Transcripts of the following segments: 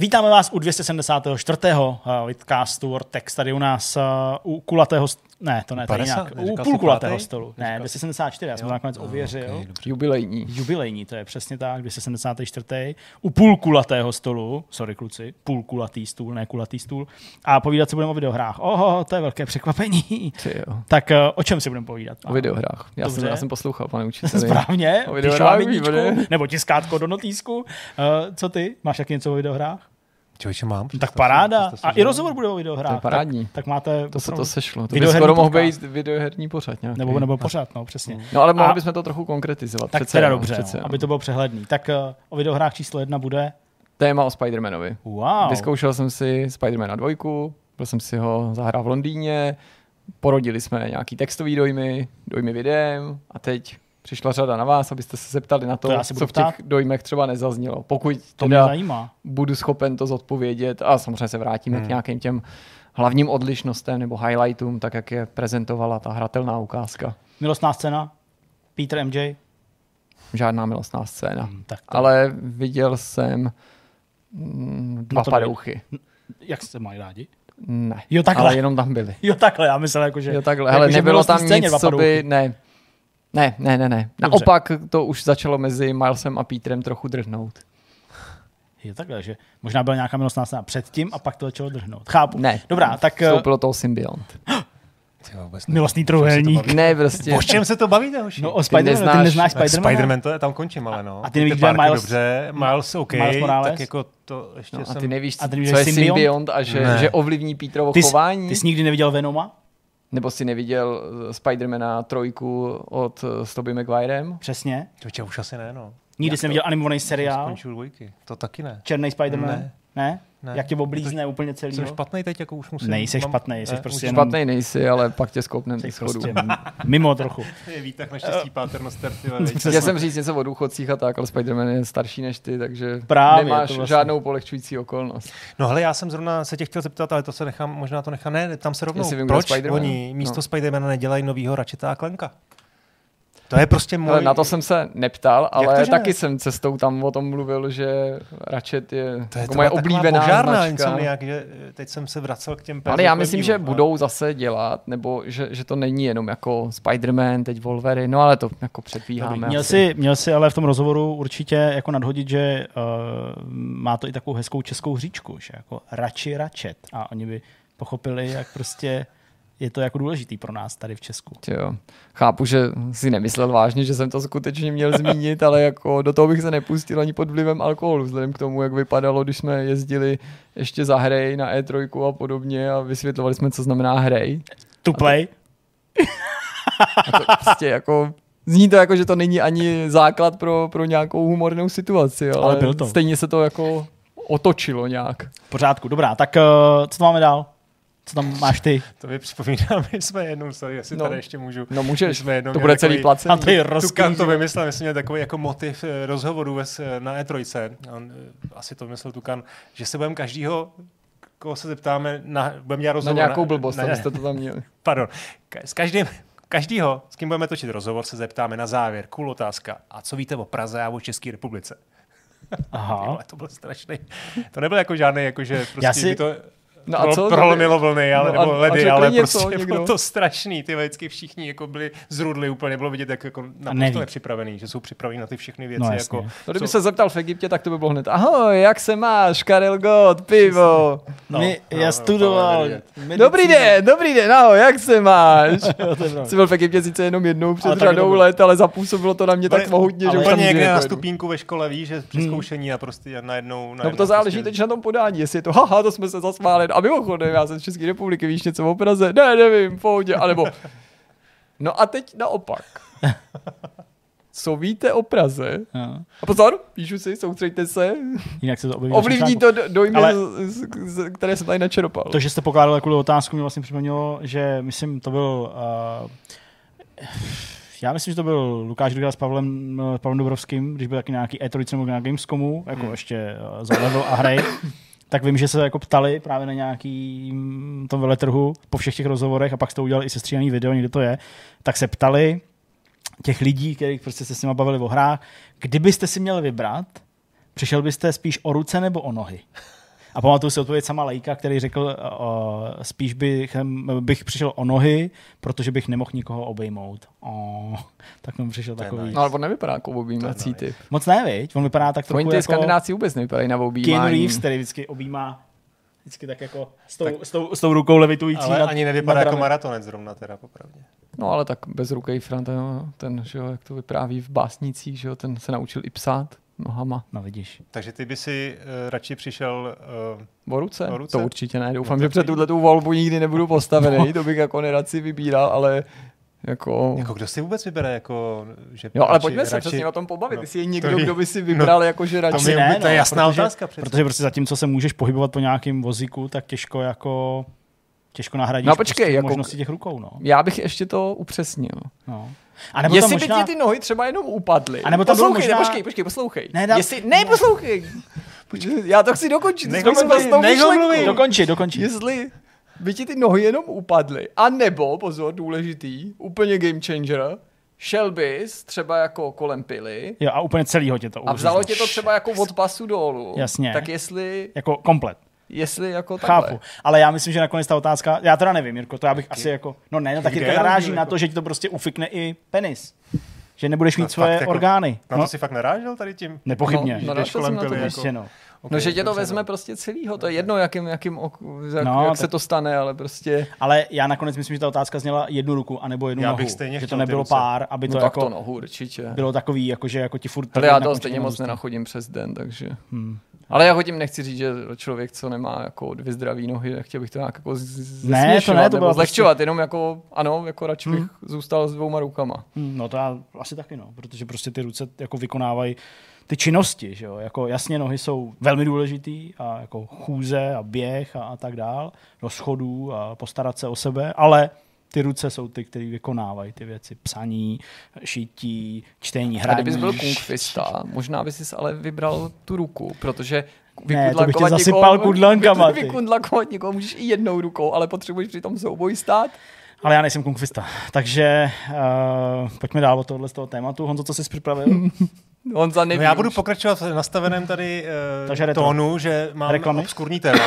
Vítáme vás u 274. Vidcastu Vortex, tady u nás uh, u kulatého, st- ne, to ne, 50? jinak, u Neříkal půl jsi kulatého pátý? stolu. Ne, Neříkal 274, já jsem to nakonec ověřil. Okay, Jubilejní. Jubilejní, to je přesně tak, 274. U půl kulatého stolu, sorry kluci, půl kulatý stůl, ne kulatý stůl, a povídat si budeme o videohrách. Oho, to je velké překvapení. Ty jo. Tak uh, o čem si budeme povídat? O videohrách. Já jsem, Dobře. já jsem poslouchal, pane učiteli. Správně, O videohrách, nebo tiskátko do notýsku. Uh, co ty? Máš taky něco o videohrách? Člověče, mám. Tak představ si- paráda. představ si, A i rozhovor bude o videohrách. To je parádní. Tak, tak máte To se to sešlo. To by Videoherní skoro mohl být videoherní pořad nějaký. Nebo, nebo pořád, no, přesně. No ale mohli A- bychom to trochu konkretizovat. Tak přece teda dobře, přece no, aby to bylo přehledný. Tak uh, o videohrách číslo jedna bude... Téma o Spider-Manovi. Wow. Vyzkoušel jsem si Spider-Mana 2, byl jsem si ho zahrál v Londýně, porodili jsme nějaký textový dojmy, dojmy videem a teď přišla řada na vás, abyste se zeptali na to, To co v těch ptát. dojmech třeba nezaznělo. Pokud To mě zajímá. budu schopen to zodpovědět a samozřejmě se vrátíme Hmm. k nějakým těm hlavním odlišnostem nebo highlightům, tak jak je prezentovala ta hratelná ukázka. Milostná scéna? Peter MJ? Žádná milostná scéna. Hmm, tak to, Ale viděl jsem mm, dva No to padouchy. Jak se mají rádi? Ne, Jo, takhle. ale jenom tam byli. Jo, takhle, já myslel, jako, že... Jo, takhle. jako, Hele, že nebylo tam nic, co by... Ne. Ne, ne, ne, ne. Naopak to už začalo mezi Milesem a Petrem trochu drhnout. Jo, takhle, že možná byla nějaká milostná scéna předtím a pak to začalo drhnout. Chápu. Ne. Dobrá, tak eh, Vstoupilo toho symbiont. Ty milostný to baví. Ne, prostě. O čem se to bavíte, hoši? No o Spider-Manu, ty neznáš- neznáš Tak Spider-Mana? Spider-Man, to je, tam končím, ale no. A ty nevíš, kdo je Miles- Dobře, Miles OK, Miles Morales? tak jako to ještě No, a jsem... ty nevíš, A ty nevíš, co že je symbiont? symbiont a že, Ne. že ovlivní Petrovo Ty, jsi- chování? ty jsi nikdy neviděl Venoma? Nebo jsi neviděl eh, Spidermana trojku od eh, s Tobey Maguirem? Přesně. Člověče, už asi ne, no. Nikdy Já jsi to- neviděl animovaný Jsem seriál? Skončil dvojky, to taky ne. Černý Spider-Man? Ne. Ne? Ne. Jak tě oblízne úplně celý? Jsem špatný teď, jako už musím... Nejseš mám- špatnej, jsi ne, prostě už- jenom- Špatnej nejsi, ale pak tě skopnem Jsi ty schodu. prostě mimo trochu. Je výtah naštěstí páternost terty, Chtěl jsem říct něco o důchodcích a tak, ale Spider-Man je starší než ty, takže Právě, nemáš vlastně- žádnou polehčující okolnost. No hele, já jsem zrovna se tě chtěl zeptat, ale to se nechám, možná to nechám, ne, tam se rovnou. Vím, Proč oni místo No. no. Spidermana nedělají novýho Ratcheta a Klenka? To je prostě můj... Ale na to jsem se neptal, ale to, taky ne? jsem cestou tam o tom mluvil, že Ratchet je, to je jako moje oblíbená požárná značka. Insomniac, že eh, teď jsem se vracel k těm Ale já Perzl myslím, dílu že a- budou zase dělat, nebo že, že to není jenom jako Spider-Man, teď Wolverine, no ale to jako předvíháme. Měl jsi, měl jsi ale v tom rozhovoru určitě jako nadhodit, že uh, má to i takovou hezkou českou hříčku, že jako radši račet. A oni by pochopili, jak prostě je to jako důležitý pro nás tady v Česku. Jo. Chápu, že si nemyslel vážně, že jsem to skutečně měl zmínit, ale jako do toho bych se nepustil ani pod vlivem alkoholu, vzhledem k tomu, jak vypadalo, když jsme jezdili ještě za hrej na E3 a podobně a vysvětlovali jsme, co znamená hrej. To play? A to prostě jako Zní to jako, že to není ani základ pro, pro nějakou humornou situaci, ale, Ale byl to. stejně se to jako otočilo nějak. V pořádku, dobrá. Tak uh, co to máme dál? Co tam máš ty? To mi připomíná, my jsme jednou, sorry, jestli No. tady ještě můžu. No My můžeš, jsme jednou to bude celý placený. A ty Tukan to vymyslel, myslím, měl takový jako motiv eh, rozhovoru na E3. On, eh, asi to vymyslel Tukan, že se budeme každýho, koho se zeptáme, na, budeme dělat Na rozhovor. nějakou blbost, ne, ne, abyste to tam měli. Pardon. Ka- S každým, každýho, s kým budeme točit rozhovor, se zeptáme na závěr. Cool otázka. A co víte o Praze a o České republice? Aha. Ale to byl strašný. To nebyl jako žádný, jako že prostě Já si- by to No a co? prolomilo vlny, ale, No a- nebo a ledy, ale něco prostě někdo? bylo to strašný. Ty vždycky všichni jako byli zrudli úplně, bylo vidět, jak jako naprosto nepřipravený, že jsou připraveni na ty všechny věci. No, jasně. jako, No, kdyby co- se zeptal v Egyptě, tak to by bylo hned. Ahoj, jak se máš, Karel Gott, pivo. No, No, My, no, já no, studoval. to je medicínu. Dobrý den, dobrý den, ahoj, jak se máš? To. Jsi byl v Egyptě sice jenom jednou před to řadou let, ale zapůsobilo to na mě tak mohutně, že už tam někde na stupínku ve škole, víš, že při Hmm. zkoušení a prostě najednou... No to záleží prostě, teď na tom podání, jestli je to haha, to jsme se zasmáli. A mimochodem, já jsem z České republiky, víš něco o Praze? Ne, nevím, pohodě, anebo... No a teď naopak. Co víte o Praze? Jo. A pozor, píšu si, soustřeďte se. Jinak se to objeví. Ovlivní to do- dojmy, Ale- z, z, které jsem tady načerpal. To, že jste pokládal takovou otázku, mi vlastně připomnělo, že myslím, to byl... Uh, já myslím, že to byl Lukáš Duda s Pavlem, eh, Pavlem Dobrovským, když byl taky nějaký E3 nebo na Gamescomu, jako Hmm. ještě uh, za level a hry. tak vím, že se jako ptali právě na nějaký mm, tom veletrhu po všech těch rozhovorech a pak jste udělali i sestříhaný video, někde to je, tak se ptali těch lidí, kterých prostě se s nimi bavili o hrách, kdybyste si měli vybrat, přišel byste spíš o ruce nebo o nohy? A pamatuju si odpověď sama Lejka, který řekl, uh, spíš bych, bych přišel o nohy, protože bych nemohl nikoho obejmout. Oh, tak mi přišel je takový. nice. No ale on nevypadá jako objímací typ. Moc ne, viď? On vypadá tak Oni trochu ty jako skandináci vůbec nevypadají na Keanu objímání. Reeves, který vždycky objímá vždycky tak jako s tou, s tou, s tou rukou levitující. Ale nad, ani nevypadá nad jako maratonec zrovna teda, popravdě. No ale tak bez ruky Fran, ten, ten, že jo, jak to vypráví v básnicích, že jo, ten se naučil i psát nohama. No vidíš. Takže ty by si uh, radši přišel... Uh, O ruce? O ruce? To určitě ne. Doufám, No, že před vidíš. tuhle tu volbu nikdy nebudu postavený, to bych jako nerad si vybíral, ale jako... jako kdo si vůbec vybere, jako... Že Jo, ale radši- pojďme se radši- přesně o tom pobavit. no, Jestli je to někdo, je- kdo by si vybral, jako že To, radši... mi, ne, to je no, jasná protože- otázka přece. Protože prostě zatímco se můžeš pohybovat po nějakém vozíku, tak těžko jako těžko nahradíš No počkej, prostě jako- možnosti těch rukou. No. Já bych ještě to upřesnil. No. A nebo Jestli tam by možná... ti ty nohy třeba jenom upadly. A nebo tam bylo poslouchej, možná- ne, počkej, počkej, poslouchej. Ne, dá- Jestli, ne, poslouchej. Počkej, Já to chci dokončit. Nech ho si mluvit. Dokončit, dokončit. Jestli by ti ty nohy jenom upadly, a nebo, pozor, důležitý, úplně game changer, šel bys třeba jako kolem pily Jo, a úplně celýho tě to a vzalo uřízlo. tě to třeba jako od pasu dolů. Jasně. Tak jestli, Jako komplet. Jestli jako takhle. Chápu. Ale já myslím, že nakonec ta otázka, já teda nevím, Jirko, to já bych asi jako, no ne, no tak Jirka je naráží na jako? to, že ti to prostě ufikne i penis. Že nebudeš mít No, svoje fakt jako- orgány. Na No, to si fakt narážel tady tím? nepochybně. No, No, no, Jdeš kolem na pily prostě, no. Ok, No, že tě to vezme no. prostě celýho, to je jedno, jakým, jakým ok- jak, No, jak se to stane, ale prostě... Ale já nakonec myslím, že ta otázka zněla jednu ruku, anebo jednu Já nohu. bych stejně že to nebylo ruce. pár, aby No to tak jako to nohu určitě. bylo takový, jako, že jako ti furt... Ale já na to stejně moc nenachodím přes den, takže... Hmm. Ale já ho tím nechci říct, že člověk, co nemá jako dvě zdraví nohy, nechtěl bych to nějak jako z- Ne, to ne, to nebo byla zlehčovat, jenom jako, ano, jako radši bych Hmm. zůstal s dvouma rukama. Hmm, No to já asi taky, no, protože prostě ty ruce jako vykonávají ty činnosti, že jo, jako jasně nohy jsou velmi důležitý a jako chůze a běh a, a tak dál, do schodů a postarat se o sebe, ale ty ruce jsou ty, které vykonávají ty věci, psaní, šití, čtení, A hraní. kdybys byl kungfista, možná bys si ale vybral tu ruku, protože Ne, to bych tě zasypal kudlankama, ty. Vykudlakovat někoho můžeš i jednou rukou, ale potřebuješ při tom souboji stát. Ale já nejsem kungfista, takže uh, pojďme dál od tohohle z toho tématu. Honzo, co jsi připravil? On za No já budu pokračovat v nastaveném tady uh, Takže retro. tónu, že mám Reklamy? obskurní téma.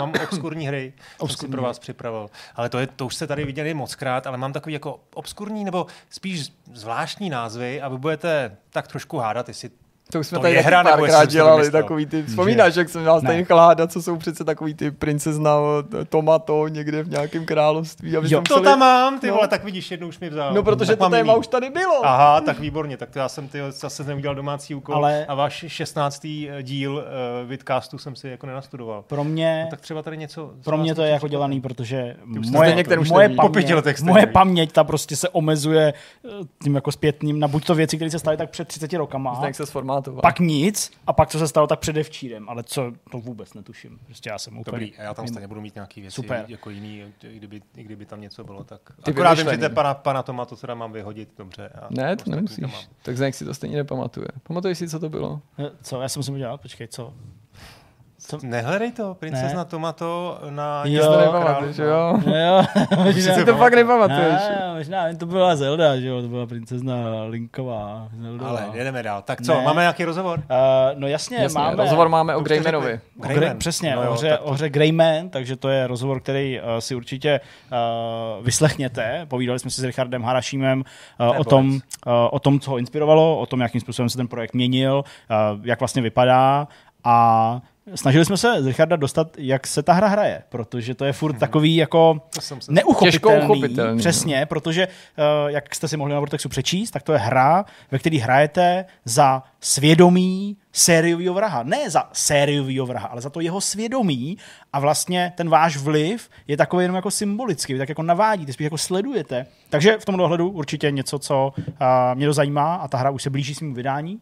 mám obskurní hry, obskurní. jsem si pro vás připravil. Ale to, je, to už jste tady viděli moc krát, ale mám takový jako obskurní nebo spíš zvláštní názvy a vy budete tak trošku hádat, jestli To už jsme To tady taky hra, nebo párkrát to dělali vymyslel? takový ty, vzpomínáš, jak jsem nás tady Ne. hádat, co jsou přece takový ty princezna eh, Tomato někde v nějakém království. A vy Jo. To psali- tam mám, ty No. vole, tak vidíš, jednu už mi vzal. No, protože tak to téma jiný. už tady bylo. Aha, tak výborně, tak to já jsem ty zase neudělal domácí úkol Ale- a váš 16. díl uh, vidcastu jsem si jako nenastudoval. Pro mě, No, tak třeba tady něco... pro mě to je jako dělaný, protože moje, moje, paměť, moje paměť ta prostě se omezuje eh, tím jako zpětným na buď to věci, které se staly tak před 30 rokama, Zdeněk se sformátoval. pak nic a pak co se stalo tak předevčírem, ale co to vůbec netuším. Prostě já jsem úplně... Dobrý, a já tam stejně budu mít nějaký věci Super. jako jiný, i kdyby, i kdyby tam něco bylo, tak... Ty Akorát vím, že pana, pana Toma, to teda mám vyhodit, dobře. A Ne, to ostatní nemusíš. Tak Zdeněk si to stejně nepamatuje. Pamatuješ si, co to bylo? Eh, Co, já jsem musím dělat, počkej, co? Co? Nehledej to, princezna Ne. Tomato na... Jo. To Jo, nepamatuješ, králu, jo? Jo, si možná, Ty to fakt nepamatuješ. ne, možná to byla Zelda, že jo, to byla princezna Linková. Zeldová. Ale jedeme dál. Tak co, Ne. máme nějaký rozhovor? Uh, no jasně, Jasně, máme... rozhovor máme o Greymanovi. Greyman. přesně, No no jo, o, hře, tak to- o hře Greyman, takže to je rozhovor, který uh, si určitě uh, vyslechněte. Povídali jsme si s Richardem Harašímem uh, o, tom, uh, o tom, co ho inspirovalo, o tom, jakým způsobem se ten projekt měnil, uh, jak vlastně vypadá a snažili jsme se z Richarda dostat, jak se ta hra hraje, protože to je furt Mhm. takový jako neuchopitelný, Těžko uchopitelný, no. přesně, protože uh, jak jste si mohli na Vortexu přečíst, tak to je hra, ve které hrajete za svědomí sériového vraha. Ne za sériového vraha, ale za to jeho svědomí a vlastně ten váš vliv je takový jenom jako symbolický, vy tak jako navádíte, spíš jako sledujete. Takže v tomto ohledu určitě něco, co uh, mě to zajímá a ta hra už se blíží svým vydání,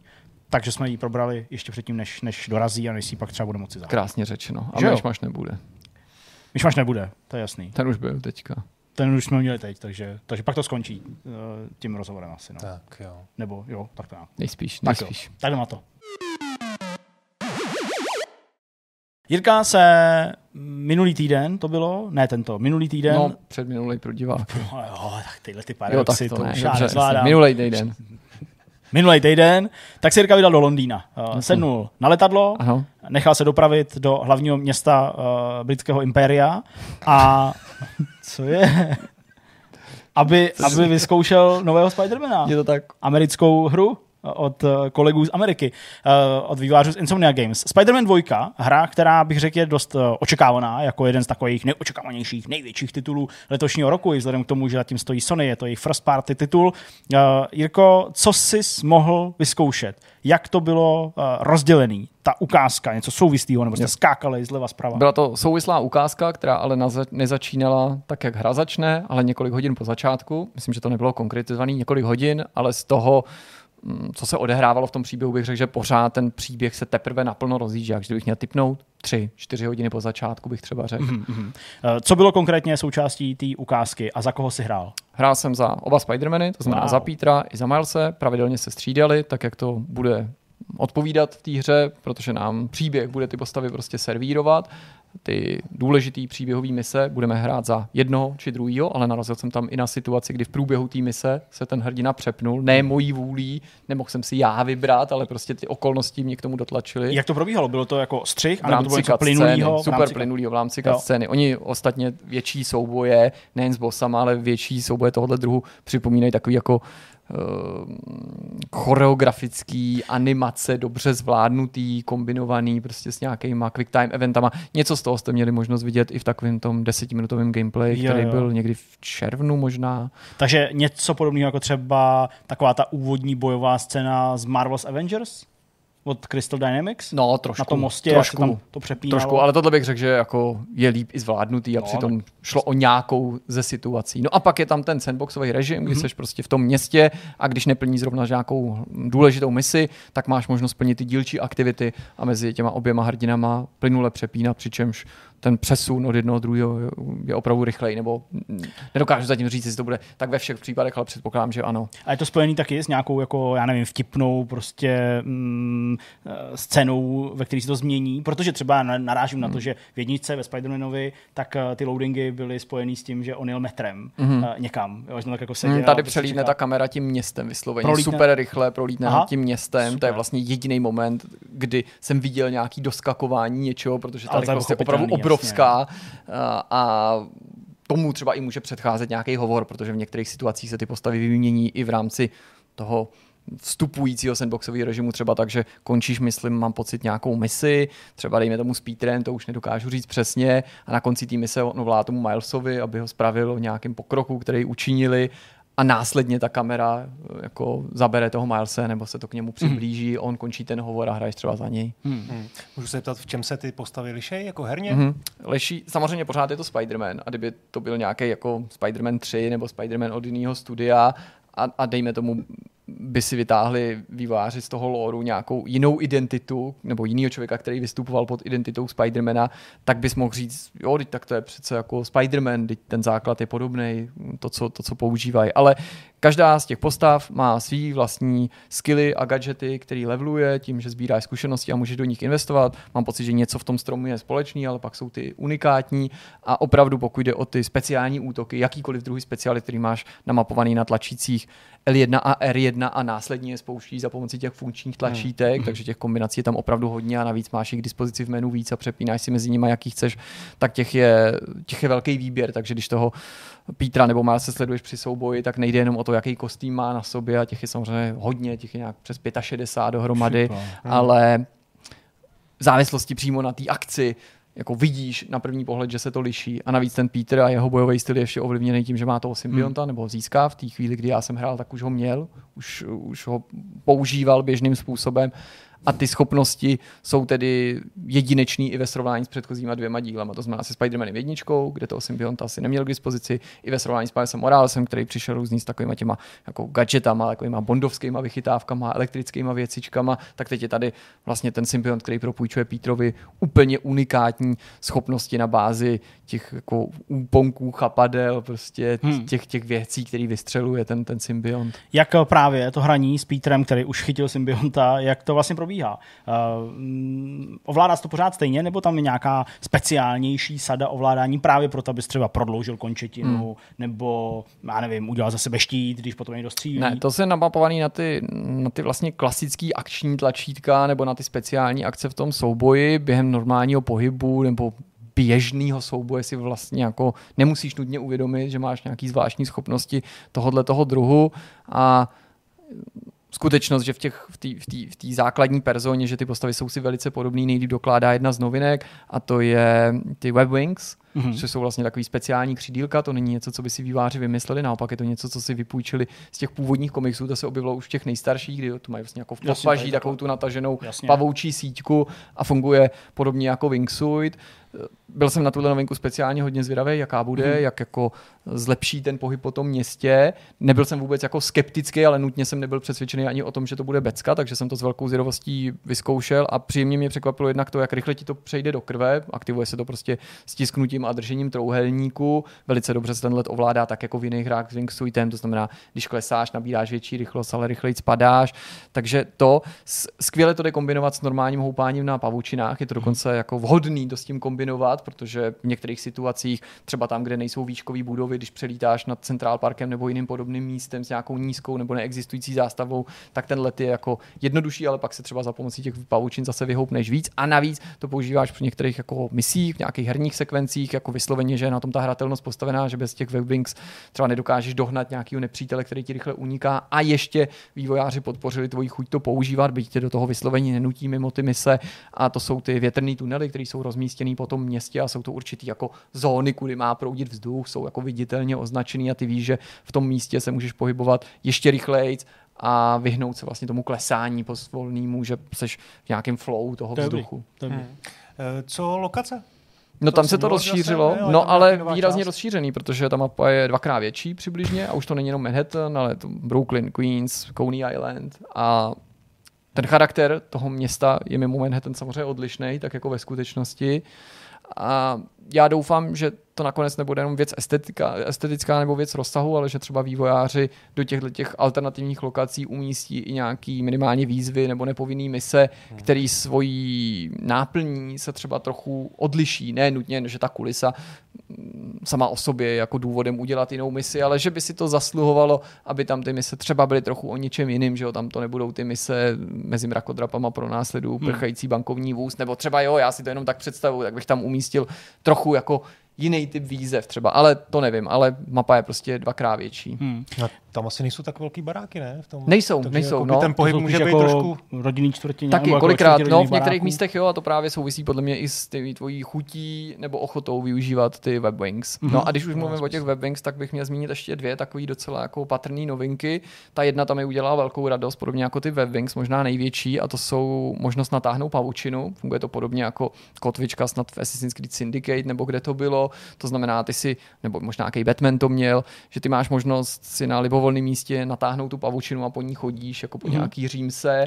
takže jsme ji probrali ještě předtím, než, než dorazí a než si ji pak třeba bude moci zahrát. Krásně řečeno. A Že jo? Myšmaš nebude. Myšmaš nebude, to je jasný. Ten už byl teďka. Ten už jsme měli teď, takže, takže pak to skončí uh, tím rozhovorem asi. No. Tak jo. Nebo jo, tak to já. Nejspíš, Tak jo, nejspíš. tak jdem na to. Jirka se minulý týden, to bylo, ne tento, minulý týden, No, před minulý pro diváky. no, jo, tak tyhle ty Jo, tak paradoxy, to to ne. už já Dobře, nezvládám. Minulý týden. Minulý týden, tak se Jirka vydal do Londýna. Uh, sednul na letadlo, Ano. nechal se dopravit do hlavního města uh, britského impéria a co je? aby, aby vyzkoušel nového Spidermana. Je to tak. Americkou hru od eh, kolegů z Ameriky, eh, od vývářů z Insomnia Games. Spider-Man 2, hra, která bych řekl je dost eh, očekávaná, jako jeden z takových nejočekávanějších, největších titulů letošního roku, i vzhledem k tomu, že zatím stojí Sony, je to jejich first party titul. Jirko, co jsi mohl vyzkoušet? Jak to bylo rozdělený? Ta ukázka, něco souvislého, nebo jste skákali zleva zprava? Byla to souvislá ukázka, která ale nezačínala tak, jak hra začne, ale několik hodin po začátku. Myslím, že to nebylo konkretizovaný několik hodin, ale z toho co se odehrávalo v tom příběhu, bych řekl, že pořád ten příběh se teprve naplno rozjíždí. když bych měl typnout tři, čtyři hodiny po začátku, bych třeba řekl. Mm-hmm. Co bylo konkrétně součástí té ukázky a za koho si hrál? Hrál jsem za oba Spidermany, to znamená wow. za Petra i za Milese. Pravidelně se střídali, tak jak to bude odpovídat v té hře, protože nám příběh bude ty postavy prostě servírovat ty důležité příběhové mise budeme hrát za jednoho či druhého, ale narazil jsem tam i na situaci, kdy v průběhu té mise se ten hrdina přepnul, ne mojí vůlí, nemohl jsem si já vybrat, ale prostě ty okolnosti mě k tomu dotlačily. Jak to probíhalo? Bylo to jako střih, a to bylo něco plynulýho? Super rámci... plynulýho v rámci scény. Oni ostatně větší souboje, nejen s bossama, ale větší souboje tohoto druhu připomínají takový jako choreografický animace, dobře zvládnutý, kombinovaný prostě s nějakýma quick time eventama. Něco z toho jste měli možnost vidět i v takovém tom desetiminutovém gameplay, jo, který jo. byl někdy v červnu možná. Takže něco podobného jako třeba taková ta úvodní bojová scéna z Marvel's Avengers? Od Crystal Dynamics? No, trošku. Na tom mostě, trošku, tam to přepínalo. Trošku, ale tohle bych řekl, že jako je líp i zvládnutý a no, přitom šlo o nějakou ze situací. No a pak je tam ten sandboxový režim, kdy mm-hmm. jsi prostě v tom městě a když neplní zrovna nějakou důležitou misi, tak máš možnost plnit ty dílčí aktivity a mezi těma oběma hrdinama plynule přepínat, přičemž ten přesun od jednoho druhého je opravdu rychlej, nebo nedokážu zatím říct, jestli to bude tak ve všech případech, ale předpokládám, že ano. A je to spojený taky s nějakou, jako, já nevím, vtipnou prostě mm, eh, scénou, ve které se to změní, protože třeba narážím hmm. na to, hmm. že v jedničce ve Spider-Manovi, tak uh, ty loadingy byly spojený s tím, že on jel metrem hmm. uh, někam. Jo, že tak jako seděl, hmm, tady prostě přelítne ta kamera tím městem vysloveně. Prolítne. Super rychle prolítne Aha, tím městem. Super. To je vlastně jediný moment, kdy jsem viděl nějaký doskakování něčeho, protože ta rychlost je opravdu obrovská jasně. a tomu třeba i může předcházet nějaký hovor, protože v některých situacích se ty postavy vymění i v rámci toho vstupujícího sandboxového režimu třeba tak, že končíš, myslím, mám pocit nějakou misi, třeba dejme tomu s Peterem, to už nedokážu říct přesně, a na konci té mise on volá tomu Milesovi, aby ho spravil o nějakém pokroku, který učinili a následně ta kamera eh, jako zabere toho Milese nebo se to k němu přiblíží, mm. on končí ten hovor a hraješ třeba za něj. Mm. Mm. Můžu se ptat, v čem se ty postavy lišejí jako herně? Mm. Leší, samozřejmě pořád je to Spider-Man a kdyby to byl nějaký jako Spider-Man 3 nebo Spider-Man od jiného studia a, a dejme tomu by si vytáhli výváři z toho lóru nějakou jinou identitu, nebo jiného člověka, který vystupoval pod identitou Spidermana, tak bys mohl říct, jo, tak to je přece jako Spiderman, ten základ je podobný, to, co, to, co používají. Ale Každá z těch postav má svý vlastní skilly a gadgety, který leveluje tím, že sbírá zkušenosti a může do nich investovat. Mám pocit, že něco v tom stromu je společný, ale pak jsou ty unikátní a opravdu pokud jde o ty speciální útoky, jakýkoliv druhý specialit, který máš namapovaný na tlačících L1 a R1 a následně je spouští za pomocí těch funkčních tlačítek, hmm. takže těch kombinací je tam opravdu hodně a navíc máš jich k dispozici v menu víc a přepínáš si mezi nimi, jaký chceš, tak těch je, těch je velký výběr, takže když toho Petra nebo má se sleduješ při souboji, tak nejde jenom o to, jaký kostým má na sobě a těch je samozřejmě hodně, těch je nějak přes 65 dohromady, Super. Ale v závislosti přímo na té akci jako vidíš na první pohled, že se to liší. A navíc ten Peter a jeho bojový styl je ještě ovlivněný tím, že má toho symbionta, hmm. nebo ho získá v té chvíli, kdy já jsem hrál, tak už ho měl, už, už ho používal běžným způsobem a ty schopnosti jsou tedy jedinečný i ve srovnání s předchozíma dvěma dílama. To znamená se Spider-Manem jedničkou, kde toho symbionta asi neměl k dispozici, i ve srovnání s Milesem Moralesem, který přišel různý s takovými těma jako gadgetama, takovýma bondovskými vychytávkama, elektrickými věcičkama, tak teď je tady vlastně ten symbiont, který propůjčuje Petrovi úplně unikátní schopnosti na bázi těch jako úponků, chapadel, prostě hmm. těch, těch věcí, který vystřeluje ten, ten symbiont. Jak právě to hraní s Petrem, který už chytil symbionta, jak to vlastně probíhá? Probíhá. Uh, ovládá to pořád stejně, nebo tam je nějaká speciálnější sada ovládání právě proto, abys třeba prodloužil končetinu, hmm. nebo, já nevím, udělal za sebe štít, když potom někdo střílí? Ne, to se namapovaný na ty, na ty vlastně klasický akční tlačítka nebo na ty speciální akce v tom souboji během normálního pohybu nebo běžného souboje si vlastně jako nemusíš nutně uvědomit, že máš nějaký zvláštní schopnosti tohohle toho druhu a skutečnost, že v těch v té v v základní personě, že ty postavy jsou si velice podobné, nejlíp dokládá jedna z novinek a to je ty Webwings, mm-hmm. což jsou vlastně takový speciální křídílka, to není něco, co by si výváři vymysleli, naopak je to něco, co si vypůjčili z těch původních komiksů, to se objevilo už v těch nejstarších, kdy to mají vlastně jako v podpaží takovou tu nataženou Jasně. pavoučí síťku a funguje podobně jako wingsuit byl jsem na tuhle novinku speciálně hodně zvědavý, jaká bude, mm. jak jako zlepší ten pohyb po tom městě. Nebyl jsem vůbec jako skeptický, ale nutně jsem nebyl přesvědčený ani o tom, že to bude becka, takže jsem to s velkou zvědavostí vyzkoušel a příjemně mě překvapilo jednak to, jak rychle ti to přejde do krve. Aktivuje se to prostě stisknutím a držením trouhelníku. Velice dobře se ten let ovládá tak jako v jiných hrách s Wingsuitem, to znamená, když klesáš, nabíráš větší rychlost, ale rychleji spadáš. Takže to skvěle to jde kombinovat s normálním houpáním na pavučinách. Je to dokonce jako vhodný to s tím kombinovat, protože v některých situacích, třeba tam, kde nejsou výškové budovy, když přelítáš nad Central Parkem nebo jiným podobným místem s nějakou nízkou nebo neexistující zástavou, tak ten let je jako jednodušší, ale pak se třeba za pomocí těch pavučin zase vyhoupneš víc. A navíc to používáš při některých jako misích, v nějakých herních sekvencích, jako vysloveně, že je na tom ta hratelnost postavená, že bez těch webwings třeba nedokážeš dohnat nějakého nepřítele, který ti rychle uniká a ještě vývojáři podpořili tvoji chuť to používat, byť tě do toho vyslovení nenutí mimo ty mise a to jsou ty větrné tunely, které jsou rozmístěné po tom městě a jsou to určitý jako zóny, kudy má proudit vzduch, jsou jako viditelně označený a ty víš, že v tom místě se můžeš pohybovat ještě rychleji a vyhnout se vlastně tomu klesání posvolnému, že seš v nějakém flow toho vzduchu. Hmm. Eh, co lokace? No to tam se to rozšířilo, zase, no ale výrazně část. rozšířený, protože ta mapa je dvakrát větší přibližně a už to není jenom Manhattan, ale to Brooklyn, Queens, Coney Island a ten charakter toho města je mimo Manhattan samozřejmě odlišný, tak jako ve skutečnosti. A já doufám, že to nakonec nebude jenom věc estetika, estetická nebo věc rozsahu, ale že třeba vývojáři do těchto těch alternativních lokací umístí i nějaký minimálně výzvy nebo nepovinný mise, hmm. který svojí náplní se třeba trochu odliší. Ne nutně, že ta kulisa mm, sama o sobě je jako důvodem udělat jinou misi, ale že by si to zasluhovalo, aby tam ty mise třeba byly trochu o něčem jiným, že jo, tam to nebudou ty mise mezi mrakodrapama pro následu hmm. prchající bankovní vůz, nebo třeba jo, já si to jenom tak představuji, tak bych tam umístil trochu jako jiný typ výzev třeba, ale to nevím, ale mapa je prostě dvakrát větší. Hmm. No, tam asi nejsou tak velký baráky, ne? V tom, nejsou, nejsou. Jako no. Ten pohyb může být jako trošku... Rodinný čtvrtině. Taky, jako kolikrát, no, v některých baráků. místech jo, a to právě souvisí podle mě i s tý, tvojí chutí nebo ochotou využívat ty webwings. Mm-hmm. No a když už mluvím o těch webwings, tak bych měl zmínit ještě dvě takové docela jako patrné novinky. Ta jedna tam mi udělala velkou radost, podobně jako ty webwings, možná největší, a to jsou možnost natáhnout pavučinu. Funguje to podobně jako kotvička snad v Assassin's Creed Syndicate, nebo kde to bylo. To znamená, ty si, nebo možná nějaký Batman to měl, že ty máš možnost si na libovolném místě natáhnout tu pavučinu a po ní chodíš jako po mm-hmm. nějaký římse.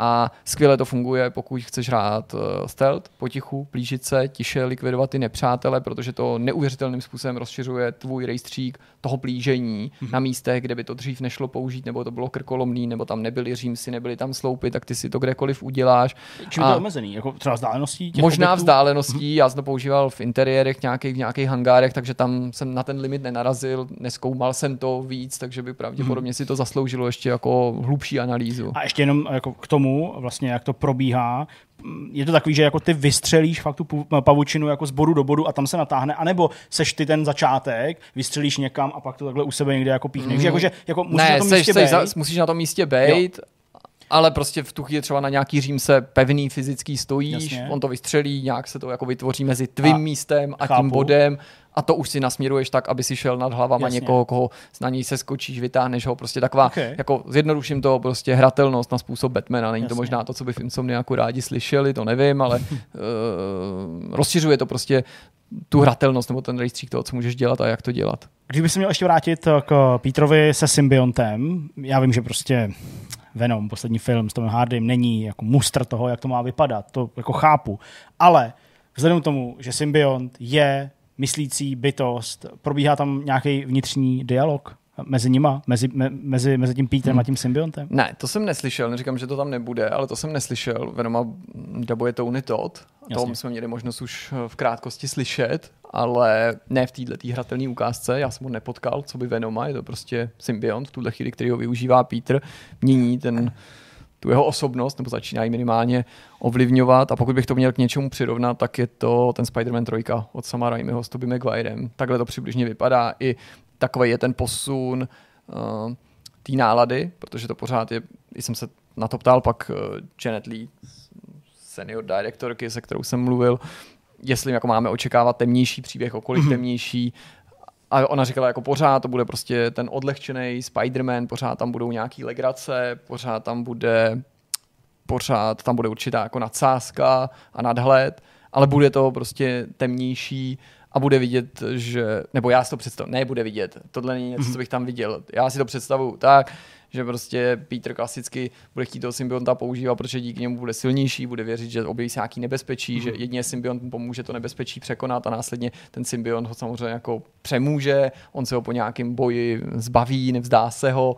A skvěle to funguje, pokud chceš hrát uh, stealth, potichu, plížit se, tiše likvidovat ty nepřátele, protože to neuvěřitelným způsobem rozšiřuje tvůj rejstřík toho plížení mm-hmm. na místech, kde by to dřív nešlo použít, nebo to bylo krkolomný, nebo tam nebyly římsy, nebyly tam sloupy, tak ty si to kdekoliv uděláš. Čím je to omezený? Jako třeba vzdáleností? Možná objektů? vzdáleností, mm-hmm. já jsem to používal v interiérech, nějakých, nějakých hangárech, takže tam jsem na ten limit nenarazil, neskoumal jsem to víc, takže by pravděpodobně hmm. si to zasloužilo ještě jako hlubší analýzu. A ještě jenom jako k tomu, vlastně jak to probíhá, je to takový, že jako ty vystřelíš fakt tu pavučinu jako z bodu do bodu a tam se natáhne, anebo seš ty ten začátek, vystřelíš někam a pak to takhle u sebe někde jako píchneš. Mm. Jako, že, jako musíš ne, na tom seš, místě seš, za, musíš na tom místě být, ale prostě v tu chvíli třeba na nějaký řím se pevný fyzický stojíš, Jasně. on to vystřelí, nějak se to jako vytvoří mezi tvým a, místem a chápu. tím bodem a to už si nasměruješ tak, aby si šel nad hlavama Jasně. někoho, koho na něj se skočíš, vytáhneš ho, prostě taková, okay. jako zjednoduším to, prostě hratelnost na způsob Batmana, není Jasně. to možná to, co by Insomniaku rádi slyšeli, to nevím, ale uh, rozšiřuje to prostě tu hratelnost nebo ten rejstřík toho, co můžeš dělat a jak to dělat. Kdyby se měl ještě vrátit k Petrovi se symbiontem, já vím, že prostě Venom, poslední film s Tomem Hardym, není jako mustr toho, jak to má vypadat, to jako chápu, ale vzhledem k tomu, že symbiont je myslící bytost, probíhá tam nějaký vnitřní dialog mezi nima, mezi, me, mezi, mezi tím Petrem Hmm. a tím symbiontem? Ne, to jsem neslyšel, neříkám, že to tam nebude, ale to jsem neslyšel. Venoma dabuje Tony Todd, Jasně. to jsme měli možnost už v krátkosti slyšet, ale ne v této hratelné ukázce, já jsem ho nepotkal, co by Venoma, je to prostě symbiont v tuhle chvíli, který ho využívá Peter, mění ten, tu jeho osobnost, nebo začíná ji minimálně ovlivňovat a pokud bych to měl k něčemu přirovnat, tak je to ten Spider-Man 3 od Sama Raimiho s Tobey Maguirem. Takhle to přibližně vypadá i takový je ten posun uh, té nálady, protože to pořád je, jsem se na to ptal, pak uh, Janet Lee, senior directorky, se kterou jsem mluvil, jestli jako máme očekávat temnější příběh, okolik temnější. A ona říkala, jako pořád to bude prostě ten odlehčený Spider-Man, pořád tam budou nějaký legrace, pořád tam bude pořád tam bude určitá jako nadsázka a nadhled, ale bude to prostě temnější a bude vidět, že, nebo já si to představuji, ne bude vidět, tohle není něco, co bych tam viděl. Já si to představuju tak, že prostě Peter klasicky bude chtít toho symbionta používat, protože díky němu bude silnější, bude věřit, že objeví se nějaký nebezpečí, že jedině symbiont mu pomůže to nebezpečí překonat a následně ten symbiont ho samozřejmě jako přemůže, on se ho po nějakém boji zbaví, nevzdá se ho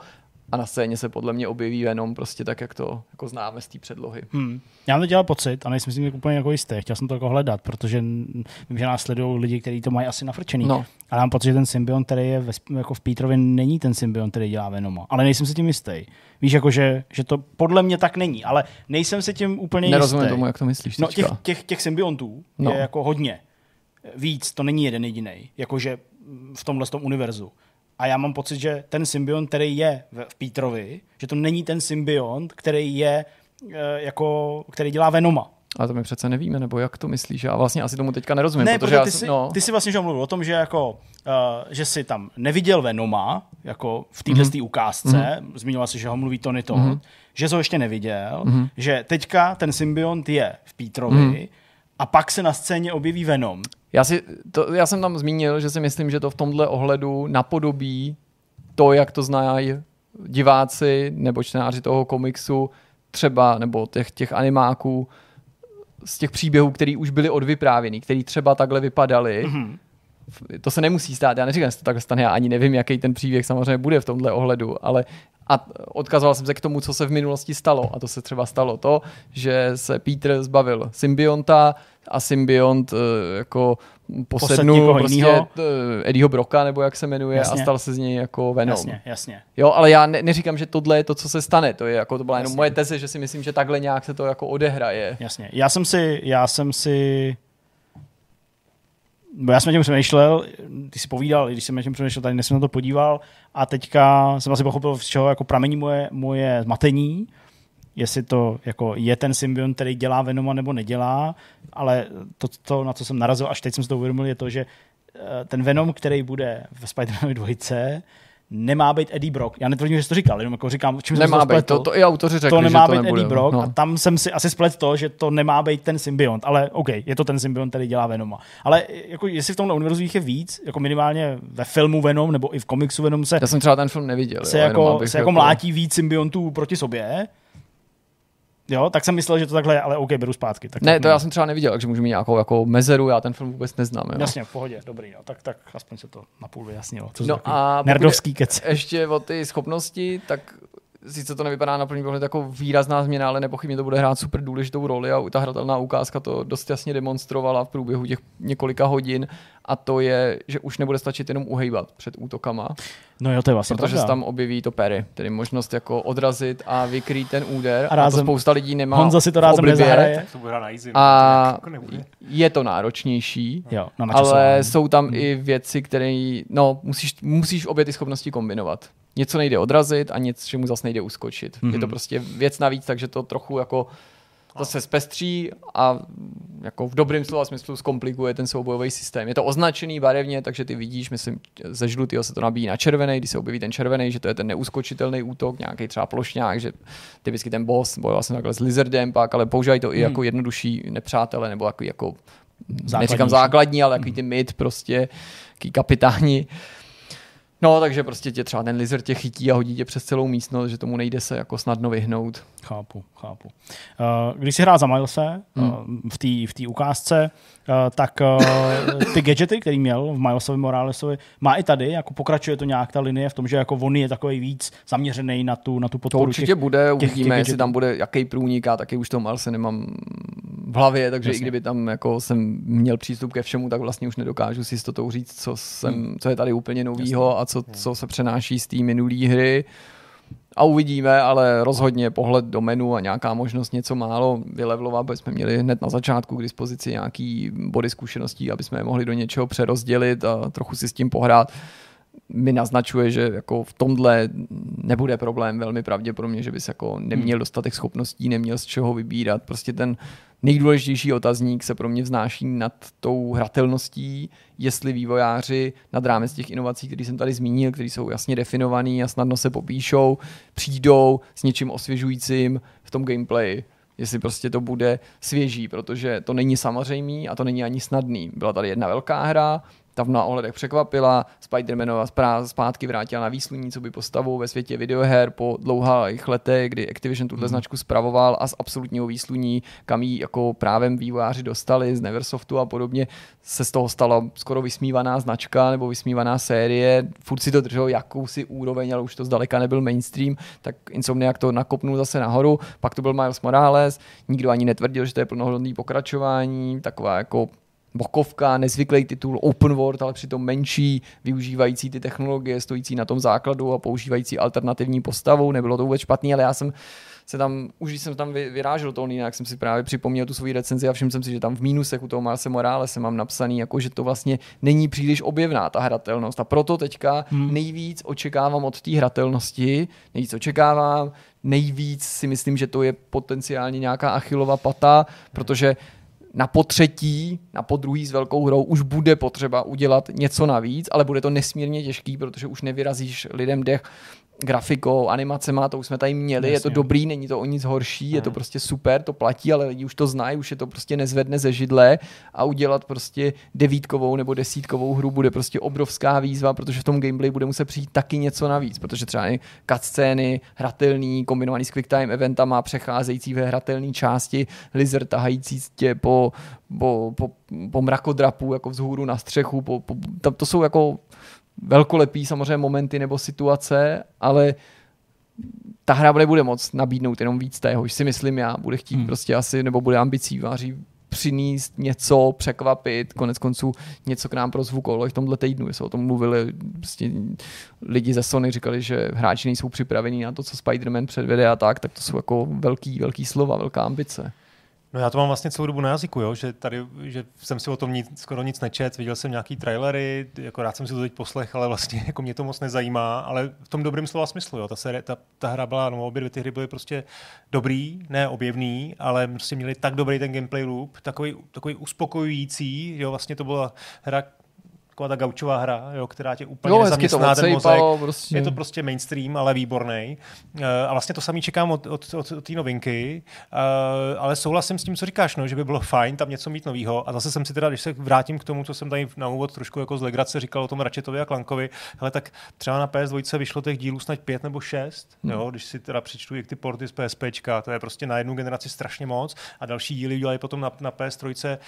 a na scéně se podle mě objeví jenom prostě tak, jak to jako známe z té předlohy. Hmm. Já mám to dělal pocit a nejsem si tím úplně jako jistý. Chtěl jsem to jako hledat, protože vím, že nás sledují lidi, kteří to mají asi nafrčený. No. Ale mám pocit, že ten symbiont, který je ve, jako v Petrovi, není ten symbiont, který dělá Venoma. Ale nejsem si tím jistý. Víš, jako že, že to podle mě tak není, ale nejsem si tím úplně Nerozumím jistý. tomu, jak to myslíš No, těch, teďka. těch, těch symbiontů no. je jako hodně. Víc, to není jeden jediný, jakože v tomhle tom univerzu. A já mám pocit, že ten symbiont, který je v Petrovi, že to není ten symbiont, který je eh, jako, který dělá Venoma. Ale to my přece nevíme, nebo jak to myslíš? Já vlastně asi tomu teďka nerozumím, ne, protože já ty, jsem- jsi, no, ty jsi vlastně že mluvil o tom, že jako, uh, že jsi tam neviděl Venoma, jako v téhle mm-hmm. ukázce, mm-hmm. zmiňoval si, že ho mluví Tony Todd, mm-hmm. že jsi ho ještě neviděl, mm-hmm. že teďka ten symbiont je v Petrovi mm-hmm. a pak se na scéně objeví Venom. Já, si, to, já jsem tam zmínil, že si myslím, že to v tomhle ohledu napodobí to, jak to znají diváci nebo čtenáři toho komiksu, třeba, nebo těch, těch animáků, z těch příběhů, které už byly odvyprávěny, které třeba takhle vypadaly. Mm-hmm. To se nemusí stát, já neříkám, že se to takhle stane, já ani nevím, jaký ten příběh samozřejmě bude v tomhle ohledu, ale a odkazoval jsem se k tomu, co se v minulosti stalo. A to se třeba stalo to, že se Peter zbavil symbionta a symbiont eh, jako posednul prostě jinýho. eh, Eddieho Broka, nebo jak se jmenuje, Jasně. a stal se z něj jako Venom. Jasně, jasně. Jo, ale já ne, neříkám, že tohle je to, co se stane. To je jako to byla jenom Jasně. moje teze, že si myslím, že takhle nějak se to jako odehraje. Jasně. Já jsem si, já jsem si já jsem na tím přemýšlel, ty jsi povídal, když jsem na tím přemýšlel, tady jsem na to podíval. A teďka jsem asi pochopil, z čeho jako pramení moje, moje zmatení, jestli to jako je ten symbiont, který dělá Venoma nebo nedělá, ale to, to, na co jsem narazil, až teď jsem si to uvědomil, je to, že eh, ten Venom, který bude v Spider-Manovi dvojce, nemá být Eddie Brock. Já netvrdím, že jsi to říkal, jenom jako říkám, čím jsem Nemá se být, spletl. to, to i autoři řekli, to nemá že to být nebude. Eddie Brock no. a tam jsem si asi splet to, že to nemá být ten symbiont, ale OK, je to ten symbiont, který dělá Venoma. Ale jako jestli v tomhle univerzu jich je víc, jako minimálně ve filmu Venom nebo i v komiksu Venom se, Já jsem třeba ten film neviděl. se, jo, jako, se jako mlátí víc symbiontů proti sobě, Jo, tak jsem myslel, že to takhle je, ale OK, beru zpátky. Tak Ne, to já jsem třeba neviděl, takže můžu mít nějakou jako mezeru, já ten film vůbec neznám. Jo. Jasně, v pohodě, dobrý, no. tak, tak aspoň se to napůl vyjasnilo. Co No a nerdovský kec. Ještě o ty schopnosti, tak sice to nevypadá na první pohled jako výrazná změna, ale nepochybně to bude hrát super důležitou roli a ta hratelná ukázka to dost jasně demonstrovala v průběhu těch několika hodin a to je, že už nebude stačit jenom uhejbat před útokama, No jo, to je vlastně protože pravda. se tam objeví to pery, tedy možnost jako odrazit a vykrýt ten úder A a, to rázem- spousta lidí nemá Honza si to rázem oblibě. nezahraje. Tak to bude na easy. A jako nebude. je to náročnější, Jo, no ale jsou tam i věci, které, no, musíš, musíš obě ty schopnosti kombinovat. Něco nejde odrazit a něco, čemu zase nejde uskočit. Mm-hmm. Je to prostě věc navíc, takže to trochu jako zase zpestří a jako v dobrém slova smyslu zkomplikuje ten soubojový systém. Je to označený barevně, takže ty vidíš, myslím, ze žlutého se to nabíjí na červený, když se objeví ten červený, že to je ten neuskočitelný útok, nějaký třeba plošňák, že typicky ten boss bojoval jsem takhle s lizardem pak, ale používají to i jako jednodušší nepřátele nebo jako, jako neříkám Základnější. základní, ale takový ty mid prostě, takový kapitáni. No, takže prostě tě třeba ten lizard tě chytí a hodí tě přes celou místnost, že tomu nejde se jako snadno vyhnout. Chápu, chápu. Uh, když si hrál za Milese hmm. uh, v té v tý ukázce, uh, tak ty gadgety, který měl v Milesovi Moralesovi, má i tady, jako pokračuje to nějak ta linie v tom, že jako on je takový víc zaměřený na tu, na tu podporu To určitě těch, bude, těch, uvidíme, těch jestli tam bude jaký průnik, já taky už toho Milese nemám v hlavě, takže Jasně. i kdyby tam jako jsem měl přístup ke všemu, tak vlastně už nedokážu si s jistotou říct, co, jsem, Hmm. co je tady úplně novýho a co, co se přenáší z té minulé hry. A uvidíme, ale rozhodně pohled do menu a nějaká možnost něco málo vylevlovat, protože jsme měli hned na začátku k dispozici nějaký body zkušeností, aby jsme je mohli do něčeho přerozdělit a trochu si s tím pohrát mi naznačuje, že jako v tomhle nebude problém velmi pravděpodobně, že bys jako neměl dostatek schopností, neměl z čeho vybírat. Prostě ten nejdůležitější otazník se pro mě vznáší nad tou hratelností, jestli vývojáři nad rámec těch inovací, které jsem tady zmínil, které jsou jasně definované a snadno se popíšou, přijdou s něčím osvěžujícím v tom gameplay jestli prostě to bude svěží, protože to není samozřejmý a to není ani snadný. Byla tady jedna velká hra, ta v mnoha ohledech překvapila, Spider-Manova zpátky vrátila na výsluní, co by postavu ve světě videoher po dlouhých letech, kdy Activision tuhle značku spravoval a z absolutního výsluní, kam ji jako právem vývojáři dostali z Neversoftu a podobně, se z toho stala skoro vysmívaná značka nebo vysmívaná série. Furt si to drželo jakousi úroveň, ale už to zdaleka nebyl mainstream, tak Insomniac to nakopnul zase nahoru. Pak to byl Miles Morales, nikdo ani netvrdil, že to je plnohodnotný pokračování, taková jako bokovka, nezvyklý titul open world, ale přitom menší, využívající ty technologie, stojící na tom základu a používající alternativní postavu. Nebylo to vůbec špatný, ale já jsem se tam, už jsem tam vy- vyrážel toho jak jsem si právě připomněl tu svoji recenzi a všiml jsem si, že tam v mínusech u toho Marse Morales mám napsaný, jako, že to vlastně není příliš objevná ta hratelnost. A proto teďka hmm. nejvíc očekávám od té hratelnosti, nejvíc očekávám, nejvíc si myslím, že to je potenciálně nějaká achilová pata, protože na potřetí, na podruhý s velkou hrou už bude potřeba udělat něco navíc, ale bude to nesmírně těžký, protože už nevyrazíš lidem dech grafikou, animacema, to už jsme tady měli, Jasně. je to dobrý, není to o nic horší, je to prostě super, to platí, ale lidi už to znají, už je to prostě nezvedne ze židle a udělat prostě devítkovou nebo desítkovou hru bude prostě obrovská výzva, protože v tom gameplay bude muset přijít taky něco navíc, protože třeba i cutscény, hratelný, kombinovaný s quicktime eventama, přecházející ve hratelné části, lizard tahající tě po, po, po, po mrakodrapu, jako vzhůru na střechu, po, po, tam to jsou jako velkolepý samozřejmě momenty nebo situace, ale ta hra nebude moc nabídnout jenom víc tého, si myslím já, bude chtít hmm. prostě asi, nebo bude ambicí váří přinést něco, překvapit, konec konců něco k nám pro zvuk v tomhle týdnu, jsme o tom mluvili, prostě lidi ze Sony říkali, že hráči nejsou připravení na to, co Spider-Man předvede a tak, tak to jsou jako velký, velký slova, velká ambice. No já to mám vlastně celou dobu na jazyku, jo? že tady, že jsem si o tom nic, skoro nic nečet, viděl jsem nějaký trailery, jako rád jsem si to teď poslech, ale vlastně jako mě to moc nezajímá, ale v tom dobrém slova smyslu, jo? Ta, série, ta, ta hra byla, no obě dvě ty hry byly prostě dobrý, ne objevný, ale prostě měli tak dobrý ten gameplay loop, takový, takový uspokojující, jo, vlastně to byla hra, taková ta gaučová hra, jo, která tě úplně jo, nezaměstná ten mozek. Prostě. Je to prostě mainstream, ale výborný. Uh, a vlastně to samý čekám od, od, od, od té novinky, uh, ale souhlasím s tím, co říkáš, no, že by bylo fajn tam něco mít novýho. A zase jsem si teda, když se vrátím k tomu, co jsem tady na úvod trošku jako z legrace říkal o tom Ratchetovi a Klankovi, ale tak třeba na PS2 vyšlo těch dílů snad pět nebo šest, hmm. jo, když si teda přečtu jak ty porty z PSPčka, to je prostě na jednu generaci strašně moc a další díly dělají potom na, na PS3,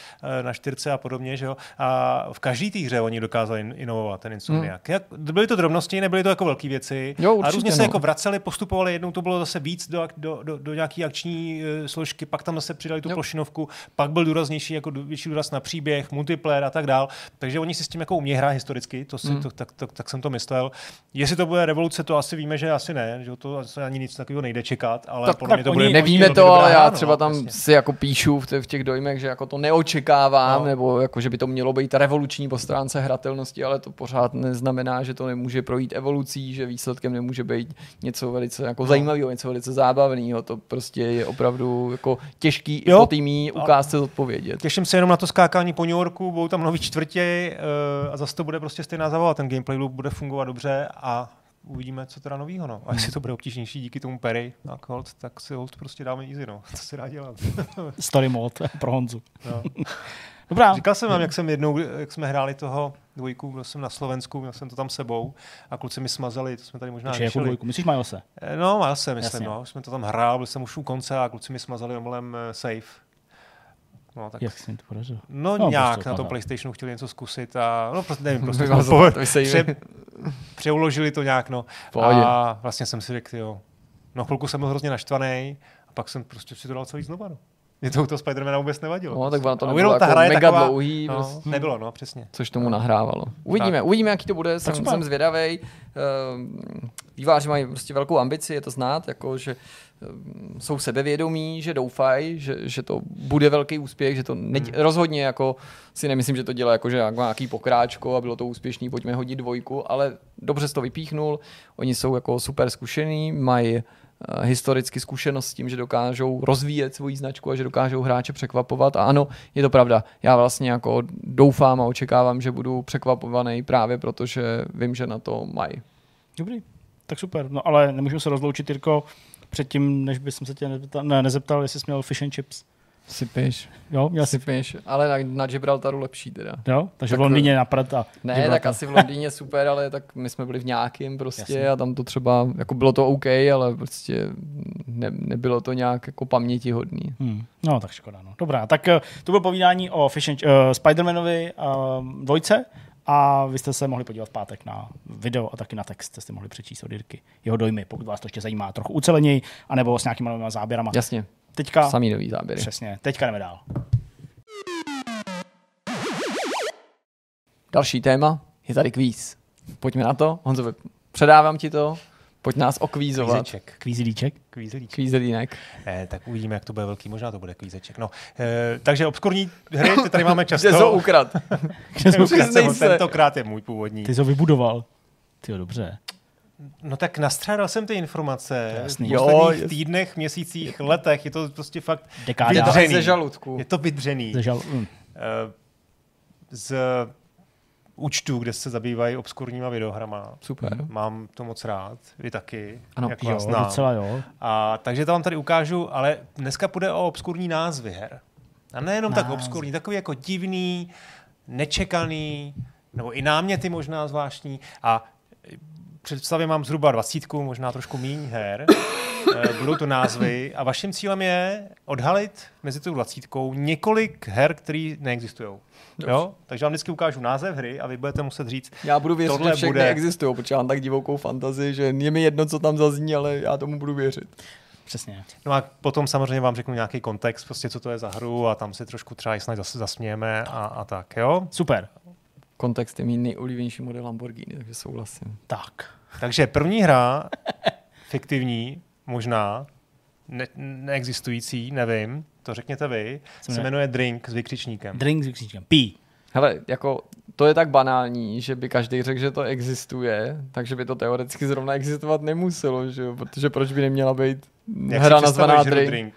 na 4 a podobně, že jo. A v každé té hře oni dokázali inovovat ten Insomniac. Hmm. Jak, byly to drobnosti, nebyly to jako velké věci. Jo, určitě, a různě no. se jako vraceli, postupovali, jednou to bylo zase víc do, do, do, do nějaké akční uh, složky, pak tam zase přidali tu jo. plošinovku, pak byl důraznější, jako větší důraz na příběh, multiplayer a tak dál. Takže oni si s tím jako umějí hrát historicky, to si, hmm. to, tak, tak, tak, jsem to myslel. Jestli to bude revoluce, to asi víme, že asi ne, že to asi ani nic takového nejde čekat, ale tak, podle tak mě to oni bude nevíme to, ale já třeba no, tam vlastně. si jako píšu v, v těch dojmech, že jako to neočekávám, no. nebo jako, že by to mělo být revoluční po stránce hratelnosti, ale to pořád neznamená, že to nemůže projít evolucí, že výsledkem nemůže být něco velice jako no. zajímavého, něco velice zábavného. To prostě je opravdu jako těžký jo. i po týmí ukázce zodpovědět. Těším se jenom na to skákání po New Yorku, budou tam nový čtvrtě uh, a zase to bude prostě stejná zábava. Ten gameplay loop bude fungovat dobře a uvidíme, co teda novýho. No. A jestli to bude obtížnější díky tomu Perry a Colt, tak si Holt prostě dáme easy. No. Co se dá dělat? Story mode pro Honzu. No. Dobrá. Říkal jsem vám, jak jsem jednou, jak jsme hráli toho dvojku, byl jsem na Slovensku, měl jsem to tam sebou a kluci mi smazali, to jsme tady možná Počkej, jakou řešili. dvojku? Myslíš Milese? Eh, No, mal jsem, myslím, Jasně. no. Už jsme to tam hrál, byl jsem už u konce a kluci mi smazali omylem eh, save. No, tak Jak se mi to podařilo? No, No, no nějak prostě na tom smazal. PlayStatoonu chtěli něco zkusit a no prostě nevím, prostě po- to savey. pře, přeuložili to nějak, no. Pohodě. A vlastně jsem si řekl, jo. No chvilku jsem byl hrozně naštvaný a pak jsem prostě si to dal celý znova, no. Mě to u toho Spidermana vůbec nevadilo. No, tak ono to nebylo ta jako hra je mega taková- dlouhý, no, prostě. Nebylo, no, přesně. což tomu nahrávalo. Uvidíme, Tak. uvidíme, jaký to bude, jsem, jsem zvědavý. Výváři mají prostě velkou ambici, je to znát, jako, že ehm, jsou sebevědomí, že doufají, že, že to bude velký úspěch, že to ne, Hmm. rozhodně jako si nemyslím, že to dělá jako, že jako nějaký pokráčko a bylo to úspěšný, pojďme hodit dvojku, ale dobře to vypíchnul, oni jsou jako super zkušený, mají historicky zkušenost s tím, že dokážou rozvíjet svoji značku a že dokážou hráče překvapovat. A ano, je to pravda. Já vlastně jako doufám a očekávám, že budu překvapovaný právě protože vím, že na to mají. Dobrý. Tak super. No ale nemůžu se rozloučit, Jirko, předtím, než bych se tě nezeptal, ne, nezeptal, jestli jsi měl fish and chips. Sypiš, Jo, jsi, sypiš, ale na, na Gibraltaru lepší teda. jo? Takže Tak- v Londýně na Prat a Ne, Gibraltar. tak asi v Londýně super, ale tak my jsme byli v nějakým prostě Jasně. a tam to třeba, jako bylo to OK, ale prostě ne, nebylo to nějak jako pamětihodný. Hmm. No, tak škoda. No. Dobrá, tak eh, to bylo povídání o Fish and, uh, Spider-Manovi uh, dvojce a vy jste se mohli podívat v pátek na video a taky na text, jste mohli přečíst od Jirky. Jeho dojmy, pokud vás to ještě zajímá trochu uceleněji, anebo s nějakými novými záběrama. Jasně, Teďka, samý nový záběry. přesně, teďka jdeme dál. Další téma je tady kvíz. Pojďme na to. Honzo, předávám ti to. Pojď nás okvízovat. Kvízeček. Kvízilíček. Kvízelíček. Kvízelínek. Eh, tak uvidíme, jak to bude velký, možná to bude kvízeček. No, eh, takže obskurní hry, ty tady máme často. Kde jsou ukrad? Kde jsou se. Tentokrát je můj původní. Ty jsi ho vybudoval. Ty jo, dobře. No tak nastřádal jsem ty informace je jasný. v Jo, posledních jasný. týdnech, měsících, letech. Je to prostě fakt Dekáda. Vydřený. Ze žaludku. Je to vydřený. Zažal, hm. Eh, Z účtů, kde se zabývají obskurníma videohrama. Super. Mám to moc rád, vy taky, Ano, jak jo, vás znám. docela jo. A, takže to vám tady ukážu, ale dneska půjde o obskurní názvy her. A nejenom tak Názvy. obskurní, takový jako divný, nečekaný, nebo i náměty možná zvláštní. A představě mám zhruba dvacítku, možná trošku míň her. Eh, Budou to názvy a vaším cílem je odhalit mezi tou dvacítkou několik her, které neexistují. Jo? Takže vám vždycky ukážu název hry a vy budete muset říct, Já budu věřit, Tohle že všechny bude- existují, protože mám tak divokou fantazii, že je mi jedno, co tam zazní, ale já tomu budu věřit. Přesně. No a potom samozřejmě vám řeknu nějaký kontext, prostě co to je za hru a tam si trošku třeba i snad zase zasmějeme a, a tak, jo? Super. Kontext je mý nejoblíbenější model Lamborghini, takže souhlasím. Tak. Takže první hra, fiktivní, možná, ne, neexistující, nevím, to řekněte vy, Co se ne- jmenuje Drink s vykřičníkem. Drink s křičníkem. Pí. Hele, jako to je tak banální, že by každý řekl, že to existuje, takže by to teoreticky zrovna existovat nemuselo, že jo? protože proč by neměla být Jak hra nazvaná Drink? Drink?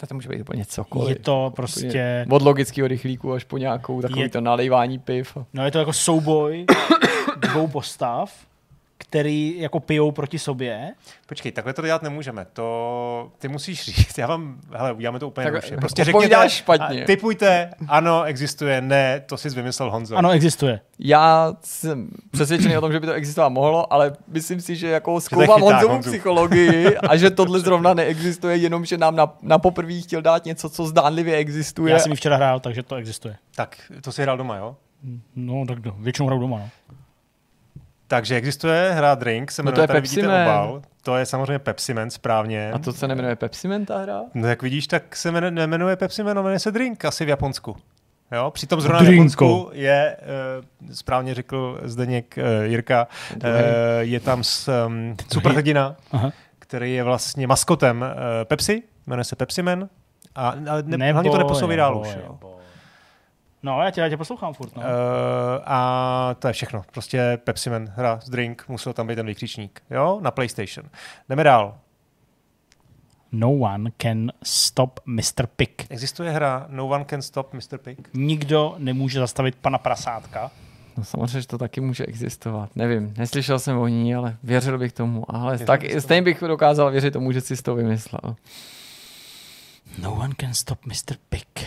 Tak to může být úplně cokoliv. Je to prostě, Od logického rychlíku až po nějakou takový Je- to nalejvání piv. no je to jako souboj dvou postav, který jako pijou proti sobě. Počkej, takhle to dělat nemůžeme. To ty musíš říct. Já vám, hele, uděláme to úplně Tak jednoduše. Prostě řekněte, špatně. a typujte, ano, existuje, ne, to si vymyslel Honzo. Ano, existuje. Já jsem přesvědčený o tom, že by to existovat mohlo, ale myslím si, že jako zkoumám Honzovu Honzu. psychologii a že tohle zrovna neexistuje, jenom že nám na, na poprvé chtěl dát něco, co zdánlivě existuje. Já jsem ji včera hrál, takže to existuje. Tak to si hrál doma, jo? No, tak do- většinou hraju doma, no. Takže existuje hra Drink, se No to jmenuje, je tady Pepsi vidíte Man. obal. To je samozřejmě Pepsi Man, správně. A to se nemenuje Pepsi Man ta hra? No jak vidíš, tak se jmenuje, nemenuje Pepsi Man, ale jmenuje se Drink, asi v Japonsku. Jo, přitom zrovna v Drinko. Japonsku je, uh, správně řekl Zdeněk uh, Jirka, uh, druhý. je tam s, um, superhrdina, Aha. který je vlastně maskotem uh, Pepsi, jmenuje se Pepsi Man. A, a ne, Nebo, hlavně to neposouvá dál nebo, už. Jo. nebo. No, já tě, já tě poslouchám furt, no. Uh, a to je všechno. Prostě Pepsi Man, hra z drink, musel tam být ten vykřičník. Jo, na PlayStation. Jdeme dál. No one can stop Mr. Pick. Existuje hra No One Can Stop Mr. Pig? Nikdo nemůže zastavit pana prasátka. No samozřejmě, že to taky může existovat. Nevím, neslyšel jsem o ní, ale věřil bych tomu. Ale Věřil tak stejně bych dokázal věřit tomu, že si to vymyslel. No one can stop Mr. Pick.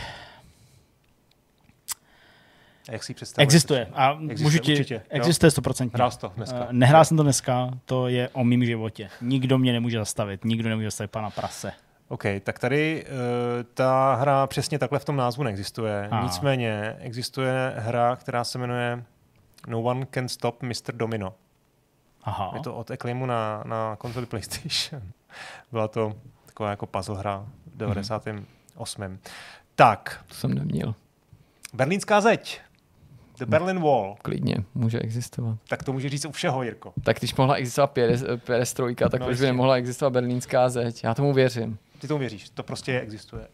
A jak si ji představuješ? Existuje. A Existuje, můžu ti, určitě, jo. existuje 100%. Hrál to dneska. Eh, Nehrál jsem to dneska, to je o mým životě. Nikdo mě nemůže zastavit, nikdo nemůže zastavit pana prase. OK, tak tady uh, ta hra přesně takhle v tom názvu neexistuje. A. Nicméně existuje hra, která se jmenuje No One Can Stop Mr. Domino. Aha. Je to od Acclaimu na, na konzoli PlayStation. Byla to taková jako puzzle hra v 98. Tak, To jsem neměl. Berlínská zeď. The Berlin Wall. Klidně, může existovat. Tak to může říct u všeho, Jirko. Tak když mohla existovat perestrojka, tak No, proč by nemohla existovat berlínská zeď? Já tomu věřím. Ty tomu věříš, to prostě existuje.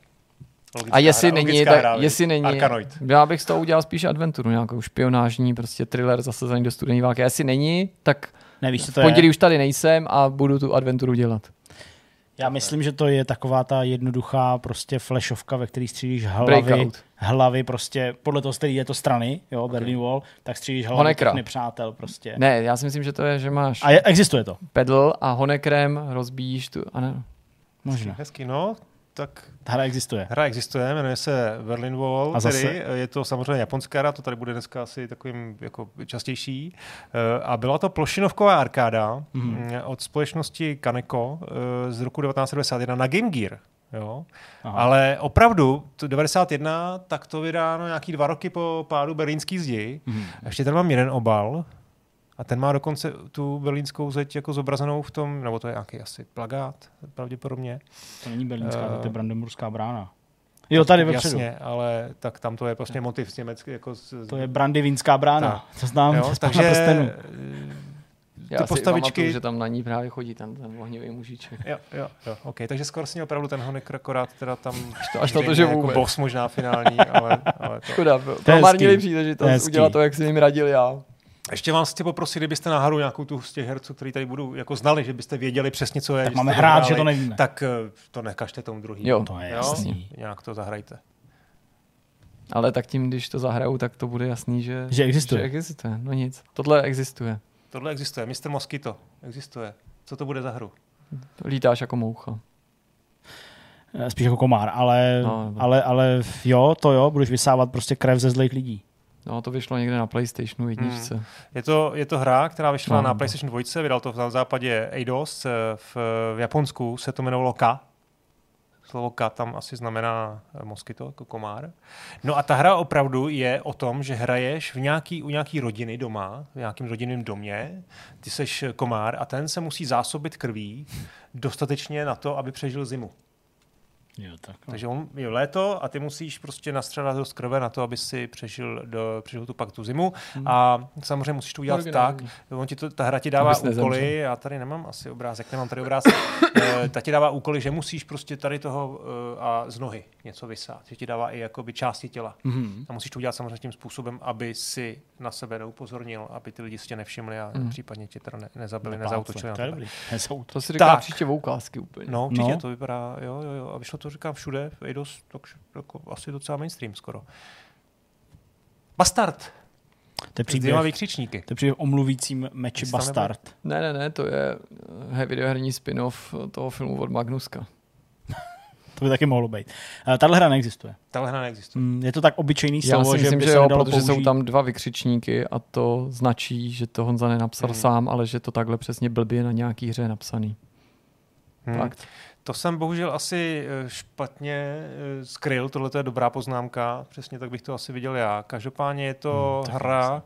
Logická A jestli hra, není, tak, hra, jestli není, Arkanoid. já bych z toho udělal spíš adventuru, nějakou špionážní, prostě thriller zasazený do studené války. A jestli není, tak Nevíš, co v to pondělí je? už tady nejsem a budu tu adventuru dělat. Já myslím, že to je taková ta jednoduchá prostě flashovka, ve který střílíš hlavy, Breakout. hlavy prostě, podle toho, z který je to strany, jo, Berlin Wall, tak střílíš hlavy Honekra. těch nepřátel prostě. Ne, já si myslím, že to je, že máš A je, existuje to. pedal a honekrem rozbíjíš tu, a ne, Možná. Hezky, no. Tak Ta hra existuje. hra existuje, jmenuje se Berlin Wall, A zase? tedy je to samozřejmě japonská hra, to tady bude dneska asi takovým jako častější. Eh, A byla to plošinovková arkáda Mhm. mm. od společnosti Kaneko eh, z roku 1991 na Game Gear. Jo? Aha. Ale opravdu, to 91, tak to vydáno nějaký dva roky po pádu berlínský zdi. Mhm. Ještě tady mám jeden obal a ten má dokonce tu berlínskou zeď jako zobrazenou v tom, nebo to je nějaký asi plagát pravděpodobně. To není berlínská, Eh, to je Brandenburská brána. Jo, tady vepředu. Jasně, ale tak tam to je prostě motiv z Německy. Jako z, To je Brandyvínská brána. To znám jo, takže Pána prstenů. eh, já si postavičky- pamatuju, že tam na ní právě chodí ten, ten ohnivý mužíček. Jo, jo, jo, OK. Takže skoro si měl opravdu ten honek, akorát teda tam to- až na to, že jako vůbec. boss možná finální, ale, ale to. Škoda, promarnili To příležitost udělat to, jak jsem jim radil já. Ještě vám chci poprosit, kdybyste náhodou nějakou tu z těch herců, který tady budou jako znali, že byste věděli přesně, co je. Tak máme hrát, že to nevíme. Tak eh, to nekažte tomu druhý. Jo, To je Jo? jasný. Nějak to zahrajte. Ale tak tím, když to zahraju, tak to bude jasný, že, Že existuje. Že existuje. No nic. Tohle existuje. Tohle existuje. Mr. Mosquito existuje. Co to bude za hru? Lítáš jako moucha. Eh, Spíš jako komár, ale, No, ale, ale jo, to jo, budeš vysávat prostě krev ze zlých lidí. No, to vyšlo někde na PlayStationu jedničce. Je to, je to hra, která vyšla No, na no. PlayStation 2, vydal to na západě Eidos, eh, v, v Japonsku se to jmenovalo Ka. Slovo Ka tam asi znamená eh, moskyto, jako komár. No a ta hra opravdu je o tom, že hraješ v nějaký, u nějaký rodiny doma, v nějakém rodinném domě, ty seš komár a ten se musí zásobit krví dostatečně na to, aby přežil zimu. Jo, tak. no. Takže on je léto a ty musíš prostě nastřelat dost krve na to, aby si přežil, do, přežil tu pak tu zimu. A samozřejmě musíš to udělat tak, Originální. on ti to, ta hra ti dává Abys nezemřel. úkoly, já tady nemám asi obrázek, nemám tady obrázek, Eh, ta ti dává úkoly, že musíš prostě tady toho eh, a z nohy něco vysát, že ti dává i jakoby části těla. Mhm. A musíš to udělat samozřejmě tím způsobem, aby si na sebe neupozornil, aby ty lidi si tě nevšimli a Mhm. případně tě teda ne, nezabili, Nepálce, nezautočili. To je dobrý. To si říká Tak. příště v úplně. No, určitě No. to vypadá, jo, jo, jo. A vyšlo to, říkám, všude, v Eidos, takže jako asi docela mainstream skoro. Bastard. To je příběh, výkřičníky. to je příběh o mluvícím meči tam Bastard. Ne, ne, ne, to je eh, videoherní spin-off toho filmu od Magnuska. To by taky mohlo být. Uh, tahle hra neexistuje. Tahle hra neexistuje. Mm, Je to tak obyčejný Já slovo, si myslím, že by že se jo, protože použít. jsou tam dva vykřičníky a to značí, že to Honza nenapsal Hmm. sám, ale že to takhle přesně blbě na nějaký hře je napsaný. Hmm. Fakt. To jsem bohužel asi eh, špatně eh, skryl, tohle je dobrá poznámka, přesně tak bych to asi viděl já. Každopádně je to Hmm, hra,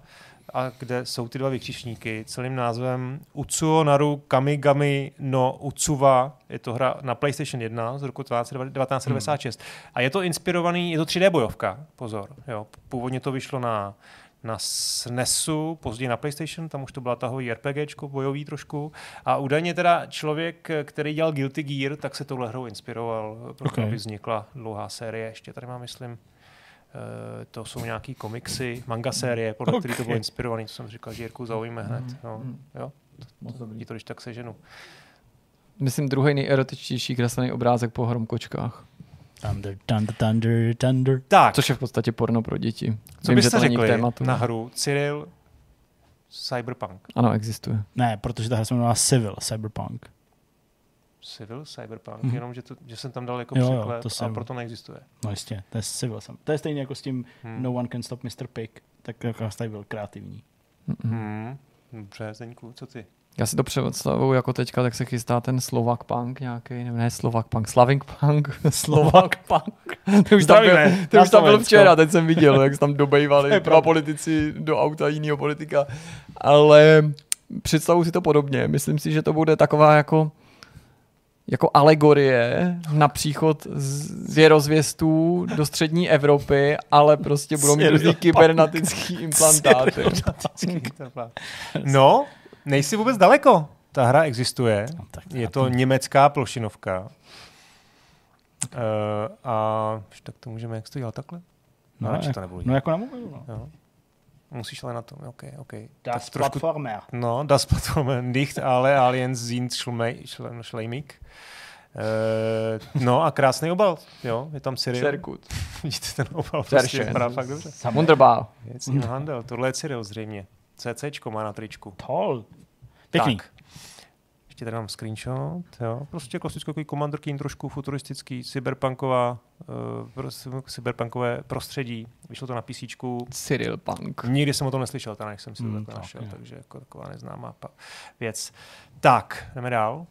a kde jsou ty dva vykřičníky celým názvem Utsuo Naru Kamigami no Utsuva. Je to hra na PlayStation 1 z roku 1996. A je to inspirovaný, je to 3D bojovka, pozor. Jo. Původně to vyšlo na na SNESu, později na PlayStation, tam už to byla tahový RPGčko, bojový trošku. A údajně teda člověk, který dělal Guilty Gear, tak se touhle hrou inspiroval, proto Okay. aby vznikla dlouhá série. Ještě tady mám, myslím, eh, to jsou nějaký komiksy, manga série, podle okay. který to bylo inspirovaný, to jsem říkal, že Jirku zaujme hned. No, Mm. jo, dobrý. ti to když tak seženu. Myslím druhý nejerotičtější kreslený obrázek po hromkočkách. Thunder, thunder, thunder, thunder. Tak, Což je v podstatě porno pro děti. co Vím, že byste to řekli tématu. na hru Cyril Cyberpunk? Ano, existuje. Ne, protože ta hra se jmenuje Civil, Cyberpunk. Civil Cyberpunk, Mhm. jenom že, to, že jsem tam dal jako Jo, jo, překlep to a jsem- proto neexistuje. No jistě, to je Civil. sam- To je stejně jako s tím Hmm. No One Can Stop Mr. Pig. Tak jako tady byl kreativní. Hmm. Dobře, Zdeňku, co ty? Já si to představuju jako teďka, tak se chystá ten Slovak punk nějaký, nebo ne Slovak punk, Slavink punk, Slovak punk. Ty už tam byl, ty už tam byl včera, teď jsem viděl, jak se tam To dobejvali dva politici do auta jiného politika. Ale představuji si to podobně. Myslím si, že to bude taková jako jako alegorie na příchod z věrozvěstů do střední Evropy, ale prostě budou mít různý Seriopunk. kybernetický implantáty. No, nejsi vůbec daleko. Ta hra existuje. No, tak Je to německá plošinovka. Uh, a tak to můžeme, jak jsi to dělal takhle? No, no, jak, to nebudu no jako na mobilu. No. Jo. Musíš ale na to, ok, ok. Das trošku- Platformer. No, das Plattformen nicht alle Aliens sind schleimig. Uh, no a krásný obal, jo, je tam Cyril. Serkut. Vidíte ten obal, prostě vypadá fakt dobře. Wunderbar. Věc ním handel, tohle je Cyril zřejmě. CCčko má na tričku. Tol. Pěkný. Tak. Ještě tady mám screenshot, jo. Prostě klasický takový Commander Keen, trošku futuristický, cyberpunková, uh, cyberpunkové prostředí. Vyšlo to na PC. Cyril Punk. Nikdy jsem o tom neslyšel, teda, než jsem si to takhle tak, našel, jo. takže jako taková neznámá věc. Tak, jdeme dál.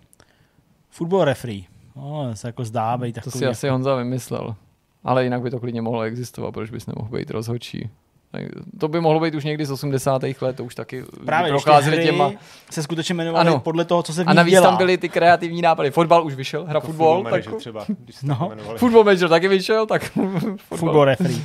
Football referee. No, to se jako zdá být To takový. si asi Honza vymyslel. Ale jinak by to klidně mohlo existovat, proč bys nemohl být rozhodčí. Tak To by mohlo být už někdy z 80. let, to už taky Právě, procházeli hry těma. se skutečně jmenovaly Ano. podle toho, co se v A navíc dělá. tam byly ty kreativní nápady. Fotbal už vyšel, hra Jako fotbal, tak manager třeba, když se No. jmenovali. Football Manager taky vyšel, tak fotbal. Football referee.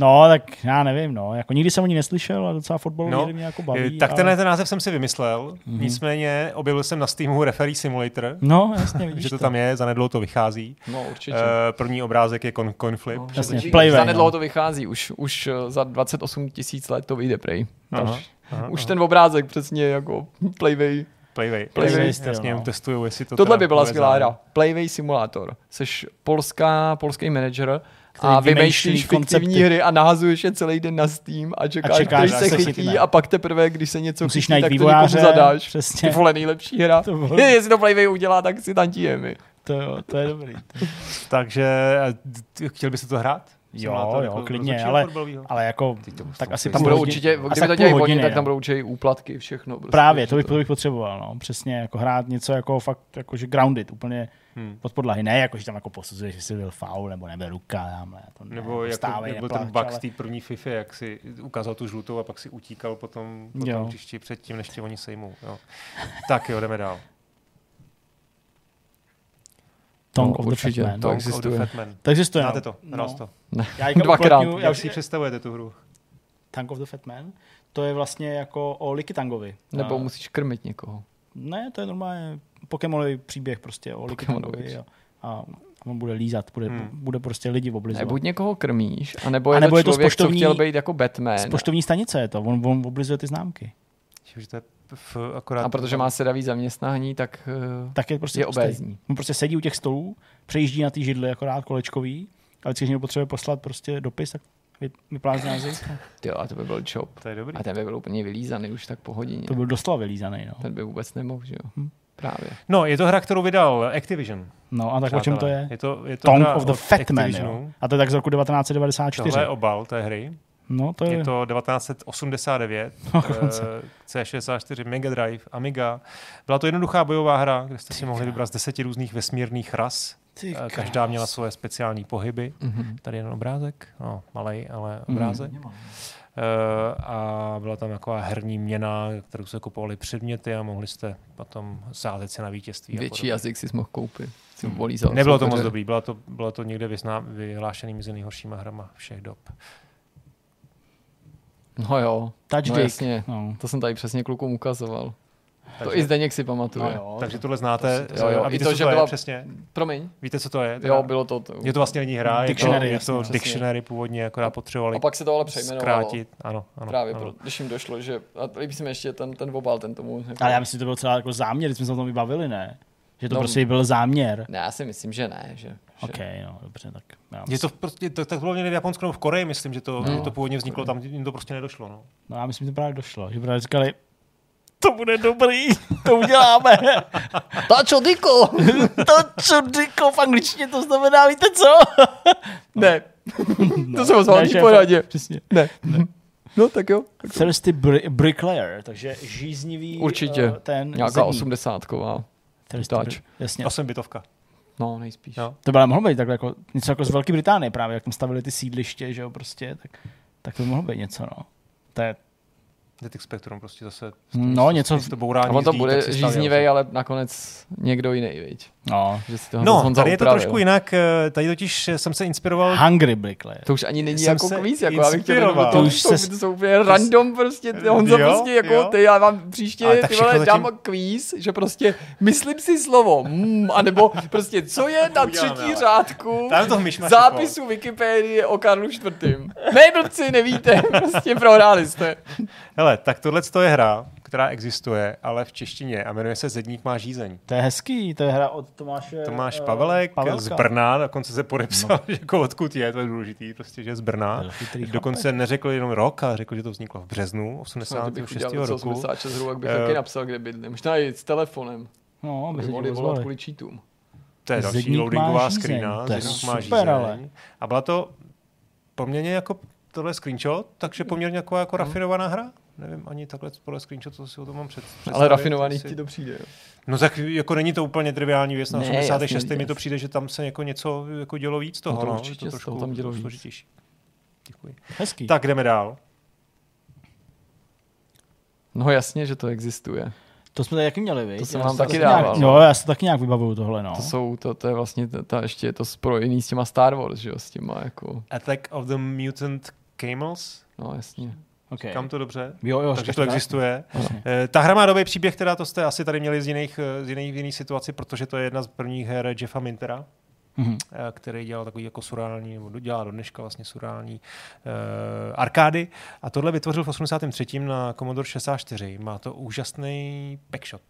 No, tak já nevím, no. Jako nikdy jsem o ní neslyšel a docela fotbal No, mě jako Eh, baví. Tak ale... tenhle ten název jsem si vymyslel, Mhm. nicméně objevil jsem na Steamu Referee Simulator, No, jasně, vidíš že to tam je, zanedlouho to vychází. No určitě. Uh, první obrázek je coin, coin flip. No, jasně, Playway, Zanedlouho no. to vychází, už, už eh, za 28 tisíc let to vyjde prej. Aha, Až- aha, Už aha. ten obrázek přesně jako Playway. Playway. Playway Jasně, styl, Jasně, no. testuju, jestli to Tohle by byla skvělá hra. Playway Simulator. Seš polská, polský manager Který a vymýšlí vymýšlíš fiktivní hry a nahazuješ je celý den na Steam a čekáš, a čekáš, když až se chytí chytne. a pak teprve, když se něco Musíš chytí, najít tak vývojáře, to někomu zadáš. Ty přesně. vole, nejlepší hra. To bylo- Je, jestli to Playway udělá, tak si tantíme. To, jo, to je dobrý. Takže chtěl byste to hrát? Jo, Simulátor jo, jako klidně, ale-? Ale jako, Ty to tak asi ty- Tam budou určitě, kdyby tak to dělají hodiny, tak tam budou určitě úplatky, všechno. Prostě, Právě, to bych, to bych potřeboval, no. Přesně, jako hrát něco jako fakt, jako že grounded, úplně Hmm. pod podlahy. Ne, jako že tam jako posuzuješ, jestli byl foul, nebo nebyl ruka, tamhle. To ne, Nebo jako, vstávej, jak byl ten neplač, bug z ale- té první FIFA, jak si ukázal tu žlutou a pak si utíkal potom, potom Jo. příště předtím, než tě oni sejmou. Jo. Tak jo, jdeme dál. Tongue No, of the určitě, Fat Man. to existuje. To existuje, Znáte no. to? No. To? Já teďka Dvakrát. Já Jak už si představujete tu hru? Tank of the Fat Man, to je vlastně jako o Liky Tangovi. Nebo A- musíš krmit někoho. Ne, to je normálně Pokémonový příběh prostě o. Tangovi. jo. A on bude lízat, bude, Hmm. bude prostě lidi Ne, oblizovat. buď někoho krmíš, anebo A je nebo to je to člověk, co spoštovní- chtěl být jako Batman. Z poštovní stanice je to, on, on oblizuje ty známky. Že to je v, akorát... A protože má sedavý zaměstnání, tak eh, Tak je prostě je prostý. obézní. On prostě sedí u těch stolů, přejíždí na ty židly akorát kolečkový, ale když někdo potřebuje poslat prostě dopis, tak vy- vyplází jazyk. Ty, a to by byl čop. To je dobrý. A ten by byl úplně vylízaný už tak po hodině. To byl doslova vylízaný, no. Ten by vůbec nemohl, že jo? Hm. Právě. No, je to hra, kterou vydal Activision. No a tak o čem to přátelé. je? Je to, je to Tongue hra of the Fat Man, jo. A to je tak z roku 1994. Tohle je obal té hry. No to je, Je to 1989, Dokonce. eh, C64, Mega Drive, Amiga. Byla to jednoduchá bojová hra, kde jste si mohli vybrat z deseti různých vesmírných ras. Ty Eh, Každá měla svoje speciální pohyby. Mhm. Tady jeden obrázek, no, malej, ale Mhm. obrázek. Eh, a byla tam taková herní měna, kterou se kupovali předměty a mohli jste potom sázet se na vítězství. a Větší jazyk si mohl koupit. Si Hmm. volí za Nebylo to moc dobrý, bylo to, bylo to někde vyzná, vyhlášený mezi nejhoršíma hrama všech dob. No jo, Touch no jasně. No. To jsem tady přesně klukům ukazoval. Takže, To i Zdeněk si pamatuje. No jo, takže tohle znáte. To si- jo, jo. A I víte, to, co že to je byla- přesně? Promiň. Víte, co to je? Jo, bylo to. to. Je to vlastně není hra, Dictionary, je to, je jasně, to přesně. dictionary původně, akorát potřebovali A pak se to ale přejmenovalo. zkrátit. Ano, ano. Právě, ano. pro, když jim došlo, že... A líbí se mi ještě ten, ten obal, ten tomu... Jako, Ale já myslím, že to byl celá jako záměr, když jsme se o tom vybavili, ne? Že to No. prostě byl záměr. Ne, já si myslím, že ne. Že, že... OK, no, dobře, tak já Je to prostě, tak, tak bylo v Japonsku nebo v Koreji, myslím, že to, No. že to původně vzniklo, tam jim to prostě nedošlo. No. No já myslím, že to právě došlo. Že právě říkali, to bude dobrý, to uděláme. Tačo, Diko! to, co Diko, v angličtině to znamená, víte co? ne. to jsem ozval Ne, v šéfe, poradě. Přesně. Ne. No, tak jo. Thirsty bri- Bricklayer, takže žíznivý Určitě. eh, ten Nějaká zedník. osmdesátková. Thirsty. Bri- Jasně. Osm bytovka. No, nejspíš. Jo. To byla mohlo být takhle jako, něco jako z Velké Británie právě, jak tam stavili ty sídliště, že jo, prostě, tak, tak to by mohlo být něco, no. To je, Detik Spectrum prostě zase. No, něco- To bourání A on to bude žíznivý, ale nakonec někdo jiný, viď? No, Že si toho No, Honza tady je to upravil. trošku jinak. eh, Tady totiž jsem se inspiroval Hungry Bricklayer. To už ani není Jsem jako se kvíz, jako já bych chtěl inspiroval. to, To už to, se- to jsou úplně random prostě, Honza Jo, prostě jako jo. ty, já vám příště ty vole všechno dám zatím- kvíz, že prostě myslím si slovo, mm, anebo prostě co je na třetí řádku zápisu Wikipedie o Karlu IV. Ne, blbci, nevíte, prostě prohráli jste. Hele, tak tohle je hra, která existuje, ale v češtině a jmenuje se Zedník má žízeň. To je hezký, to je hra od Tomáše Tomáš eh, Pavelek Pavelka. z Brna, dokonce se podepsal, no. jako odkud je, to je důležitý, prostě, že z Brna. Dokonce neřekl jenom rok, ale řekl, že to vzniklo v březnu Snad, kdybych 86. udělal něco roku. 86 hrůvek, bych Eh, taky napsal, kde bydlím. Možná i s telefonem. No, aby By se mohli volat kvůli cheatům. To je další Zedník má loadingová screena, to je Zedník má super, žízeň. ale. A byla to poměrně jako tohle screenshot, takže poměrně jako, jako rafinovaná hra. Nevím ani takhle podle screenshotu, co si o tom mám před, představit. Ale rafinovaný jestli- ti to přijde. Jo. No tak jako není to úplně triviální věc. Na Ne, 86. jasně, mi to přijde, že tam se jako něco jako dělo víc toho. No to no, určitě to toho tam dělo víc. složitější. Děkuji. Hezký. Tak jdeme dál. No jasně, že to existuje. To jsme tady jaký měli, viď? To jsem Já vám si taky nějak, dával, Jo, no. já si to taky nějak vybavuju tohle, no. To jsou, to, to je vlastně, ta, ta, ještě je to spojený s těma Star Wars, že jo, s těma jako, Attack of the Mutant Camels. no jasně. Okay. Kam to dobře? Jo, jo, Takže to tak? existuje. Eh, Ta hra má dobrý příběh, teda to jste asi tady měli z jiných, eh, z jiných, jiných situaci, protože to je jedna z prvních her Jeffa Mintera, Mhm. eh, který dělal takový jako surreální, nebo dělá do dneška vlastně surreální uh, arkády. A tohle vytvořil v 83. na Commodore 64. Má to úžasný backshot.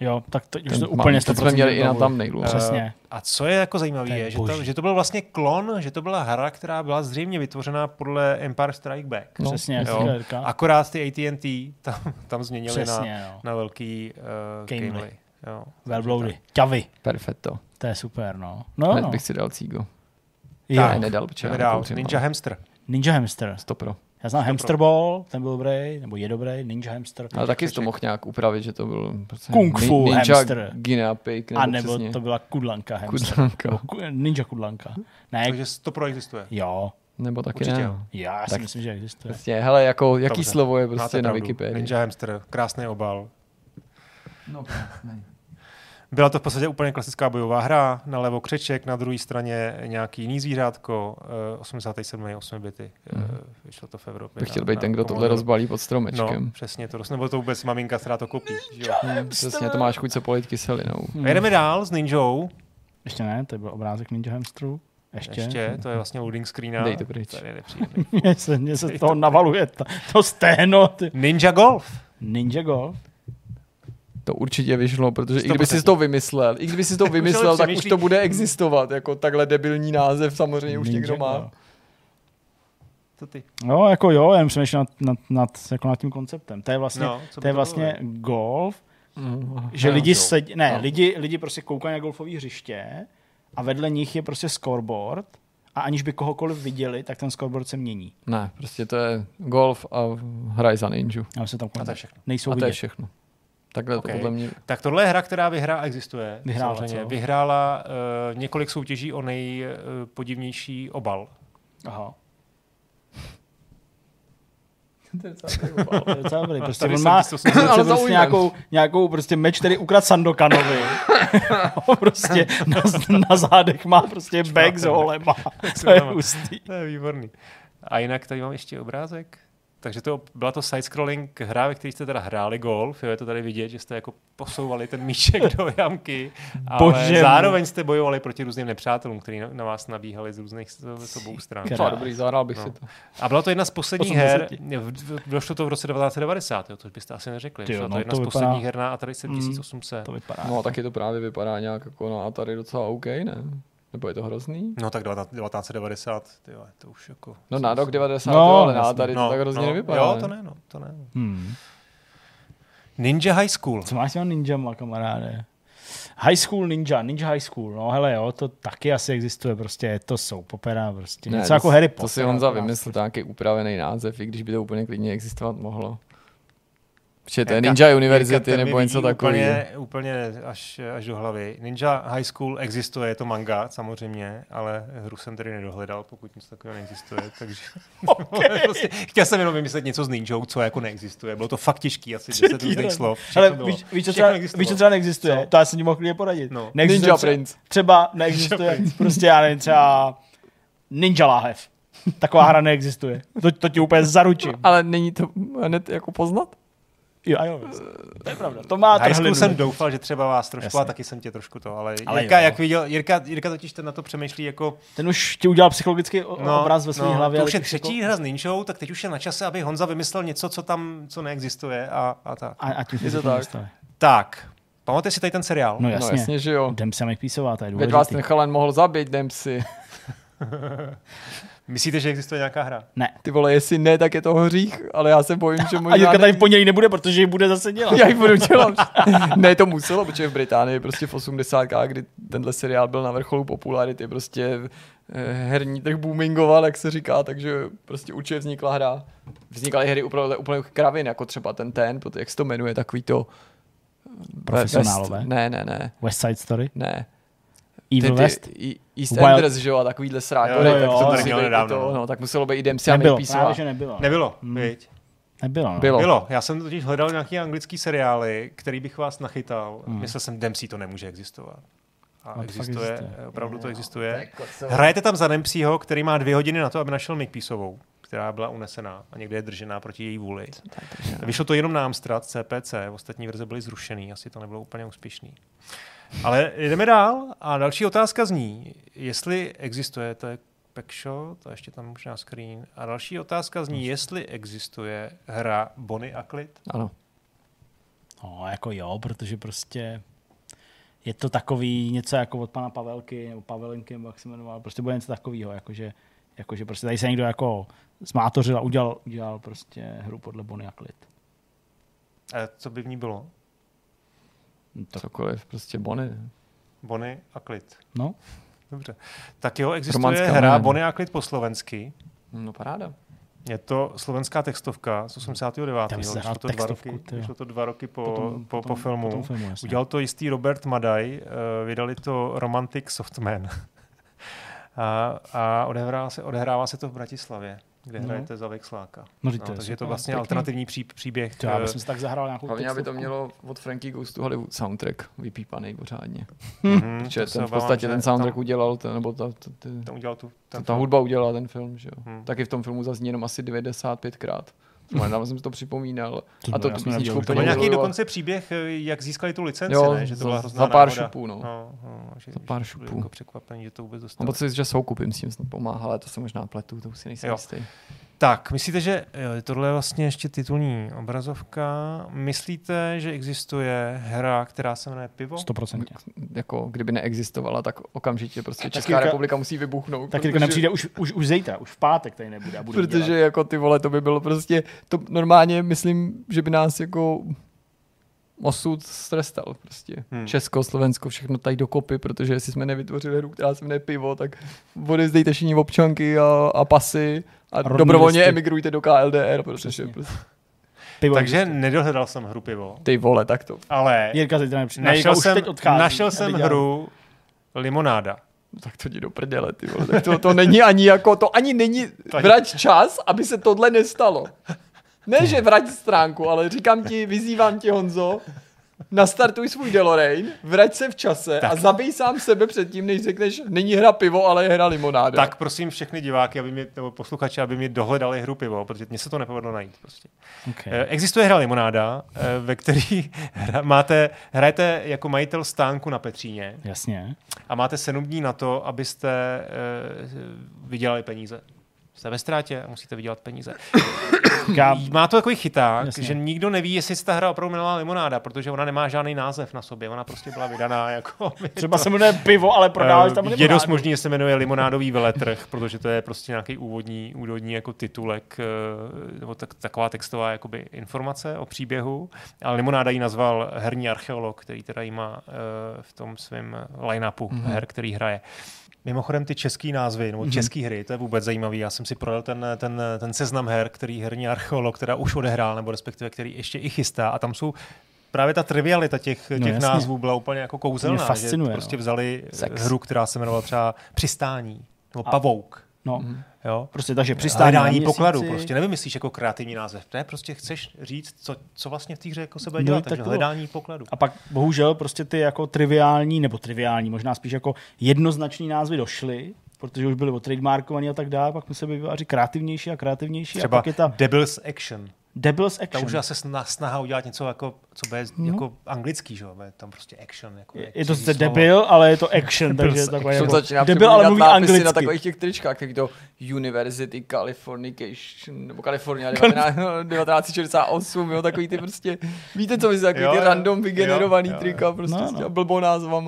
Jo, tak to, už Ten to mám- úplně 100% jsme měli i na thumbnailu. Eh, Přesně. A co je jako zajímavé, je že to, že to byl vlastně klon, že to byla hra, která byla zřejmě vytvořená podle Empire Strike Back. No, Přesně, jo. Akorát ty AT&T tam, tam změnili na, Přesně, no. na velký uh, Gamely. gamely. Jo, Velbloudy. Ťavy. Perfetto. To je super, no. No, Hned no. bych si dal cígo. Jo. Ne, nedal, protože nekouřím, Ninja Hamster. Ninja Hamster. Stopro. Já znám Hamster Ball, ten byl dobrý, nebo je dobrý, Ninja Hamster. Ale taky to mohl nějak upravit, že to byl prostě Kung fu Ninja hamster. Guinea pig, nebo A nebo přesně to byla kudlanka Hamster. kudlanka. Nebo ku- Ninja kudlanka. Ne, Takže to pro existuje. jo. Nebo taky Určitě ne. jo. Já si Tak- myslím, že existuje. Prostě, hele, jako, jaký Dobře. slovo je Máte prostě na pravdu. Wikipedii? Ninja Hamster, krásný obal. No, krásný. Byla to v podstatě úplně klasická bojová hra, na levo křeček, na druhé straně nějaký jiný zvířátko, eh, 87. 8 bity, eh, Mhm. vyšlo to v Evropě. Bych chtěl na- být na ten, kdo tohle Commodore. rozbalí pod No, stromečkem. přesně to, nebo to vůbec maminka, která to kopí. že jo. Hmm, přesně, to máš chuť se polit kyselinou. A jdeme dál s Ninjou. Ještě ne, to byl obrázek Ninja Hamsteru. Ještě. Ještě, to je vlastně loading screena. Dej to pryč. To je nepříjemný. Mně se, mně se z toho navaluje ta, to sténo. Ty. Ninja Golf. Ninja Golf. To určitě vyšlo, protože i kdyby 100%. si to vymyslel, i kdyby si to Tak už vymyslel, tak už to bude existovat. Jako takhle debilní název samozřejmě už Ninja někdo má. Golf. Co ty? No, jako jo, jen přemýšlím nad, nad, nad, jako nad tím konceptem. To je vlastně, No, to je to vlastně bylo? golf, Mm, že no, lidi jo. sedí, ne, No. lidi, lidi prostě koukají na golfové hřiště a vedle nich je prostě scoreboard a aniž by kohokoliv viděli, tak ten scoreboard se mění. Ne, prostě to je golf a hraj za ninju. A se tam A to je všechno. nejsou A to vidět. je všechno. Takhle Okay. to podle mě... Tak tohle je hra, která vyhrá existuje. Vyhrála, samozřejmě. co? Vyhrála uh, několik soutěží o nejpodivnější obal. Aha. To je docela To je docela. Prostě Tady on má prostě prostě nějakou, nějakou prostě meč, který ukrad Sandokanovi. prostě na, na, zádech má prostě bag s holema. To je hustý. To je výborný. A jinak tady mám ještě obrázek. Takže to byla to side-scrolling hra, ve které jste teda hráli golf, jo, je to tady vidět, že jste jako posouvali ten míček do jamky, ale Bože zároveň jste bojovali proti různým nepřátelům, kteří na, vás nabíhali z různých z obou stran. Krás. Dobrý, zahrál bych No. si to. A byla to jedna z posledních 80. her, došlo to v roce 1990, jo, to byste asi neřekli. Ty jo, Byla to no, jedna to z vypadá- posledních her na Atari Mm, 7800. To vypadá. No a taky to právě vypadá nějak jako na Atari docela OK, ne? Nebo je to hrozný? No tak 1990, ty jo, to už jako... No na rok 90, No, no, ale na jasně. Atari to tak hrozně nevypadá. Jo, to ne, no, to ne. Hmm. Ninja High School. Co máš s ninjama, kamaráde? High School Ninja, Ninja High School, no hele jo, to taky asi existuje, prostě je to soap opera, prostě Ne, něco to, jako Harry Potter. To si Honza akorát vymyslel, to nějaký upravený název, i když by to úplně klidně existovat mohlo. Protože to je Ninja Jirka, University ten mi nebo něco takového. Úplně, úplně až, až do hlavy. Ninja High School existuje, je to manga samozřejmě, ale hru jsem tedy nedohledal, pokud nic takového neexistuje, takže prostě, chtěl jsem jenom vymyslet něco s ninjou, co jako neexistuje. Bylo to fakt těžký, asi 10 různých slov. Ale víš, víš, co třeba, existovalo. víš, co třeba neexistuje? Co? To já jsem ti mohl klidně poradit. No. Neexistuje Ninja třeba, Prince. Třeba neexistuje, prostě já nevím, třeba Ninja láhev. Taková hra neexistuje. To, to ti úplně zaručím. Ale není to hned jako poznat? Jo, jo, to je pravda. To má High trhlinu. jsem doufal, že třeba vás trošku, Jasně. a taky jsem tě trošku to, ale, Ale Jirka, jo. jak viděl, Jirka, Jirka totiž ten na to přemýšlí jako, Ten už ti udělal psychologický no, obraz ve své no, hlavě. to už je teď třetí Jako, hra s ninjou, tak teď už je na čase, aby Honza vymyslel něco, co tam, co neexistuje a, a tak. a, a tím Je to tak. Tak, pamatuješ si tady ten seriál? No No jasně. jasně, že jo. Jdem se Písová, to je Veď vás důležitý. ten chalan mohl zabít, si. Myslíte, že existuje nějaká hra? Ne. Ty vole, jestli ne, tak je to hřích, ale já se bojím, že A možná... Jirka ne- tady v pondělí nebude, protože ji bude zase dělat. Já ji budu dělat. ne, to muselo, protože v Británii prostě v 80. kdy tenhle seriál byl na vrcholu popularity, prostě eh, herní trh boomingoval, jak se říká, takže prostě určitě vznikla hra. Vznikaly hry úplně, úplně kravin, jako třeba ten ten, protože jak se to jmenuje, takový to... Profesionálové. West, ne, ne, ne, West Side Story? ne. Evil Ty- ty- West? i- East Wild- Enders, že jo, a takovýhle srákory, Jo, jo, tak to tady i nedávno, to, no. no, tak muselo být i Dempsey a Nebylo, právě, že nebylo. Nebylo, Hmm. viď? Nebylo. No. Bylo. Bylo. Já jsem totiž hledal nějaký anglický seriály, který bych vás nachytal. Hmm. Myslel jsem, Dempsey to nemůže existovat. A No, existuje, existuje. opravdu to existuje. Hrajete tam za Dempseyho, který má dvě hodiny na to, aby našel Makepeaceovou, která byla unesená a někde je držená proti její vůli. Vyšlo to jenom na Amstrad, CPC, ostatní verze byly zrušený, asi to nebylo úplně úspěšný. Ale jdeme dál a další otázka zní, jestli existuje, to je Packshot a ještě tam možná screen. A další otázka zní, jestli existuje hra Bonnie a Clyde. Ano. No, jako jo, protože prostě je to takový něco jako od pana Pavelky, nebo Pavelinky, nebo jak se jmenoval, prostě bude něco takového, jakože, jakože prostě tady se někdo jako zmátořil a udělal, udělal prostě hru podle Bonnie a Clyde. A co by v ní bylo? To, Cokoliv, prostě Bonnie. Bonnie a Clyde. no, Dobře. Tak jo, existuje Romanská hra jméno. Bonnie a Clyde po slovensky. No paráda. Je to slovenská textovka z 89. Tam Vyšlo to, dva roky, vyšlo to dva roky po, potom, po, potom, po filmu. Potom filmu jasně. Udělal to jistý Robert Madaj, uh, vydali to Romantic Softman. a a odehrává, se, odehrává se to v Bratislavě, kde No. hrajete za Vexláka. No, No, to je takže je to vlastně pěkný. alternativní pří, příběh. To já eh, bych si tak zahrál nějakou Hlavně, aby to mělo od Frankie Goes to Hollywood soundtrack vypípaný pořádně. mhm, Protože ten v podstatě ten soundtrack tam, udělal, ten, nebo ta, ta, ta, tam udělal tu, ten ta film. hudba udělala ten film, že jo. Hmm. Taky v tom filmu zazní jenom asi 95krát. Nedávno jsem si to připomínal. A to jsem písničku To byl nějaký dokonce příběh, eh, jak získali tu licenci, Jo, ne? Že to za- byla za hrozná pár náhoda. šupů, no. No, no, že, Za pár že šupů. Jako překvapení, že to vůbec Mám dostalo. pocit, že soukupím s tím snad pomáhal, ale to se možná pletu, to už si nejsem Jo. jistý. Tak, myslíte, že jo, tohle je vlastně ještě titulní obrazovka. Myslíte, že existuje hra, která se jmenuje Pivo? 100%. Jako kdyby neexistovala, tak okamžitě prostě Česká Jirka- republika musí vybuchnout. Tak protože- jako nepřijde už, už, už zítra, už v pátek tady nebude a bude Protože dělat. jako ty vole, to by bylo prostě, to normálně myslím, že by nás jako osud strestal prostě. Hmm. Hmm. Česko, Slovensko, všechno tady dokopy, protože jestli jsme nevytvořili hru, která se jmenuje pivo, tak odezdejte všichni občanky a, a pasy a dobrovolně listy. emigrujte do KLDR, protože prostě, Pivo Takže existuje. nedohledal jsem hru Pivo, ty vole, tak to. ale Jirka našel už jsem, teď odchází. našel jsem Neviděl. hru Limonáda. No Tak to jdi do prdele, ty vole. Tak to, to není ani jako, to ani není vrať čas, aby se tohle nestalo. Ne, že vrať stránku, ale říkám ti, vyzývám tě, Honzo, nastartuj svůj DeLorean, vrať se v čase tak. a zabij sám sebe předtím, než řekneš, není hra pivo, ale je hra limonáda. Tak prosím všechny diváky, aby mě, nebo posluchače, aby mi dohledali hru pivo, protože mně se to nepovedlo najít. Prostě. Okay. Eh, Existuje hra limonáda, eh, ve který hra, máte, hrajete jako majitel stánku na Petříně Jasně. a máte sedm dní na to, abyste eh, vydělali peníze. Jste ve ztrátě a musíte vydělat peníze. Já, Má to takový chyták, Jasně. že nikdo neví, jestli se ta hra opravdu jmenovala limonáda, protože ona nemá žádný název na sobě. Ona prostě byla vydaná jako... třeba se jmenuje pivo, ale prodáváš tam Eh, je limonádu. dost možný, že se jmenuje limonádový veletrh, protože to je prostě nějaký úvodní, úvodní jako titulek, eh, nebo tak, taková textová jakoby informace o příběhu. Ale limonáda ji nazval herní archeolog, který teda jí má eh, v tom svém line-upu mm-hmm. her, který hraje. Mimochodem ty český názvy, nebo mm-hmm. český hry, to je vůbec zajímavý. Já jsem si projel ten, ten, ten seznam her, který herní archeolog teda už odehrál, nebo respektive který ještě i chystá. A tam jsou právě ta trivialita těch, No těch jasně. názvů byla úplně jako kouzelná. Mě fascinuje, že prostě no. vzali Sex. hru, která se jmenovala třeba Přistání, nebo Pavouk. No, Jo? prostě takže přistání na Hledání měsíci. pokladu, prostě nevymyslíš jako kreativní název. Ne, prostě chceš říct, co, co vlastně v té hře jako se bude No, dělat, tak takže to- hledání pokladu. A pak bohužel prostě ty jako triviální, nebo triviální, možná spíš jako jednoznační názvy došly, protože už byly otrademarkovaný a tak dále, pak museli vyvářit kreativnější a kreativnější. Třeba a pak je ta Devil's Action. Devil's Ta Action. už je asi sna- snaha udělat něco jako, co bude No. jako anglický, že jo? Bude tam prostě action. Jako je, je to sice debil, ale je to action, takže je takové Jako debil, ale mluví anglicky. na takových těch tričkách, jak to University Californication, nebo California 19, 1968, jo, takový ty prostě, víte co myslím, takový Jo, ty random vygenerovaný jo, jo. trika, prostě No, s no. těma blbou názvama.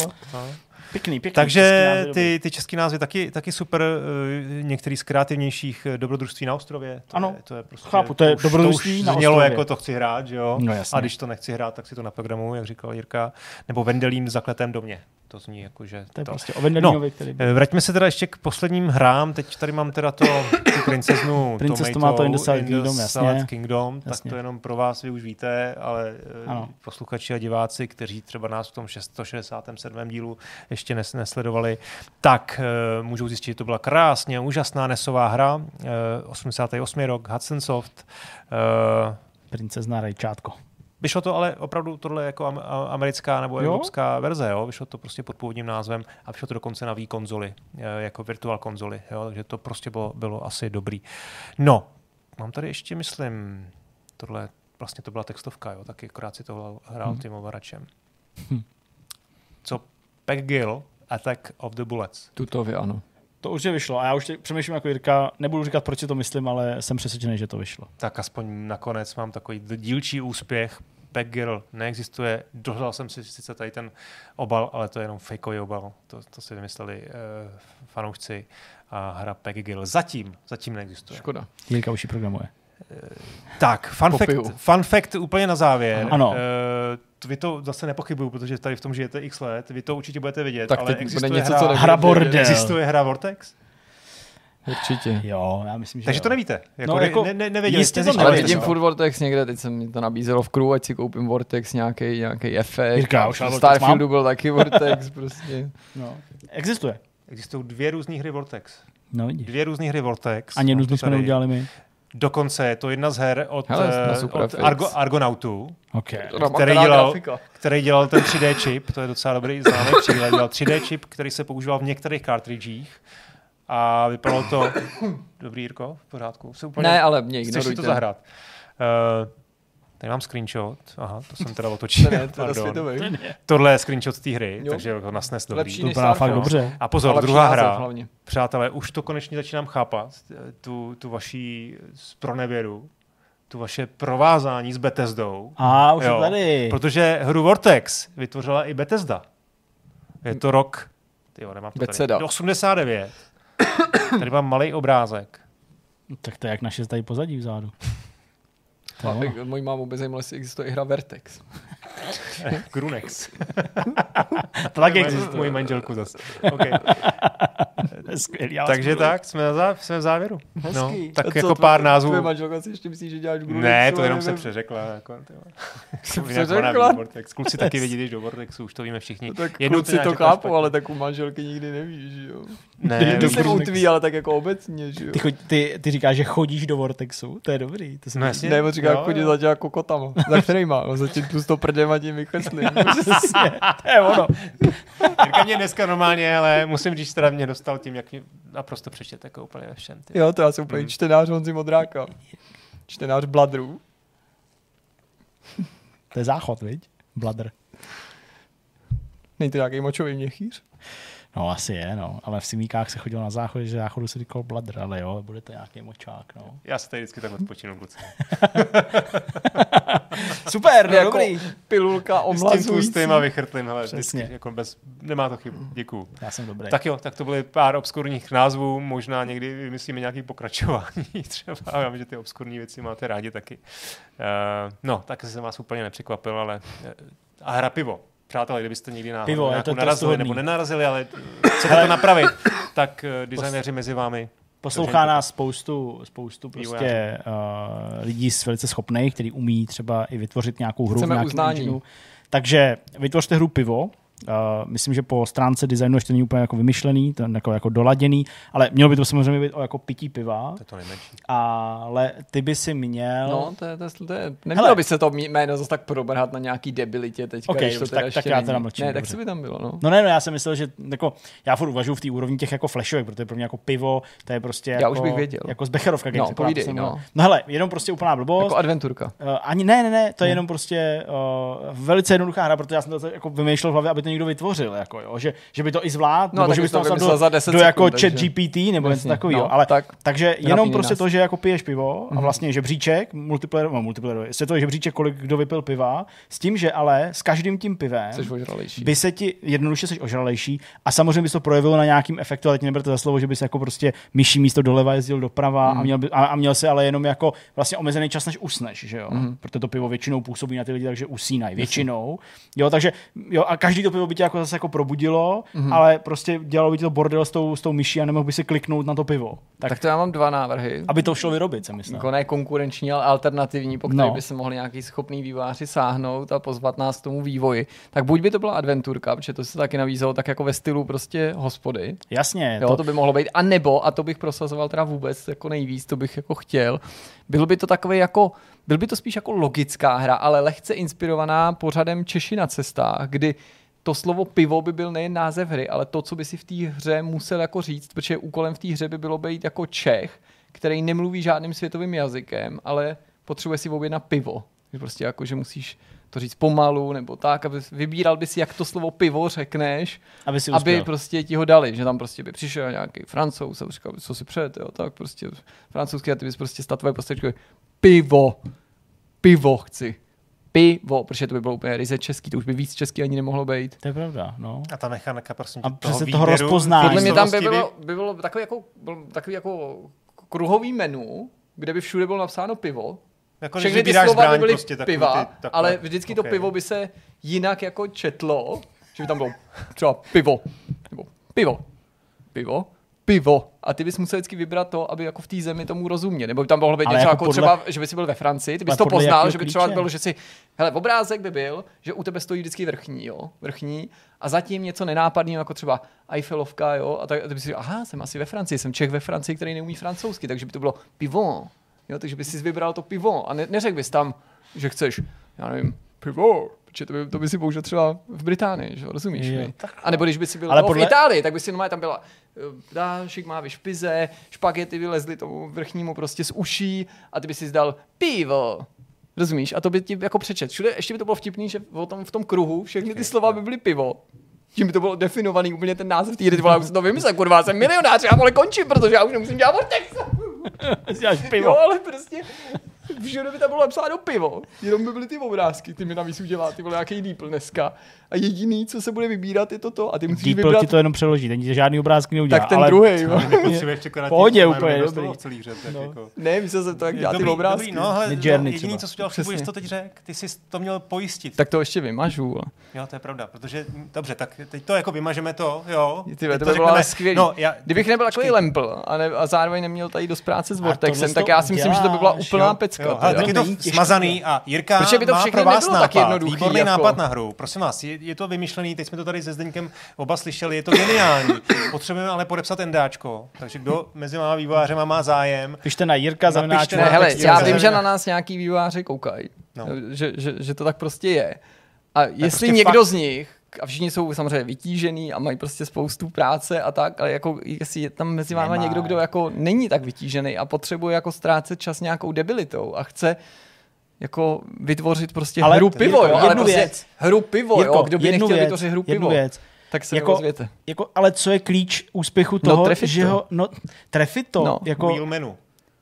Pěkný, pěkný. český Takže dobrý. ty, ty český názvy taky, taky super, eh, některý z kreativnějších eh, dobrodružství na ostrově. To Ano, je, to je prostě, chápu, to je už, dobrodružství to na už znělo ostrově. jako to chci hrát, že jo? No, jasně. A když to nechci hrát, tak si to naprogramuju, jak říkal Jirka. Nebo Vendelín v zakletém domě. To zní jako, že To je to. prostě o Vendelínovi, který Eh, Vraťme se teda ještě k posledním hrám. Teď tady mám teda to, tu princeznu Princess Tomato Tomato in the Salad in Kingdom, jasně. Salad Kingdom, tak Jasně. to jenom pro vás vy už víte, ale eh, Ano. posluchači a diváci, kteří třeba nás v tom 167. dílu ještě nes, nesledovali, tak eh, můžou zjistit, že to byla krásně úžasná nesová hra. eh, 88. rok, Hudson Soft. Princezna Rajčátko. Vyšlo to ale opravdu tohle jako americká nebo Jo? evropská verze, jo? Vyšlo to prostě pod původním názvem a vyšlo to dokonce na konzoli, eh, jako virtual konzoli, jo? takže to prostě bylo, bylo asi dobrý. No, mám tady ještě, myslím, tohle, vlastně to byla textovka, jo? taky akorát si tohle hrál Hmm. tím ovaračem. Hm. Co Gill, Attack of the Bullets. Tutově, ano. To už je vyšlo a já už přemýšlím jako Jirka, nebudu říkat, proč si to myslím, ale jsem přesvědčený, že to vyšlo. Tak aspoň nakonec mám takový dílčí úspěch. Girl neexistuje. Dohledal jsem si sice tady ten obal, ale to je jenom fakeový obal. To, to si vymysleli uh, fanoušci a hra Girl. Zatím, zatím neexistuje. Škoda. Jirka už ji programuje. Tak, fun fact, fun fact úplně na závěr. Ano. Uh, vy to zase nepochybuju, protože tady v tom žijete x let. Vy to určitě budete vědět, Tak ale existuje něco, hra, co Hra bordel. existuje hra Vortex? Určitě. Jo, já myslím, že Takže jo. to nevíte. Jako, No, ne, jako ne, ne, nevěděli jistě jste, to Ale vidím no. furt Vortex někde, teď se mi to nabízelo v crew, ať si koupím Vortex, nějaký, nějaký efekt. Jirka, A už Starfieldu byl taky Vortex, prostě. No. Existuje. Existují dvě různé hry Vortex. No vidíš. Dvě různé hry Vortex. Ani jednu jsme neudělali my. Dokonce je to jedna z her od, Hele, eh, od. Argo, Argonautů, OK. To nám Který dělal- který dělal ten 3D čip, to je docela dobrý známý příklad, dělal 3D čip, který se používal v některých cartridgech a vypadalo to... Dobrý, Jirko, v pořádku? Se úplně... Ne, ale mě Chceš si to ignorujte. zahrát? Uh, tady mám screenshot. Aha, to jsem teda otočil. Ne, to světový. Tohle je screenshot z té hry, Jo. takže ho nasnes dobrý. Lepší To vypadá fakt dobře. A pozor, Ale druhá hra. hlavně. Přátelé, už to konečně začínám chápat, tu, tu vaší pronevěru, tu vaše provázání s Bethesdou. A už je Jo, tady. Protože hru Vortex vytvořila i Bethesda. Je to rok, tyjo, nemám to Bethesda. tady, 89. Tady mám malý obrázek. Tak to je jak naše tady pozadí vzadu. A mámu by zajímalo, jestli existuje i hra Vertex. Grunex. To Moje- existuje. Moji manželku zase. Okay. Skvělý, Takže skvělý. tak, jsme, na zá, jsme v závěru. No, Hezký. tak A co, jako tvoje- pár názvů. Tvoje manželka si ještě myslí, že děláš guru. Ne, to jenom se přeřekla. Jako, přeřekla? Vortex. Kluci taky vědí, když do Vortexu, už to víme všichni. No, tak Jednou kluci to chápu, ale tak u manželky nikdy nevíš, že jo. Ne, Ne, to se utví, ale tak jako obecně, že jo. Ty, ty, ty říkáš, že chodíš do Vortexu, to je dobrý. To No jasně. Ne, on říká, chodí za těma kokotama. Za kterýma? No, za tím tlustou prdem a tím. Přesně, to je ono. Jirka mě dneska normálně, ale musím říct, teda mě dostal tím, jak mě naprosto přečet, jako úplně ve všem. Ty. jo, to já jsem úplně Hmm. čtenář Honzi Modráka. Čtenář Bladrů. To je záchod, viď? Bladr. Není to nějaký močový měchýř? No asi je, no. Ale v Simíkách se chodilo na záchod, že záchodu se říkal Bladr, ale jo, bude to nějaký močák, no. Já se tady vždycky tak odpočinu, kluci. Super, no, jako dobrý. pilulka S tím omlazující. tlustým a vychrtlým, ale Přesně. vždycky, jako bez, nemá to chybu. Děkuju. Já jsem dobrý. Tak jo, tak to byly pár obskurních názvů, možná někdy vymyslíme nějaký pokračování třeba. Já vím, že ty obskurní věci máte rádi taky. Uh, no, tak jsem vás úplně nepřekvapil, ale uh, a hra pivo. Přátelé, kdybyste někdy na Pivo, je nějakou to narazili trestuhodný. nebo nenarazili, ale eh, chcete to napravit, tak uh, designéři mezi vámi. Poslouchá nás spoustu, spoustu prostě uh, lidí s velice schopných, který umí třeba i vytvořit nějakou hru Chceme v nějakém uznání. engineu. Takže vytvořte hru pivo. Uh, myslím, že po stránce designu ještě není úplně jako vymyšlený, to jako, jako doladěný, ale mělo by to samozřejmě být o jako pití piva, To je to nejmenší. ale ty by si měl... No, to je, to je, to je nemělo Hele. by se to jméno zase tak probrhat na nějaký debilitě teďka, Ok, když to tak- ještě tak já teda mlčím, Ne, tak dobře. co by tam bylo, no. No ne, no, já jsem myslel, že jako, já furt uvažuji v té úrovni těch jako flashovek, protože pro mě jako pivo, to je prostě Já jako, už bych věděl. jako z Becherovka. No, povídej, no. no hele, jenom prostě úplná blbost. Jako adventurka. Uh, ani ne, ne, ne, to je Ne. jenom prostě uh, velice jednoduchá hra, protože já jsem to jako vymýšlel v hlavě, aby to někdo vytvořil, jako jo, že, že by to i zvládl, No, nebo že bys to to do, za 10 do jako sekund, chat takže- GPT nebo něco takového, no, ale, tak. takže jenom prostě nás. to, že jako piješ pivo a Mhm. vlastně žebříček, multiplayer, no, multiplayer, světový žebříček, kolik kdo vypil piva, s tím, že ale s každým tím pivem by se ti jednoduše seš ožralejší a samozřejmě by se to projevilo na nějakým efektu, ale teď neberte za slovo, že bys jako prostě myší místo doleva jezdil doprava Mhm. a, měl by, a, a, měl si ale jenom jako vlastně omezený čas, než usneš, že jo? Mhm. Protože to pivo většinou působí na ty lidi, takže usínají většinou. Jo, takže jo, a každý to pivo by tě jako zase jako probudilo, Mhm. ale prostě dělalo by ti to bordel s tou, s tou myší a nemohl by si kliknout na to pivo. Tak, Tak to já mám dva návrhy. aby to šlo vyrobit, jsem myslel. Jako ne konkurenční, ale alternativní, po kterých No. by se mohli nějaký schopný vývojáři sáhnout a pozvat nás k tomu vývoji. Tak buď by to byla adventurka, protože to se taky navízelo tak jako ve stylu prostě hospody. Jasně, Jo, to, to by mohlo být. A nebo, a to bych prosazoval teda vůbec jako nejvíc, to bych jako chtěl, byl by to takový jako, byl by to spíš jako logická hra, ale lehce inspirovaná pořadem Češi na cestách, kdy to slovo pivo by byl nejen název hry, ale to, co by si v té hře musel jako říct, protože úkolem v té hře by bylo být jako Čech, který nemluví žádným světovým jazykem, ale potřebuje si objednat pivo. Prostě jako, že musíš to říct pomalu nebo tak, aby vybíral by si, jak to slovo pivo řekneš, aby si aby prostě ti ho dali, že tam prostě by přišel nějaký francouz a říkal, co si přejete, jo, tak prostě francouzský a ty bys prostě statové postavičky, pivo, pivo chci, pivo, protože to by bylo úplně ryze český, to už by víc český ani nemohlo být. To je pravda, no. A ta mechanika, prosím, A přesně výběru, toho rozpoznání. Podle mě tam by bylo, by bylo takový, jako, byl takový jako kruhový menu, kde by všude bylo napsáno pivo, jako všechny ty slova by byly prostě piva, ty, takhle. ale vždycky to Ok. pivo by se jinak jako četlo, že by tam bylo třeba pivo, nebo pivo, pivo, pivo. A ty bys musel vždycky vybrat to, aby jako v té zemi tomu rozuměl. Nebo by tam mohlo být Ale něco jako jako, podle- třeba, že by si byl ve Francii, ty bys to poznal, že by třeba klíče? bylo, že si, hele, obrázek by byl, že u tebe stojí vždycky vrchní, jo, vrchní, a zatím něco nenápadného, jako třeba Eiffelovka, jo, a tak a ty bys si, aha, jsem asi ve Francii, jsem Čech ve Francii, který neumí francouzsky, takže by to bylo pivo, jo, takže bys si vybral to pivo a ne, neřekl bys tam, že chceš, já nevím, pivo, protože to by, to by si použil třeba v Británii, že jo, rozumíš Jo? A nebo když by si byl Ale podle- v Itálii, tak by si normálně tam byla eh, dášik má v špize, špagety vylezly tomu vrchnímu prostě z uší a ty by si zdal pivo. Rozumíš? A to by ti jako přečet. Všude ještě by to bylo vtipný, že o tom, v tom kruhu všechny ty slova by byly pivo. Tím by to bylo definovaný úplně ten název té hry. Ty vole, já už to vymyslel, kurva, jsem milionář, já vole končím, protože já už nemusím dělat Vortex. Děláš pivo. Jo, ale prostě Všude by tam bylo napsáno pivo, jenom by byly ty obrázky, ty mi navíc udělá, ty vole nějaký Deeple dneska. A jediný, co se bude vybírat, je toto. A ty musíš Deeple vybrat ti to jenom přeloží, ten ti žádný obrázky neudělá. tak ten ale druhý. jo. Překládat Pohodě, úplně, dobrý. celý tak No. jako. Ne, myslel jsem to, jak dělá ty Dobrý, obrázky. dobrý, no, hele, no, jediný, třeba. co jsi udělal chybu, jsi to teď řekl, ty jsi to měl pojistit. Tak to ještě vymažu. Jo, to je pravda, protože, hm, dobře, tak teď to jako vymažeme to, jo. Ty, to by bylo ale skvělý. No, já, Kdybych nebyl takový lempl a, ne, a zároveň neměl tady dost práce s Vortexem, tak to já si myslím, že to by byla úplná jo, pecka. Jo, ale tak je to smazaný a Jirka Protože by to má všechny pro vás nebylo tak nápad, jednoduchý, výborný jako. nápad na hru. Prosím vás, je, je, to vymyšlený, teď jsme to tady se Zdeňkem oba slyšeli, je to geniální. Potřebujeme ale podepsat endáčko, takže kdo mezi váma vývojářema má zájem, Pište na Jirka zavináč. Ne, hele, tak já vím, že na nás nějaký vývojáři koukají, No. že, že, že to tak prostě je. A jestli prostě někdo fakt- z nich, a všichni jsou samozřejmě vytížený a mají prostě spoustu práce a tak, ale jako jestli je tam mezi váma Nemá. někdo, kdo jako není tak vytížený a potřebuje jako ztrácet čas nějakou debilitou a chce jako vytvořit prostě Ale hru pivo, Jirko, jo, ale jednu prostě věc. hru pivo, jo, kdo by nechtěl věc, vytvořit hru pivo, věc. tak se Jako- jako, ale co je klíč úspěchu No, toho, trefit že to. ho, no, trefit to, No. jako, wheel menu.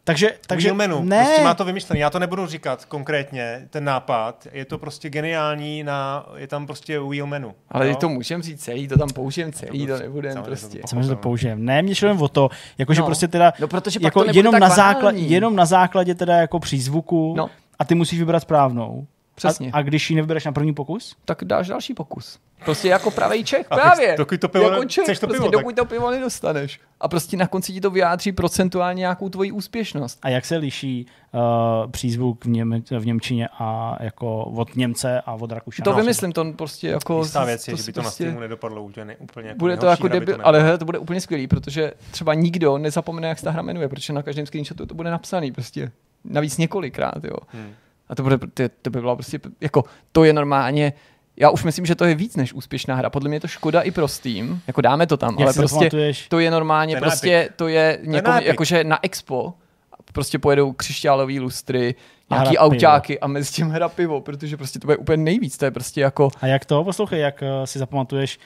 Takže, takže, menu, ne, prostě má to vymyšlený. Já to nebudu říkat konkrétně, ten nápad. Je to prostě geniální, na, je tam prostě wheel menu. Ale jo? to můžeme říct celý, to tam použijem celý, to nebudeme samozřejmě prostě. to Samozřejmě to použijem. Ne, mě šlo jen o to, jakože No. prostě teda, No, protože jako jenom, na základ, banální. jenom na základě teda jako přízvuku No. a ty musíš vybrat správnou. Přesně. A, a když ji nevybereš na první pokus? tak dáš další pokus. Prostě jako pravý Čech, A právě. tak dokud to pivo jako Čech, chceš to prostě pivo, dokud to pivo nedostaneš. A prostě na konci ti to vyjádří procentuálně nějakou tvoji úspěšnost. A jak se liší uh, přízvuk v, něm, v Němčině a jako od Němce a od Rakušana? To vymyslím, to prostě jako... Jistá věc je, že si by to na prostě- Steamu nedopadlo úplně, úplně jako Bude to jako to debil, nebylo. ale hele, to bude úplně skvělý, protože třeba nikdo nezapomene, jak se ta hra jmenuje, protože na každém screenshotu to bude napsaný prostě. Navíc několikrát, jo. Hmm. A to, bude, to, to by bylo prostě, jako, to je normálně, já už myslím, že to je víc než úspěšná hra. Podle mě je to škoda i pro Steam. Jako dáme to tam, Jak ale si prostě zapamatuješ? to je normálně, To je na prostě to je někomu, Epic. jakože na Expo prostě pojedou křišťálový lustry, A nějaký hra autáky a mezi tím hra pivo, protože prostě to bude úplně nejvíc. To je prostě jako, A jak to? Poslouchej, jak uh, si zapamatuješ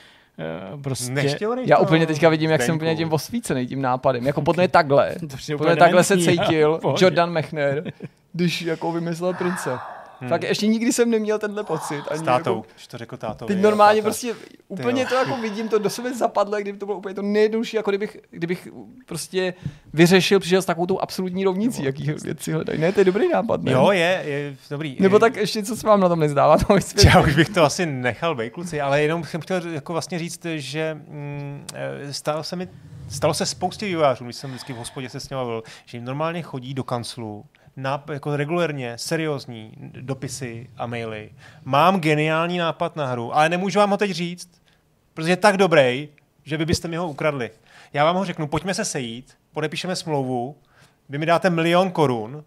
uh, prostě... Neštěl já úplně teďka vidím, jak jsem úplně tím osvícený tím nápadem. Jako podle mě takhle. To Podle takhle se cítil. Jordan Mechner, když jako vymyslel prince. Hmm. Tak ještě nikdy jsem neměl tenhle pocit. Ani S tátou, Jako, to řekl tátou. teď normálně prostě úplně to jako vidím, to do sebe zapadlo, kdyby to bylo úplně to nejjednodušší, jako kdybych, kdybych prostě vyřešil, přišel s takovou tou absolutní rovnicí, jaký věci hledají. Ne, to je dobrý nápad, ne? Jo, je, je dobrý. Nebo Je- tak ještě, co se vám na tom nezdává, to. Já už bych to asi nechal být, kluci, ale jenom jsem chtěl jako vlastně říct, že mm, eh, stalo se mi Stalo se spoustě vývojářů, když jsem vždycky v hospodě se s bavil, že jim normálně chodí do kanclu na, jako regulérně, seriózní dopisy a maily. Mám geniální nápad na hru, ale nemůžu vám ho teď říct, protože je tak dobrý, že vy byste mi ho ukradli. Já vám ho řeknu, pojďme se sejít, podepíšeme smlouvu, vy mi dáte milion korun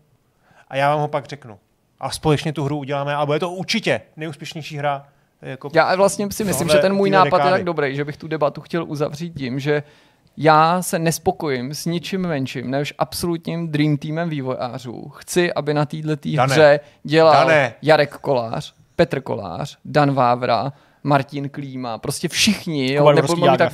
a já vám ho pak řeknu. A společně tu hru uděláme a bude to určitě nejúspěšnější hra. Jako Já vlastně si myslím, že ten můj nápad je dekády. tak dobrý, že bych tu debatu chtěl uzavřít tím, že já se nespokojím s ničím menším než absolutním dream teamem vývojářů. Chci, aby na této hře dělal Dane. Jarek Kolář, Petr Kolář, Dan Vávra, Martin Klíma, prostě všichni. Jo, nebo tak,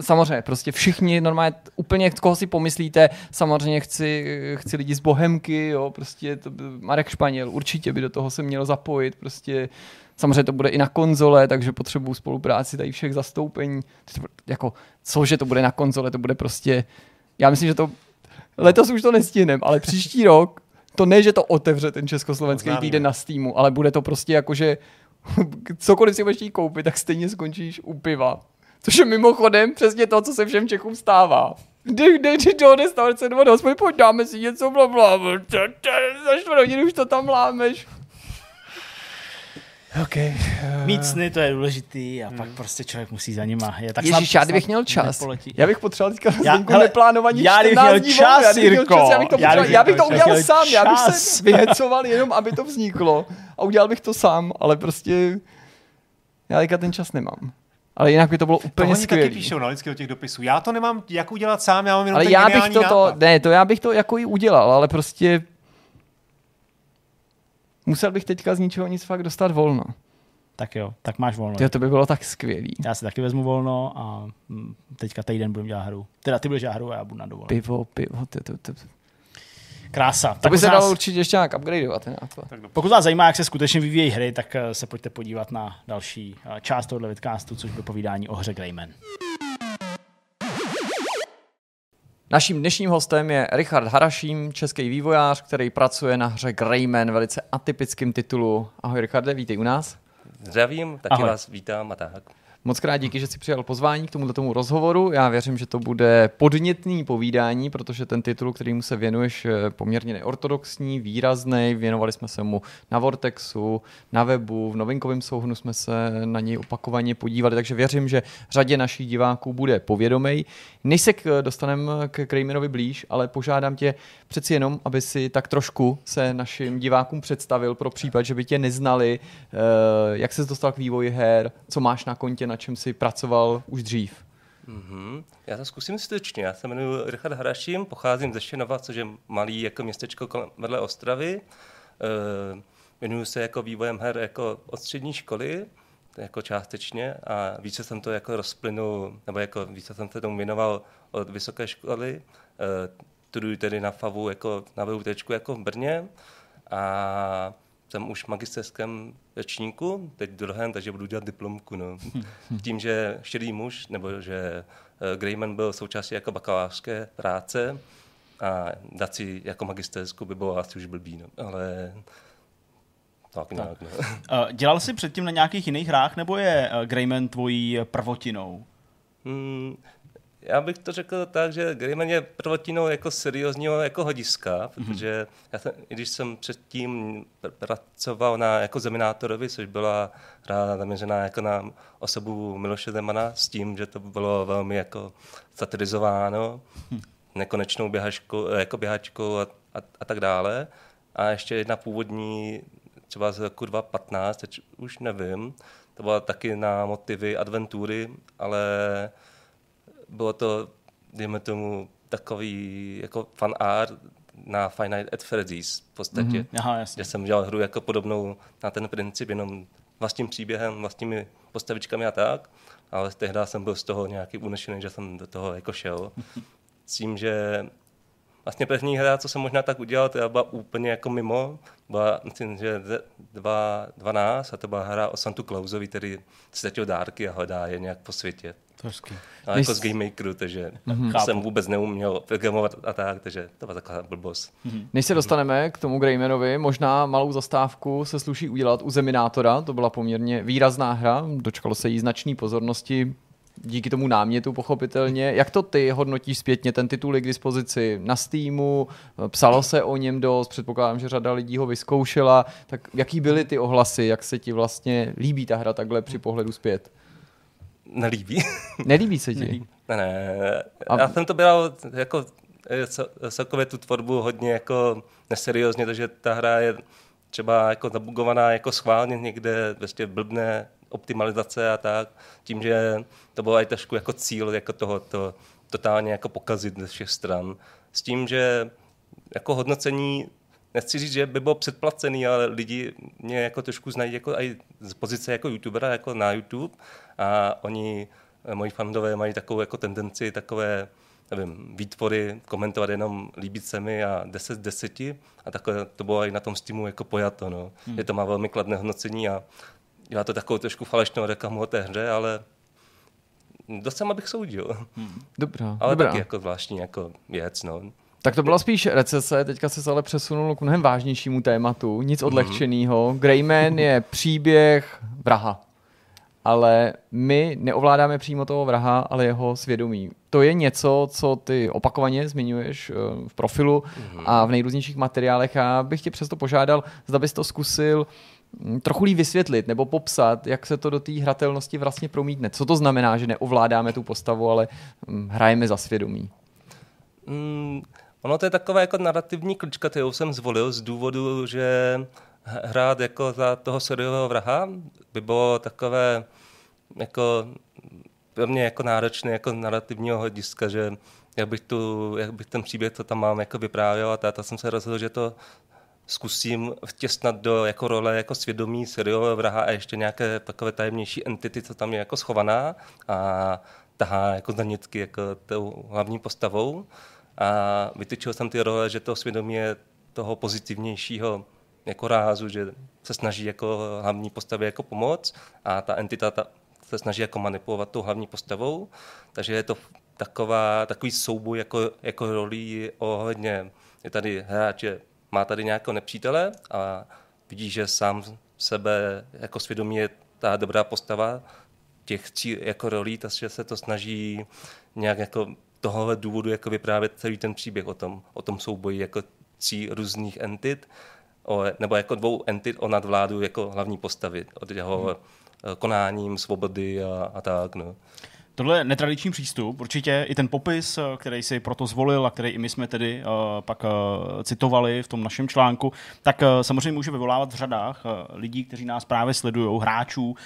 samozřejmě, prostě všichni normálně, úplně koho si pomyslíte, samozřejmě chci, chci lidi z Bohemky, jo, prostě to, Marek Španěl, určitě by do toho se měl zapojit, prostě samozřejmě to bude i na konzole, takže potřebuju spolupráci tady všech zastoupení, jako, cože to bude na konzole, to bude prostě, já myslím, že to, letos už to nestihnem, ale příští rok, to ne, že to otevře ten československý Oznámíme. týden na Steamu, ale bude to prostě jako, že cokoliv si budeš chtít koupit, tak stejně skončíš u piva. Což je mimochodem přesně to, co se všem Čechům stává. Když jdeš do restaurace nebo do hospody, pojď dáme si něco, bla, bla, za čtvrt hodiny už to tam lámeš. Okay. Mít sny, to je důležitý a pak prostě člověk musí za nima. Je tak Ježíš, snad, já kdybych měl čas, nepoletí. já bych potřeboval teďka Já- hele, neplánovaní já kdybych 14 měl dní čas, volno, já kdybych měl Jirko, čas, já bych to, já kdybych já bych to udělal čas. sám, já bych se vyhecoval jenom, aby to vzniklo a udělal bych to sám, ale prostě já teďka ten čas nemám. Ale jinak by to bylo To úplně oni taky skvělé. píšou na lidsky do těch dopisů. Já to nemám jak udělat sám, já mám jenom Ale ten já bych to, to, ne, to já bych to jako i udělal, ale prostě musel bych teďka z ničeho nic fakt dostat volno. Tak jo, tak máš volno. Tyjo, to by bylo tak skvělý. Já si taky vezmu volno a mm, teďka týden budeme dělat hru. Teda ty budeš dělat hru a já budu na dovolené. Pivo, pivo, to, to, to. Krása. To by se nás, dalo určitě ještě nějak upgradeovat. Ne? Pokud vás zajímá, jak se skutečně vyvíjejí hry, tak eh, se pojďte podívat na další eh, část tohoto vidcastu, což by povídání o hře Greyman. Naším dnešním hostem je Richard Haraším, český vývojář, který pracuje na hře Greyman, velice atypickým titulu. Ahoj Richarde, vítej u nás. Zdravím, taky Ahoj. vás vítám a tak. Moc krát díky, že jsi přijal pozvání k tomuto tomu rozhovoru. Já věřím, že to bude podnětný povídání, protože ten titul, kterýmu se věnuješ, je poměrně neortodoxní, výrazný. Věnovali jsme se mu na Vortexu, na webu, v novinkovém souhnu jsme se na něj opakovaně podívali, takže věřím, že řadě našich diváků bude povědomej. Než se dostaneme k Krejmenovi blíž, ale požádám tě přeci jenom, aby si tak trošku se našim divákům představil pro případ, že by tě neznali, eh, jak se dostal k vývoji her, co máš na kontě, na čem jsi pracoval už dřív. Mm-hmm. Já to zkusím stručně. Já se jmenuji Richard Hraším, pocházím ze Šenova, což je malý jako městečko vedle Ostravy. E, jmenuji se jako vývojem her jako od střední školy, jako částečně a více jsem to jako rozplynul, nebo jako více jsem se tomu věnoval od vysoké školy. E, studuji tedy na FAVu jako na VUT jako v Brně a jsem už v magisterském ročníku, teď druhém, takže budu dělat diplomku. No. Tím, že šedý muž, nebo že uh, Greyman byl součástí jako bakalářské práce a dát si jako magisterskou by bylo asi už blbý, no. ale tak nějak, no. Uh, dělal jsi předtím na nějakých jiných hrách, nebo je uh, Greyman tvojí prvotinou? Hmm, já bych to řekl tak, že Greyman je prvotinou jako seriózního jako hodiska, mhm. protože já jsem, když jsem předtím pracoval na jako Zeminátorovi, což byla hra zaměřená jako na osobu Miloše Zemana, s tím, že to bylo velmi jako satirizováno, hm. nekonečnou běhačkou, jako běhačkou a, a, a tak dále. A ještě jedna původní, třeba z roku 2015, teď už nevím, to byla taky na motivy adventury, ale bylo to, dejme tomu, takový jako fan art na Five Nights at Freddy's v podstatě. Mm-hmm. Aha, jasně. Že jsem dělal hru jako podobnou na ten princip, jenom vlastním příběhem, vlastními postavičkami a tak, ale tehdy jsem byl z toho nějaký unešený, že jsem do toho jako šel. S tím, že vlastně první hra, co jsem možná tak udělal, to byla úplně jako mimo. Byla, myslím, že 12 a to byla hra o Santu Clausovi, který ztratil dárky a hledá je nějak po světě. To hezky. A jako z Game Makeru, takže mm-hmm. jsem vůbec neuměl programovat a tak, takže to byla taková blbost. Mm-hmm. Než se dostaneme k tomu Greymanovi, možná malou zastávku se sluší udělat u Zeminátora, to byla poměrně výrazná hra, dočkalo se jí značný pozornosti, díky tomu námětu pochopitelně. Jak to ty hodnotíš zpětně? Ten titul je k dispozici na Steamu, psalo se o něm dost, předpokládám, že řada lidí ho vyzkoušela. Tak jaký byly ty ohlasy? Jak se ti vlastně líbí ta hra takhle při pohledu zpět? Nelíbí. Nelíbí se ti? Nelíbí. Ne, ne. A... Já jsem to bral jako eh, celkově tu tvorbu hodně jako neseriózně, takže ta hra je třeba jako zabugovaná jako schválně někde, vlastně blbné optimalizace a tak, tím, že to bylo i trošku jako cíl jako toho to totálně jako pokazit ze všech stran. S tím, že jako hodnocení nechci říct, že by bylo předplacený, ale lidi mě jako trošku znají jako i z pozice jako youtubera, jako na YouTube a oni, moji fandové mají takovou jako tendenci takové nevím, výtvory komentovat jenom líbit se mi a 10 z 10 a takhle to bylo i na tom Steamu jako pojato. No. Hmm. Je to má velmi kladné hodnocení a dělá to takovou trošku falešnou reklamu o té hře, ale dost sama bych soudil. Hmm. Dobrá. Ale dobrá. taky jako zvláštní jako věc. No. Tak to byla spíš recese, teďka se ale přesunul k mnohem vážnějšímu tématu, nic mhm. odlehčeného. Greyman je příběh vraha, ale my neovládáme přímo toho vraha, ale jeho svědomí. To je něco, co ty opakovaně zmiňuješ eh, v profilu mm-hmm. a v nejrůznějších materiálech. Já bych tě přesto požádal, zda bys to zkusil hm, trochu líp vysvětlit nebo popsat, jak se to do té hratelnosti vlastně promítne. Co to znamená, že neovládáme tu postavu, ale hm, hrajeme za svědomí? Mm, Ono to je taková jako narrativní klička, kterou jsem zvolil z důvodu, že hrát jako za toho seriového vraha by bylo takové jako pro mě jako náročné jako narrativního hlediska, že jak bych, tu, jak bych ten příběh, to tam mám, jako vyprávěl a tak, jsem se rozhodl, že to zkusím vtěsnat do jako role jako svědomí seriového vraha a ještě nějaké takové tajemnější entity, co tam je jako schovaná a tahá jako za nitky jako tou hlavní postavou. A vytyčil jsem ty role, že to svědomí je toho pozitivnějšího jako rázu, že se snaží jako hlavní postavě jako pomoc a ta entita ta, se snaží jako manipulovat tou hlavní postavou, takže je to taková, takový souboj jako, jako rolí ohledně, je tady hráč, má tady nějakého nepřítele a vidí, že sám sebe jako svědomí je ta dobrá postava těch tří jako rolí, takže se to snaží nějak jako tohohle důvodu jako vyprávět celý ten příběh o tom, o tom souboji jako tří různých entit, o, nebo jako dvou entit o nadvládu jako hlavní postavy, od jeho hmm. konáním, svobody a, a tak. No. Tohle je netradiční přístup, určitě i ten popis, eh, který si proto zvolil a který i my jsme tedy uh, pak uh, citovali v tom našem článku, tak uh, samozřejmě může vyvolávat v řadách uh, lidí, kteří nás právě sledují, hráčů, uh,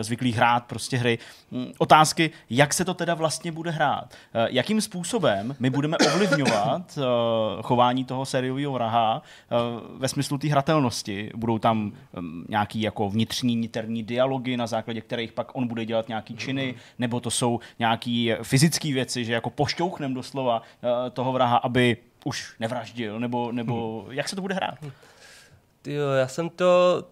zvyklých hrát prostě hry, um, otázky, jak se to teda vlastně bude hrát. Uh, jakým způsobem my budeme ovlivňovat uh, chování toho sériového vraha uh, ve smyslu té hratelnosti. Budou tam um, nějaký jako vnitřní, niterní dialogy, na základě kterých pak on bude dělat nějaký činy, nebo to jsou nějaké fyzické věci, že jako pošťouchnem doslova uh, toho vraha, aby už nevraždil, nebo, nebo hmm. jak se to bude hrát? Jo, já jsem to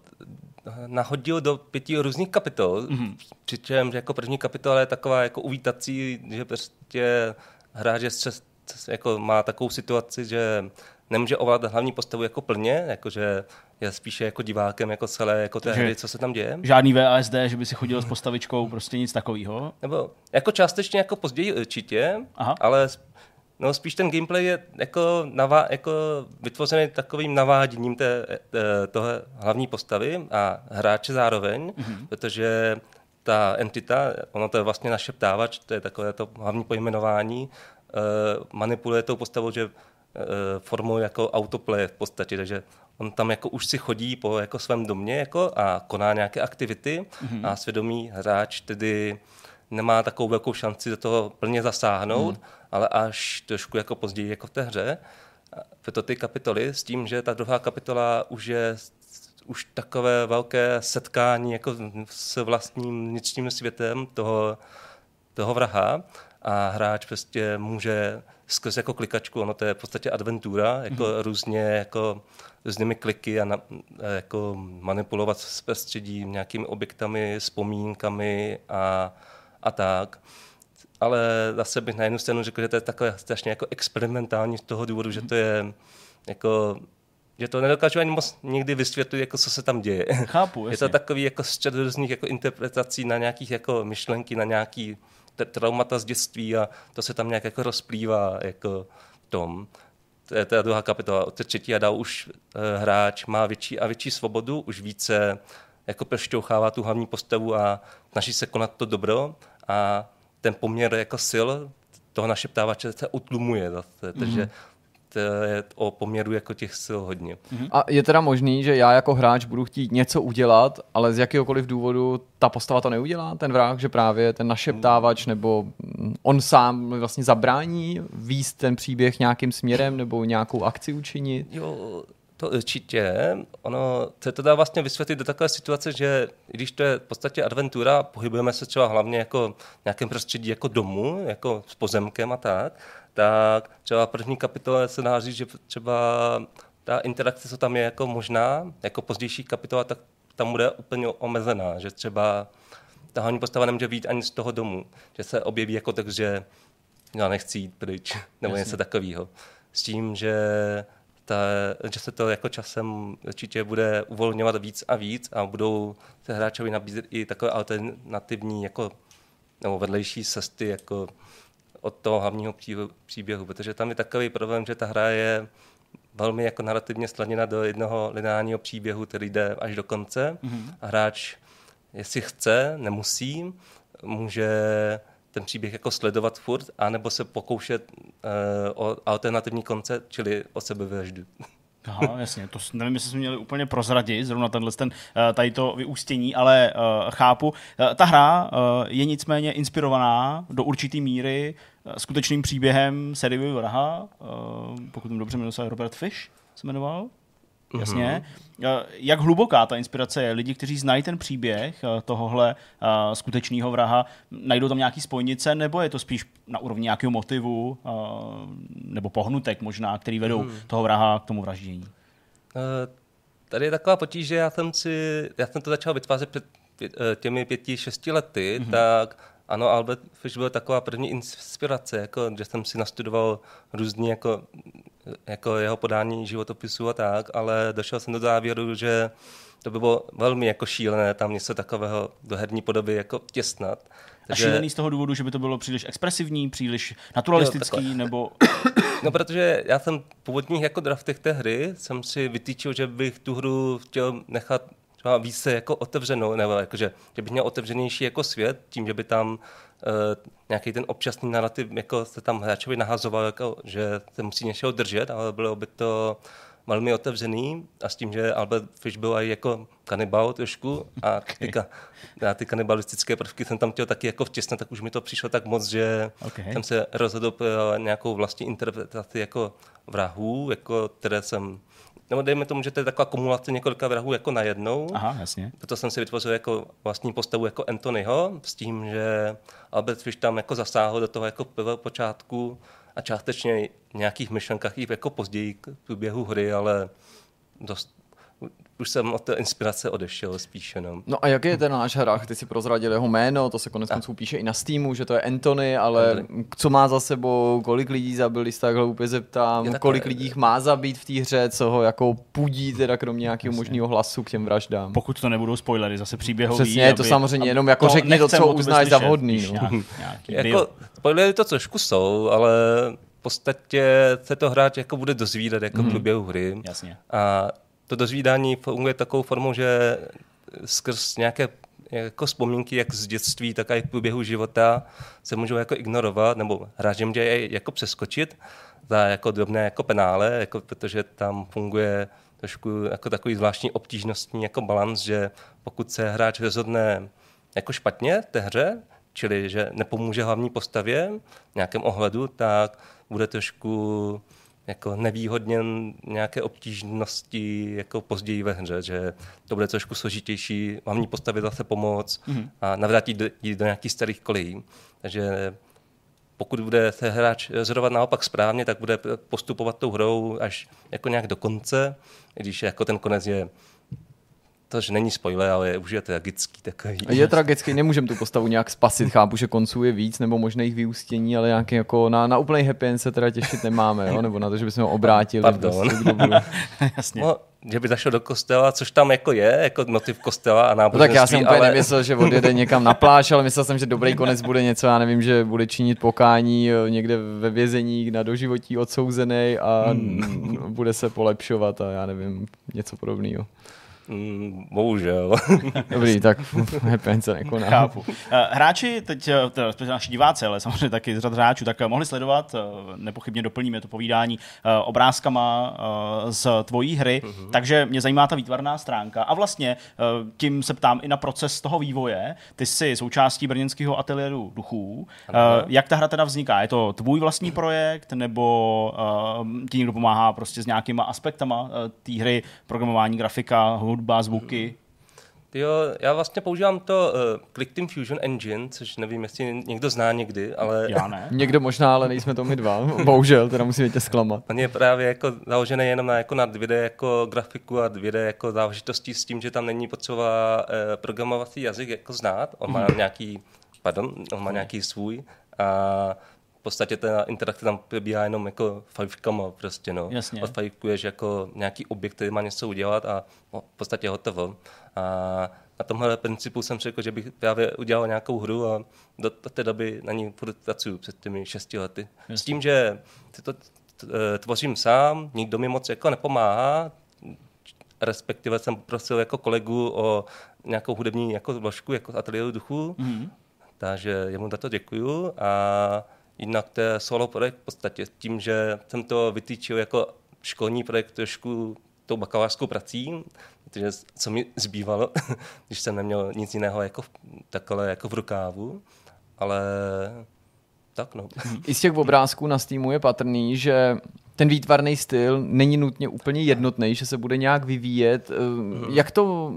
nahodil do pěti různých kapitol, mm-hmm. přičemž jako první kapitola je taková jako uvítací, že prostě hráč je jako má takovou situaci, že nemůže ovládat hlavní postavu jako plně, jakože je spíše jako divákem jako celé jako té hry, co se tam děje. Žádný VASD, že by si chodil s postavičkou, prostě nic takového. Nebo jako částečně jako později určitě, Aha. ale no, spíš ten gameplay je jako, navá, jako vytvořený takovým naváděním té, té, toho hlavní postavy a hráče zároveň, mm-hmm. protože ta entita, ono to je vlastně naše ptávač, to je takové to hlavní pojmenování, uh, manipuluje tou postavou, že uh, formou jako autoplay v podstatě, takže on tam jako už si chodí po jako svém domě jako a koná nějaké aktivity mm-hmm. a svědomí hráč tedy nemá takovou velkou šanci do toho plně zasáhnout, mm. ale až trošku jako později jako v té hře. to ty kapitoly s tím, že ta druhá kapitola už je už takové velké setkání jako s vlastním vnitřním světem toho, toho vraha a hráč prostě může skrz jako klikačku, ono to je v podstatě adventura, jako mm-hmm. různě jako různými kliky a na, jako manipulovat s prostředím, nějakými objektami, vzpomínkami a, a tak. Ale zase bych na jednu stranu řekl, že to je takové strašně jako experimentální z toho důvodu, že to je jako že to nedokážu ani moc někdy vysvětlit, jako co se tam děje. Chápu, jasně. Je to takový jako střed různých jako interpretací na nějakých jako myšlenky, na nějaký traumata z dětství a to se tam nějak jako rozplývá jako tom. To je ta druhá kapitola. Od třetí a dál už uh, hráč má větší a větší svobodu, už více jako prošťouchává tu hlavní postavu a snaží se konat to dobro a ten poměr jako sil toho našeptávače se utlumuje zase. Mm-hmm. To je o poměru jako těch sil hodně. Mm-hmm. A je teda možný, že já jako hráč budu chtít něco udělat, ale z jakéhokoliv důvodu ta postava to neudělá, ten vrah, že právě ten našeptávač nebo on sám vlastně zabrání výst ten příběh nějakým směrem nebo nějakou akci učinit? Jo, to určitě. Ono se to dá vlastně vysvětlit do takové situace, že když to je v podstatě adventura, pohybujeme se třeba hlavně jako v nějakém prostředí jako domu, jako s pozemkem a tak, tak třeba první kapitole se dá říct, že třeba ta interakce, co tam je jako možná, jako pozdější kapitola, tak tam bude úplně omezená, že třeba ta hlavní postava nemůže být ani z toho domu, že se objeví jako tak, že já nechci jít pryč, nebo Jasně. něco takového. S tím, že, ta, že se to jako časem určitě bude uvolňovat víc a víc a budou se hráčovi nabízet i takové alternativní jako, nebo vedlejší cesty, jako od toho hlavního příběhu, protože tam je takový problém, že ta hra je velmi jako narrativně sladěna do jednoho lineárního příběhu, který jde až do konce mm-hmm. a hráč, jestli chce, nemusí, může ten příběh jako sledovat furt, anebo se pokoušet uh, o alternativní konce, čili o sebevraždu. Aha, jasně, to nevím, jestli jsme měli úplně prozradit, zrovna tenhle ten, eh, tady to vyústění, ale uh, chápu. Uh, ta hra uh, je nicméně inspirovaná do určité míry skutečným příběhem Seriového vraha, uh, pokud mi dobře se Robert Fish, se jmenoval? Jasně. Mm-hmm. Jak hluboká ta inspirace je? Lidi, kteří znají ten příběh eh, tohohle uh, skutečného vraha, najdou tam nějaký spojnice, nebo je to spíš na úrovni nějakého motivu nebo pohnutek možná, který vedou mm. toho vraha k tomu vraždění? Tady je taková potíž, že já jsem, si, já jsem to začal vytvářet před těmi pěti, šesti lety, mm-hmm. tak ano, Albert Fish byl taková první inspirace, jako, že jsem si nastudoval různý jako, jako jeho podání životopisu a tak, ale došel jsem do závěru, že to by bylo velmi jako šílené tam něco takového do herní podoby jako těsnat. Takže... A šílený z toho důvodu, že by to bylo příliš expresivní, příliš naturalistický, jo, nebo... No, protože já jsem v původních jako draftech té hry jsem si vytýčil, že bych tu hru chtěl nechat třeba více jako otevřenou, nebo jakože, že bych měl otevřenější jako svět, tím, že by tam uh, nějaký ten občasný narrativ jako se tam hráčovi nahazoval, jako, že se musí něčeho držet, ale bylo by to velmi otevřený a s tím, že Albert Fish byl i jako kanibal trošku a okay. ty, a ty kanibalistické prvky jsem tam chtěl taky jako vtěsnat, tak už mi to přišlo tak moc, že okay. jsem se rozhodl pro nějakou vlastní interpretaci jako vrahů, jako, které jsem nebo dejme tomu, že to je taková kumulace několika vrahů jako najednou. Aha, jasně. Proto jsem si vytvořil jako vlastní postavu jako Anthonyho, s tím, že Albert Fish tam jako zasáhl do toho jako počátku a částečně v nějakých myšlenkách i jako později k průběhu hry, ale dost už jsem od té inspirace odešel spíše. No. no a jaký je ten náš hrách? Ty si prozradil jeho jméno, to se konec konců píše i na Steamu, že to je Anthony, ale Anthony. co má za sebou, kolik lidí zabil, když takhle úplně zeptám, kolik lidí má zabít v té hře, co ho jako pudí, teda kromě nějakého možného hlasu k těm vraždám. Pokud to nebudou spoilery, zase příběhový. Přesně, aby, to samozřejmě jenom jako řekni to, co uznáš za vhodný. No. jako, spoilery to trošku jsou, ale v podstatě se to hrát jako bude dozvídat jako mm. průběhu hry. Jasně. A to dozvídání funguje takovou formou, že skrz nějaké jako vzpomínky, jak z dětství, tak i v průběhu života se můžou jako ignorovat, nebo hráč může jako přeskočit za jako drobné jako penále, jako, protože tam funguje trošku jako takový zvláštní obtížnostní jako balans, že pokud se hráč rozhodne jako špatně v té hře, čili že nepomůže hlavní postavě v nějakém ohledu, tak bude trošku jako nevýhodněn nějaké obtížnosti jako později ve hře, že to bude trošku složitější, hlavní postavě zase pomoc mm-hmm. a navrátit do, do nějakých starých kolejí. Takže pokud bude se hráč rozhodovat naopak správně, tak bude postupovat tou hrou až jako nějak do konce, když jako ten konec je to, že není spoiler, ale už je tragický takový. Je tragický, nemůžeme tu postavu nějak spasit, chápu, že konců je víc, nebo možných vyústění, ale nějaký jako na, na úplný happy end se teda těšit nemáme, jo? nebo na to, že bychom ho obrátili. Pardon. Prostě, Jasně. No, že by zašel do kostela, což tam jako je, jako motiv kostela a náboženství. No tak já jsem úplně ale... nemyslel, že odjede někam na pláž, ale myslel jsem, že dobrý konec bude něco, já nevím, že bude činit pokání někde ve vězení na doživotí odsouzený a hmm. bude se polepšovat a já nevím, něco podobného. Mm, bohužel. Dobrý, tak happy se nekoná. Chápu. Eh, hráči, teď eh, teda, naši diváci, ale samozřejmě taky z řad hráčů, tak eh, mohli sledovat, nepochybně doplníme to povídání obrázkama z tvojí hry, uh-huh. takže mě zajímá ta výtvarná stránka a vlastně tím se ptám i na proces toho vývoje. Ty jsi součástí brněnského ateliéru duchů. Uh-huh. Jak ta hra teda vzniká? Je to tvůj vlastní projekt nebo ti někdo pomáhá prostě s nějakýma aspektama té hry, programování, grafika, hudba, zvuky. Jo, já vlastně používám to uh, Click Team Fusion Engine, což nevím, jestli někdo zná někdy, ale... Já ne. někdo možná, ale nejsme to my dva. Bohužel, teda musíme tě zklamat. On je právě jako založený jenom na, jako na 2D jako grafiku a 2D jako záležitostí s tím, že tam není potřeba uh, programovací jazyk jako znát. On má mhm. nějaký, pardon, on má nějaký svůj a podstatě ta interakce tam probíhá jenom jako fajfkama prostě, no. Jasně. Odfajfkuješ jako nějaký objekt, který má něco udělat a no, v podstatě hotovo. A na tomhle principu jsem řekl, že bych právě udělal nějakou hru a do, do té doby na ní pracuju před těmi šesti lety. Jasně. S tím, že to e, tvořím sám, nikdo mi moc jako nepomáhá, respektive jsem prosil jako kolegu o nějakou hudební jako vložku, jako ateliéru duchu, mm-hmm. takže jemu za to děkuju a Jinak to je solo projekt v podstatě tím, že jsem to vytýčil jako školní projekt trošku tou bakalářskou prací, protože co mi zbývalo, když jsem neměl nic jiného jako takhle jako v rukávu, ale tak no. I z těch obrázků na Steamu je patrný, že ten výtvarný styl není nutně úplně jednotný, že se bude nějak vyvíjet. Mm. Jak to,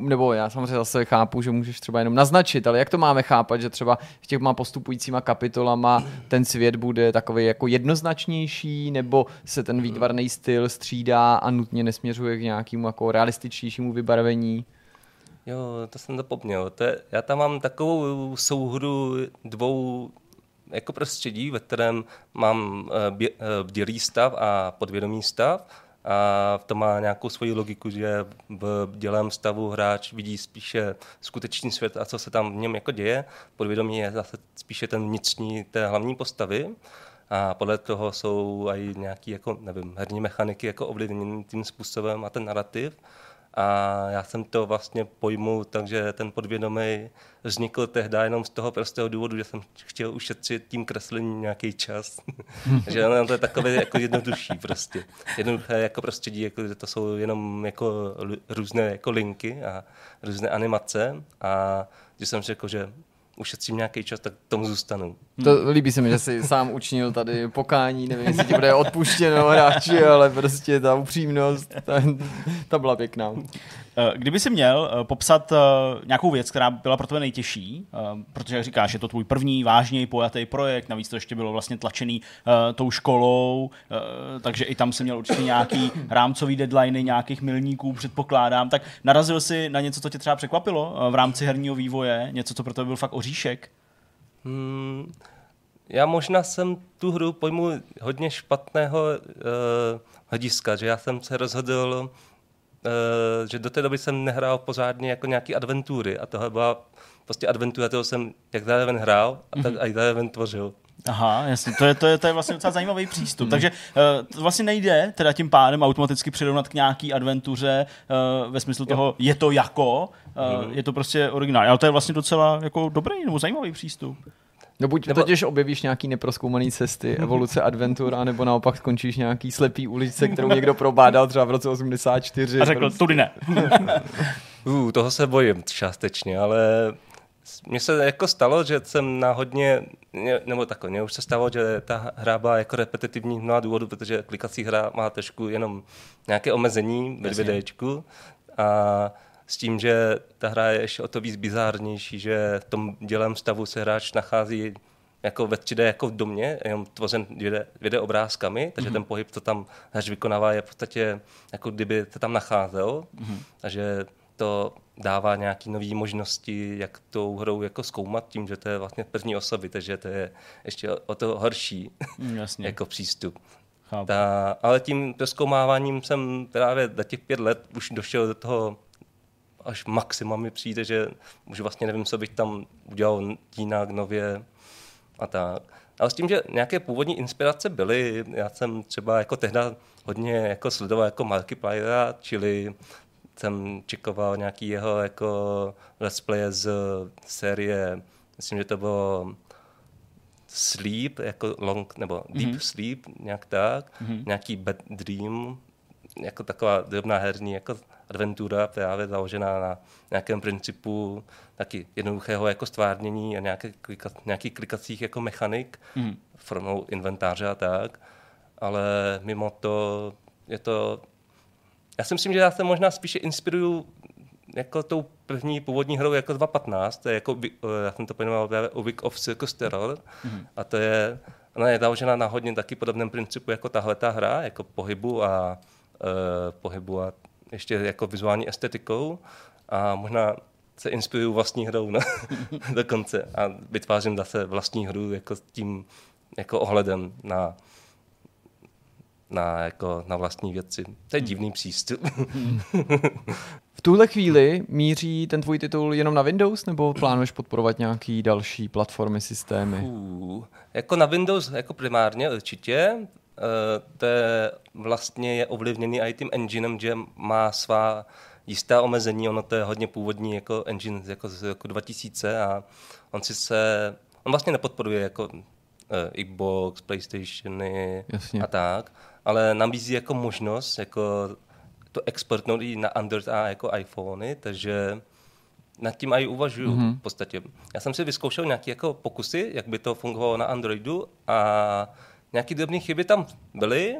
nebo já samozřejmě zase chápu, že můžeš třeba jenom naznačit, ale jak to máme chápat, že třeba v těma postupujícíma kapitolama ten svět bude takový jako jednoznačnější, nebo se ten výtvarný styl střídá a nutně nesměřuje k nějakému jako realističtějšímu vybarvení? Jo, to jsem zapomněl. To je, já tam mám takovou souhru dvou jako prostředí, ve kterém mám eh, eh, bdělý stav a podvědomý stav a to má nějakou svoji logiku, že v bdělém stavu hráč vidí spíše skutečný svět a co se tam v něm jako děje. Podvědomí je zase spíše ten vnitřní té hlavní postavy a podle toho jsou i nějaký jako, nevím, herní mechaniky jako ovlivněný tím způsobem a ten narrativ. A já jsem to vlastně pojmu, takže ten podvědomý vznikl tehdy jenom z toho prostého důvodu, že jsem chtěl ušetřit tím kreslením nějaký čas. že ono to je takové jako jednodušší prostě. Jednoduché jako prostředí, jako, že to jsou jenom jako různé jako linky a různé animace a že jsem řekl, že ušetřím nějaký čas, tak tomu zůstanu. To líbí se mi, že jsi sám učinil tady pokání, nevím, jestli ti bude odpuštěno hráči, ale prostě ta upřímnost, ta, ta byla pěkná. Eh, kdyby si měl eh, popsat eh, nějakou věc, která byla pro tebe nejtěžší, protože jak říkáš, je to tvůj první vážněji pojatý projekt, navíc to ještě bylo vlastně tlačený tou školou, takže i tam si měl určitě nějaký rámcový deadline, nějakých milníků, předpokládám, tak narazil si na něco, co tě třeba překvapilo v rámci herního vývoje, něco, co pro tebe byl fakt oříšek? Hmm, já možná jsem tu hru pojmu hodně špatného uh, hlediska, že já jsem se rozhodl uh, že do té doby jsem nehrál pořádně jako nějaký adventury a tohle byla prostě adventura, kterou jsem jak zároveň hrál a tak mm-hmm. zároveň tvořil. Aha, jasně, to je, to je, to je vlastně docela zajímavý přístup. Mm. Takže uh, to vlastně nejde teda tím pádem automaticky přirovnat k nějaký adventuře uh, ve smyslu jo. toho, je to jako, uh, mm. je to prostě originál. Ale to je vlastně docela jako dobrý nebo zajímavý přístup. No buď nebo... totiž objevíš nějaký neproskoumaný cesty, evoluce adventura, nebo naopak skončíš nějaký slepý uličce, kterou někdo probádal třeba v roce 84. A řekl, prostě. tudy ne. uh, toho se bojím částečně, ale mně se jako stalo, že jsem na hodně, nebo takhle, mně už se stalo, že ta hra byla jako repetitivní mnoha důvodů, protože klikací hra má trošku jenom nějaké omezení ve videjčku a s tím, že ta hra je ještě o to víc bizárnější, že v tom dělem stavu se hráč nachází jako ve 3D jako v domě, jenom tvořen 2D, 2D obrázkami, takže mm-hmm. ten pohyb, co tam hráč vykonává, je v podstatě jako kdyby se tam nacházel. Mm-hmm. Takže to dává nějaké nové možnosti, jak tou hrou jako zkoumat tím, že to je vlastně první osoby, takže to je ještě o to horší mm, Jasně. jako přístup. Ta, ale tím proskoumáváním jsem právě za těch pět let už došel do toho až maxima mi přijde, že už vlastně nevím, co bych tam udělal jinak, nově a tak. Ale s tím, že nějaké původní inspirace byly, já jsem třeba jako tehda hodně jako sledoval jako Markipliera, čili jsem čekoval nějaký jeho jako let's play z série, myslím, že to bylo Sleep, jako long, nebo Deep mm-hmm. Sleep, nějak tak, mm-hmm. nějaký Bad Dream, jako taková drobná herní jako adventura právě založená na nějakém principu taky jednoduchého jako stvárnění a nějaké klika, nějakých klikacích jako mechanik mm. formou inventáře a tak. Ale mimo to je to... Já si myslím, že já se možná spíše inspiruju jako tou první původní hrou jako 2.15, to je jako, já jsem to pojmenoval A Week of Circus Terror, mm. a to je, ona je založena na hodně taky podobném principu jako tahle ta hra, jako pohybu a uh, pohybu a ještě jako vizuální estetikou. A možná se inspiruju vlastní hrou na, dokonce. A vytvářím zase vlastní hru jako tím jako ohledem na, na, jako na vlastní věci. To je hmm. divný přístup. v tuhle chvíli míří ten tvůj titul jenom na Windows, nebo plánuješ podporovat nějaký další platformy, systémy? Uh, jako na Windows jako primárně určitě. Eh, to je vlastně je ovlivněný i tím enginem, že má svá jistá omezení, ono to je hodně původní jako engine jako z roku 2000 a on si se, on vlastně nepodporuje jako uh, Xbox, Playstationy Jasně. a tak, ale nabízí jako možnost jako to exportnout i na Android a jako iPhony, takže nad tím i uvažuju mm-hmm. v podstatě. Já jsem si vyzkoušel nějaké jako pokusy, jak by to fungovalo na Androidu a Nějaké drobné chyby tam byly,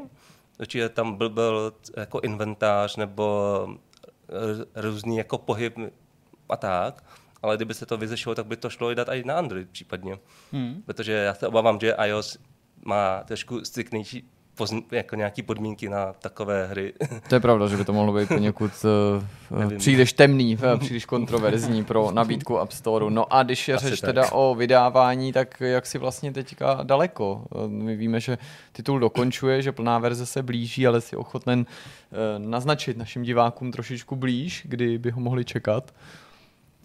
určitě tam byl, byl jako inventář nebo eh, různý jako pohyb a tak, ale kdyby se to vyřešilo, tak by to šlo i dát i na Android případně. Hmm. Protože já se obávám, že iOS má trošku striktnější jako nějaký podmínky na takové hry. To je pravda, že by to mohlo být poněkud uh, příliš temný, uh, příliš kontroverzní pro nabídku App Store. No a když je řeč teda o vydávání, tak jak si vlastně teďka daleko? My víme, že titul dokončuje, že plná verze se blíží, ale si ochoten uh, naznačit našim divákům trošičku blíž, kdy by ho mohli čekat.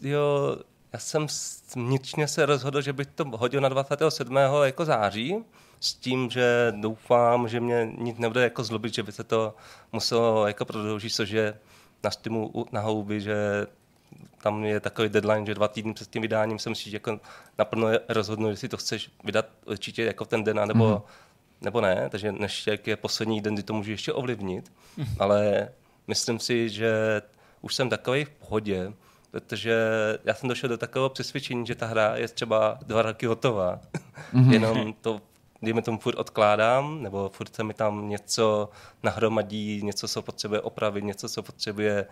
Jo, já jsem vnitřně se rozhodl, že bych to hodil na 27. jako září, s tím, že doufám, že mě nic nebude jako zlobit, že by se to muselo jako prodloužit, což je na Steamu na houby, že tam je takový deadline, že dva týdny před tím vydáním se musíš jako naplno rozhodnout, jestli to chceš vydat určitě jako v ten den, nebo, mm. nebo ne, takže než jak je poslední den, kdy to můžu ještě ovlivnit, mm. ale myslím si, že už jsem takový v pohodě, protože já jsem došel do takového přesvědčení, že ta hra je třeba dva roky hotová. Mm-hmm. Jenom to dejme tomu furt odkládám, nebo furt se mi tam něco nahromadí, něco, co potřebuje opravit, něco, co potřebuje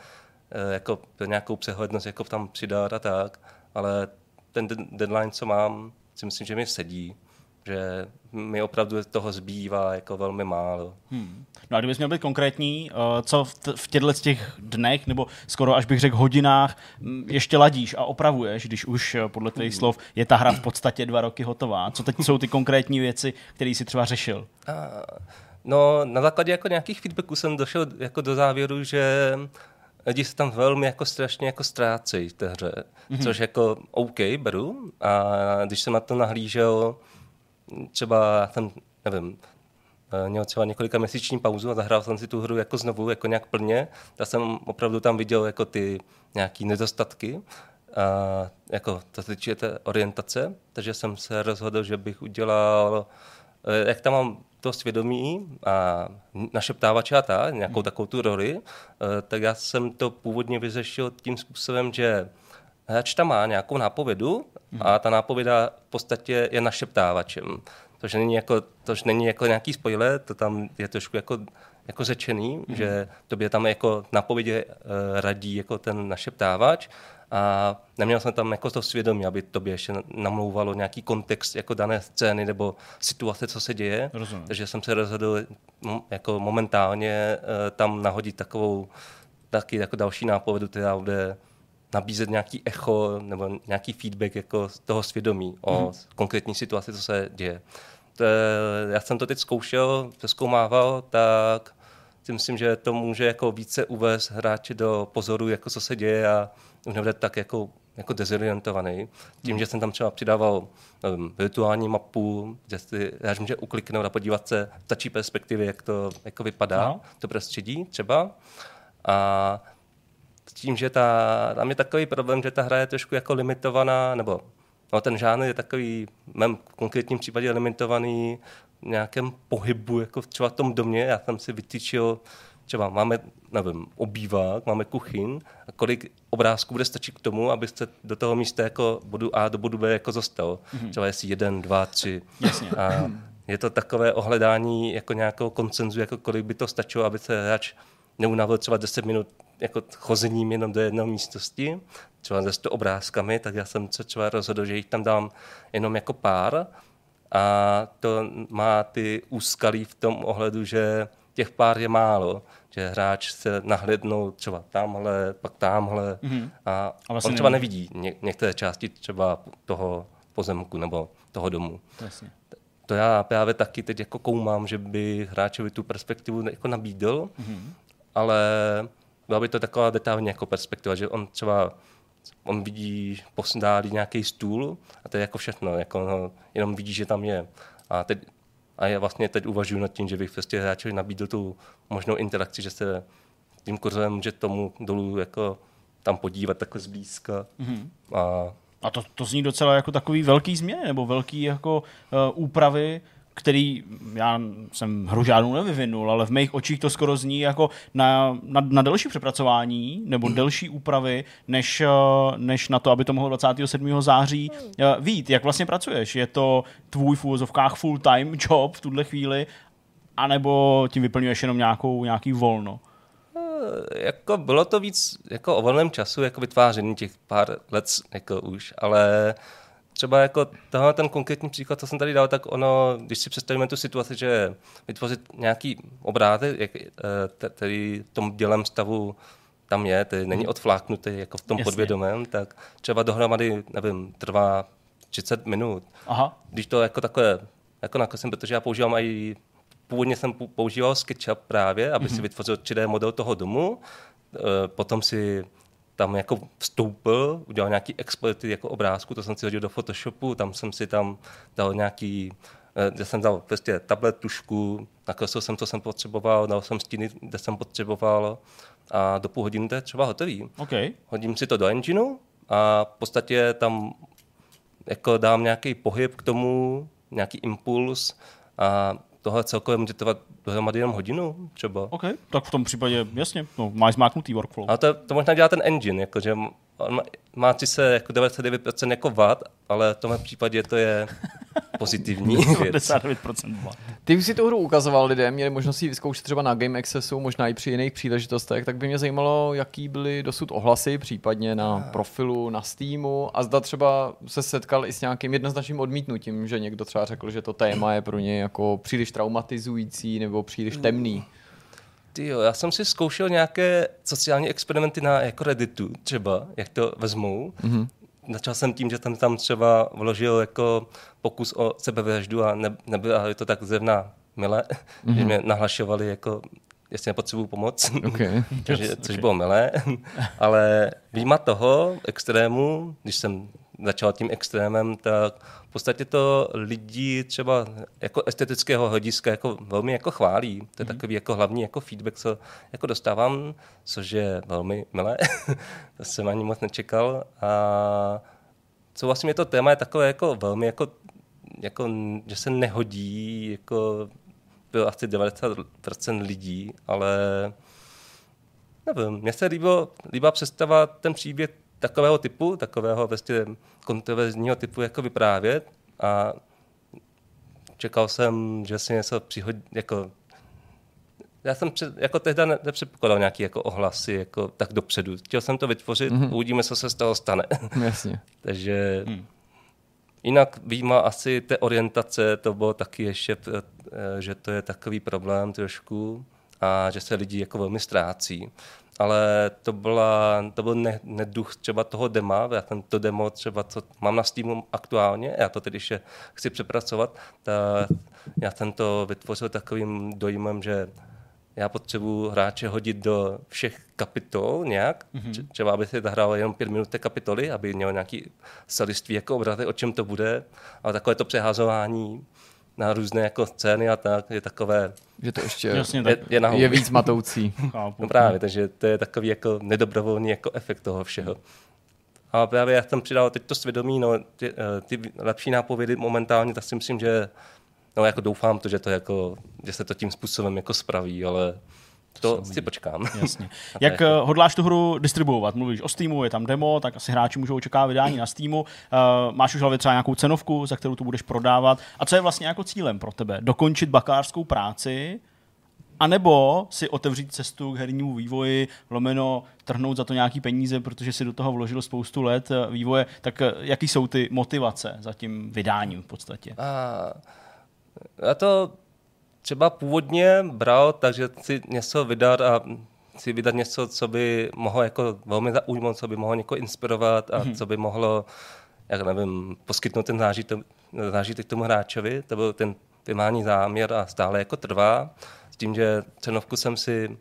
eh, jako nějakou přehlednost jako tam přidat a tak, ale ten deadline, co mám, si myslím, že mi sedí že mi opravdu toho zbývá jako velmi málo. Hmm. No a kdybys měl být konkrétní, eh, co v těchto těch dnech, nebo skoro až bych řekl hodinách, mm, ještě ladíš a opravuješ, když už eh, podle tvých hmm. slov je ta hra v podstatě dva roky hotová. Co teď jsou ty konkrétní věci, které jsi třeba řešil? No, na základě jako nějakých feedbacků jsem došel jako do závěru, že lidi se tam velmi jako strašně jako ztrácejí v té hře, mm-hmm. což jako OK, beru. A když jsem na to nahlížel, třeba jsem, nevím, eh, měl třeba několika měsíční pauzu a zahrál jsem si tu hru jako znovu, jako nějak plně. Já jsem opravdu tam viděl jako ty nějaký nedostatky, a jako to se týče té orientace, takže jsem se rozhodl, že bych udělal, eh, jak tam mám to svědomí a našeptávače a ta, nějakou hmm. takovou tu roli, eh, tak já jsem to původně vyřešil tím způsobem, že hráč tam má nějakou nápovědu a ta nápověda v podstatě je našeptávačem. Tož není jako, tož není jako nějaký spoiler, to tam je trošku jako, jako řečený, mm. že tobě tam jako nápovědě uh, radí jako ten našeptávač a neměl jsem tam jako to svědomí, aby tobě ještě namlouvalo nějaký kontext jako dané scény nebo situace, co se děje. Rozumím. Takže jsem se rozhodl jako momentálně uh, tam nahodit takovou taky jako další nápovědu, která bude nabízet nějaký echo nebo nějaký feedback jako z toho svědomí o hmm. konkrétní situaci, co se děje. To, já jsem to teď zkoušel, přeskoumával, tak si myslím, že to může jako více uvést hráče do pozoru, jako co se děje a už nebude tak jako, jako dezorientovaný. Tím, hmm. že jsem tam třeba přidával nevím, virtuální mapu, kde si hráč může ukliknout a podívat se v tačí perspektivy, jak to jako vypadá, no. to prostředí třeba. A tím, že ta, tam je takový problém, že ta hra je trošku jako limitovaná, nebo no, ten žánr je takový v mém konkrétním případě limitovaný v nějakém pohybu, jako třeba v tom domě. Já jsem si vytýčil, třeba máme, nevím, obývák, máme kuchyň a kolik obrázků bude stačit k tomu, abyste do toho místa jako bodu A do bodu B jako zostal. Mm-hmm. Třeba jestli jeden, dva, tři. Jasně. A je to takové ohledání jako nějakého koncenzu, jako kolik by to stačilo, aby se hráč neunavil třeba 10 minut jako chozením jenom do jedné místnosti, třeba se 100 obrázkami, tak já jsem se třeba rozhodl, že jich tam dám jenom jako pár a to má ty úskalí v tom ohledu, že těch pár je málo, že hráč se nahlednou třeba tamhle, pak tamhle mm-hmm. a, a vlastně on třeba nevidí ně, některé části třeba toho pozemku nebo toho domu. Jasně. To já právě taky teď jako koumám, že by hráčovi tu perspektivu jako nabídl, mm-hmm. ale byla by to taková detailní jako perspektiva, že on třeba on vidí posdálí nějaký stůl a to je jako všechno, jako no, jenom vidí, že tam je. A, teď, a já vlastně teď uvažuji nad tím, že bych prostě hráčovi nabídl tu možnou interakci, že se tím kurzem může tomu dolů jako tam podívat takhle zblízka. Mm-hmm. A, a to, to zní docela jako takový velký změn, nebo velký jako uh, úpravy, který já jsem hru žádnou nevyvinul, ale v mých očích to skoro zní jako na, na, na delší přepracování nebo delší úpravy, než, eh, než na to, aby to mohlo 27. září vít. Jak vlastně pracuješ? Je to tvůj v úvozovkách full-time job v tuhle chvíli anebo tím vyplňuješ jenom nějakou, nějaký volno? jako bylo to víc jako o volném času, jako vytváření těch pár let jako už, ale třeba jako tohle ten konkrétní příklad, co jsem tady dal, tak ono, když si představíme tu situaci, že vytvořit nějaký obrázek, jak, eh, který v tom dělem stavu tam je, tedy není odfláknutý jako v tom Jasně. podvědomém, tak třeba dohromady, nevím, trvá 30 minut. Aha. Když to jako takové, jako nakreslím, protože já používám i původně jsem používal SketchUp právě, aby mm-hmm. si mhm. vytvořil 3D model toho domu, eh, potom si tam jako vstoupil, udělal nějaký exploity jako obrázku, to jsem si hodil do Photoshopu, tam jsem si tam dal nějaký, eh, kde jsem dal prostě tablet, tušku, nakreslil jsem, co jsem potřeboval, dal jsem stíny, kde jsem potřeboval a do půl hodiny to je třeba hotový. Okay. Hodím si to do engineu a v podstatě tam jako dám nějaký pohyb k tomu, nějaký impuls a tohle celkově může trvat dohromady jenom hodinu třeba. OK, tak v tom případě jasně, no, máš zmáknutý workflow. A to, to možná dělá ten engine, jako, že on má, má se jako 99% jako vat, ale v tomhle případě to je pozitivní 99% vat. Ty už si tu hru ukazoval lidem, měli možnost ji vyzkoušet třeba na Game Accessu, možná i při jiných příležitostech, tak by mě zajímalo, jaký byly dosud ohlasy, případně na profilu, na Steamu a zda třeba se setkal i s nějakým jednoznačným odmítnutím, že někdo třeba řekl, že to téma je pro ně jako příliš traumatizující nebo příliš temný. Ty jo, já jsem si zkoušel nějaké sociální experimenty na jako Redditu třeba, jak to vezmou. Mm-hmm. Začal jsem tím, že tam tam třeba vložil jako pokus o sebevraždu a ne, nebylo to tak zevna milé, mm-hmm. že mě nahlašovali jako jestli nepotřebuju pomoc, okay. což, což okay. bylo milé. Ale výjima toho extrému, když jsem začal tím extrémem, tak v podstatě to lidi třeba jako estetického hlediska jako velmi jako chválí. To je mm-hmm. takový jako hlavní jako feedback, co jako dostávám, což je velmi milé. to jsem ani moc nečekal. A co vlastně je to téma je takové jako velmi jako, jako že se nehodí jako byl asi 90% lidí, ale nevím, mně se líbilo, líbila představa ten příběh takového typu, takového vlastně kontroverzního typu jako vyprávět a čekal jsem, že si něco přihodí, jako já jsem před, jako tehdy nepředpokládal nějaký jako ohlasy jako tak dopředu. Chtěl jsem to vytvořit, mm-hmm. uvidíme, co se z toho stane. Jasně. Takže hmm. jinak výjima asi té orientace, to bylo taky ještě, eh, že to je takový problém trošku a že se lidi jako velmi ztrácí ale to, byla, to byl ne, neduch třeba toho dema, já ten to demo třeba, co mám na Steamu aktuálně, já to tedy ještě chci přepracovat, tak já jsem to vytvořil takovým dojmem, že já potřebuji hráče hodit do všech kapitol nějak, mm-hmm. třeba aby si zahrál jenom pět minut té kapitoly, aby měl nějaký saliství jako obrazy, o čem to bude, ale takové to přeházování na různé jako scény a tak, je takové... Že to ještě Jasně, je, je, na je víc matoucí. no právě, takže to je takový jako nedobrovolný jako efekt toho všeho. A právě jak jsem přidal teď to svědomí, no, ty, eh, ty lepší nápovědy momentálně, tak si myslím, že no, jako doufám to, že, to jako, že se to tím způsobem jako spraví, ale to si počkám. Jasně. Jak uh, hodláš tu hru distribuovat? Mluvíš o Steamu, je tam demo, tak asi hráči můžou očekávat vydání na Steamu. Uh, máš už hlavě třeba nějakou cenovku, za kterou tu budeš prodávat? A co je vlastně jako cílem pro tebe? Dokončit bakářskou práci, a nebo si otevřít cestu k hernímu vývoji, lomeno trhnout za to nějaký peníze, protože si do toho vložil spoustu let eh, vývoje, tak jaký jsou ty motivace za tím vydáním v podstatě? A, já to třeba původně bral, takže si něco vydat a si vydat něco, co by mohlo jako velmi zaujmout, co by mohlo někoho inspirovat a mm-hmm. co by mohlo, jak nevím, poskytnout ten zážitek, zážitek tomu hráčovi. To byl ten primární záměr a stále jako trvá. S tím, že cenovku jsem si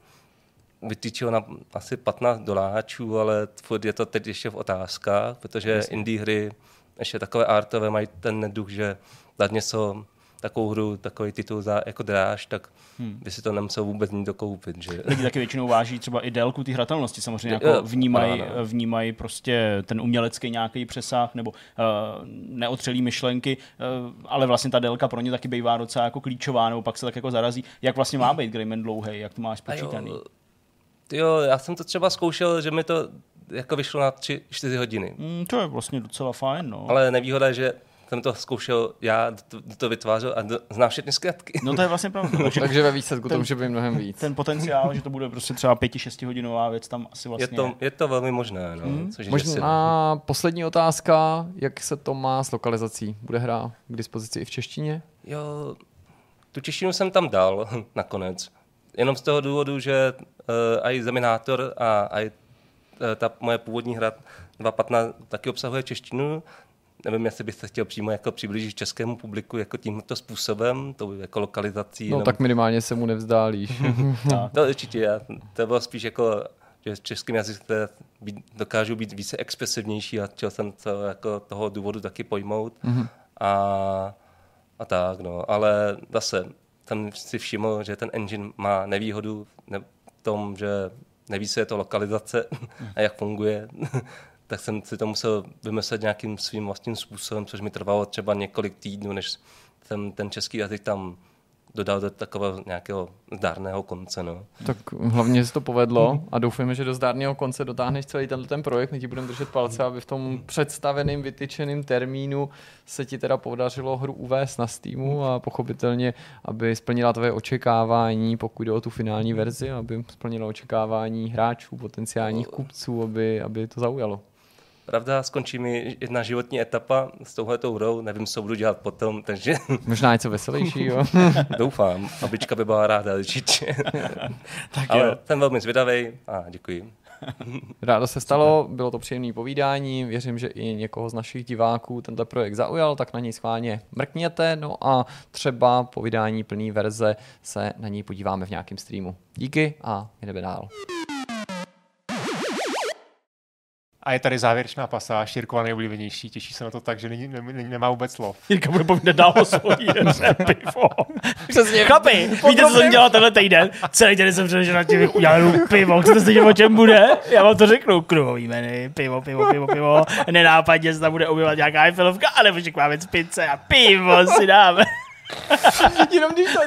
vytýčil na asi 15 doláčů, ale furt je to teď ještě v otázkách, protože Myslím. indie hry, ještě takové artové, mají ten neduch, že dát něco takovou hru, takový titul za jako dráž, tak hmm. by si to nemusel vůbec nic dokoupit. Že? Lidi taky většinou váží třeba i délku té hratelnosti, samozřejmě jako vnímají, vnímají prostě ten umělecký nějaký přesah nebo uh, neotřelý myšlenky, uh, ale vlastně ta délka pro ně taky bývá docela jako klíčová, nebo pak se tak jako zarazí. Jak vlastně má být Greyman dlouhý, jak to máš počítaný? Jo, jo, já jsem to třeba zkoušel, že mi to jako vyšlo na 3-4 hodiny. Mm, to je vlastně docela fajn, no. Ale nevýhoda je, že jsem to zkoušel já, to, to vytvářel a do, znám všechny zkratky. No to je vlastně pravda. Takže Takže ve výsledku to Ten- může být mnohem víc. ten potenciál, že to bude prostě třeba pěti, šestihodinová věc, tam asi Je vlastně to, je to velmi možné, no, Hmm. což je. Možná poslední otázka, jak se to má s lokalizací? Bude hra k dispozici i v češtině? Jo, tu češtinu jsem tam dal nakonec. Jenom z toho důvodu, že uh, i Zeminátor a i uh, ta moje původní hra 2.15 taky obsahuje češtinu. Nevím, jestli byste chtěl přímo jako přiblížit českému publiku jako tímto způsobem, to jako lokalizací. No jenom- tak minimálně se mu nevzdálíš. To určitě, já, to bylo spíš jako, že s českým jazykem dokážu být více expresivnější a chtěl jsem to jako toho důvodu taky pojmout. Mm-hmm. A, a tak, no. Ale zase jsem si všiml, že ten engine má nevýhodu ne, v tom, že neví, co je to lokalizace a jak funguje. Tak jsem si to musel vymyslet nějakým svým vlastním způsobem, což mi trvalo třeba několik týdnů, než jsem ten český jazyk tam dodal do takového nějakého zdárného konce. No. tak hlavně se to povedlo a doufujeme, že do zdárného konce dotáhneš celý tenhle ten projekt. My ti budeme držet palce, aby v tom představeném, vytyčeném termínu se ti teda podařilo hru uvést na Steamu a pochopitelně, aby splnila tvoje očekávání, pokud jde o tu finální verzi, aby splnila očekávání hráčů, potenciálních kupců, aby, aby to zaujalo. Pravda, skončí mi jedna životní etapa s touhletou hrou, nevím, co budu dělat potom, takže Možná něco veselějšího. doufám. Babička by byla ráda určitě. tak Ale jo. jsem velmi zvědavý a děkuji. Rádo se stalo, bylo to příjemné povídání, věřím, že i někoho z našich diváků tento projekt zaujal, tak na něj schválně mrkněte, no a třeba po vydání plné verze se na něj podíváme v nějakém streamu. Díky a jdeme dál. A je tady závěrečná pasáž, Jirkova nejoblíbenější, těší se na to tak, že není, ne, nemá vůbec slov. Jirka bude povídat dál o svojí pivo. Přesně. Chlapi, víte, co jsem dělal tenhle týden? Celý den jsem přemýšlel nad tím, udělal pivo. Chcete slyšet, o čem bude? Já vám to řeknu. Kruhový jmeny, pivo, pivo, pivo, pivo. Nenápadně se tam bude objevovat nějaká Eiffelovka, ale máme z pizze a pivo si dáme. Jenom když to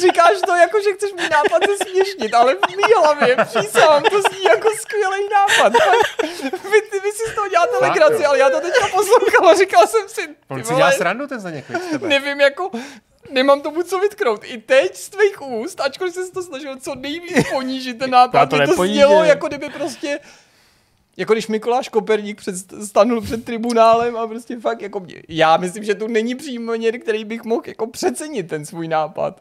říkáš to, jako že chceš můj nápad zesměšnit, ale v mý hlavě přísahám, to zní jako skvělý nápad. Vy, vy, vy si z toho děláte legraci, ale já to teďka poslouchal a říkal jsem si, On ty si dělá srandu ten Zdeněk, nevím, jako, nemám tomu co vytknout. I teď z tvých úst, ačkoliv jsi to snažil co nejvíc ponížit ten nápad, to to znělo, jako kdyby prostě jako když Mikuláš Koperník před, stanul před tribunálem a prostě fakt jako mě, já myslím, že tu není příměr, který bych mohl jako přecenit ten svůj nápad.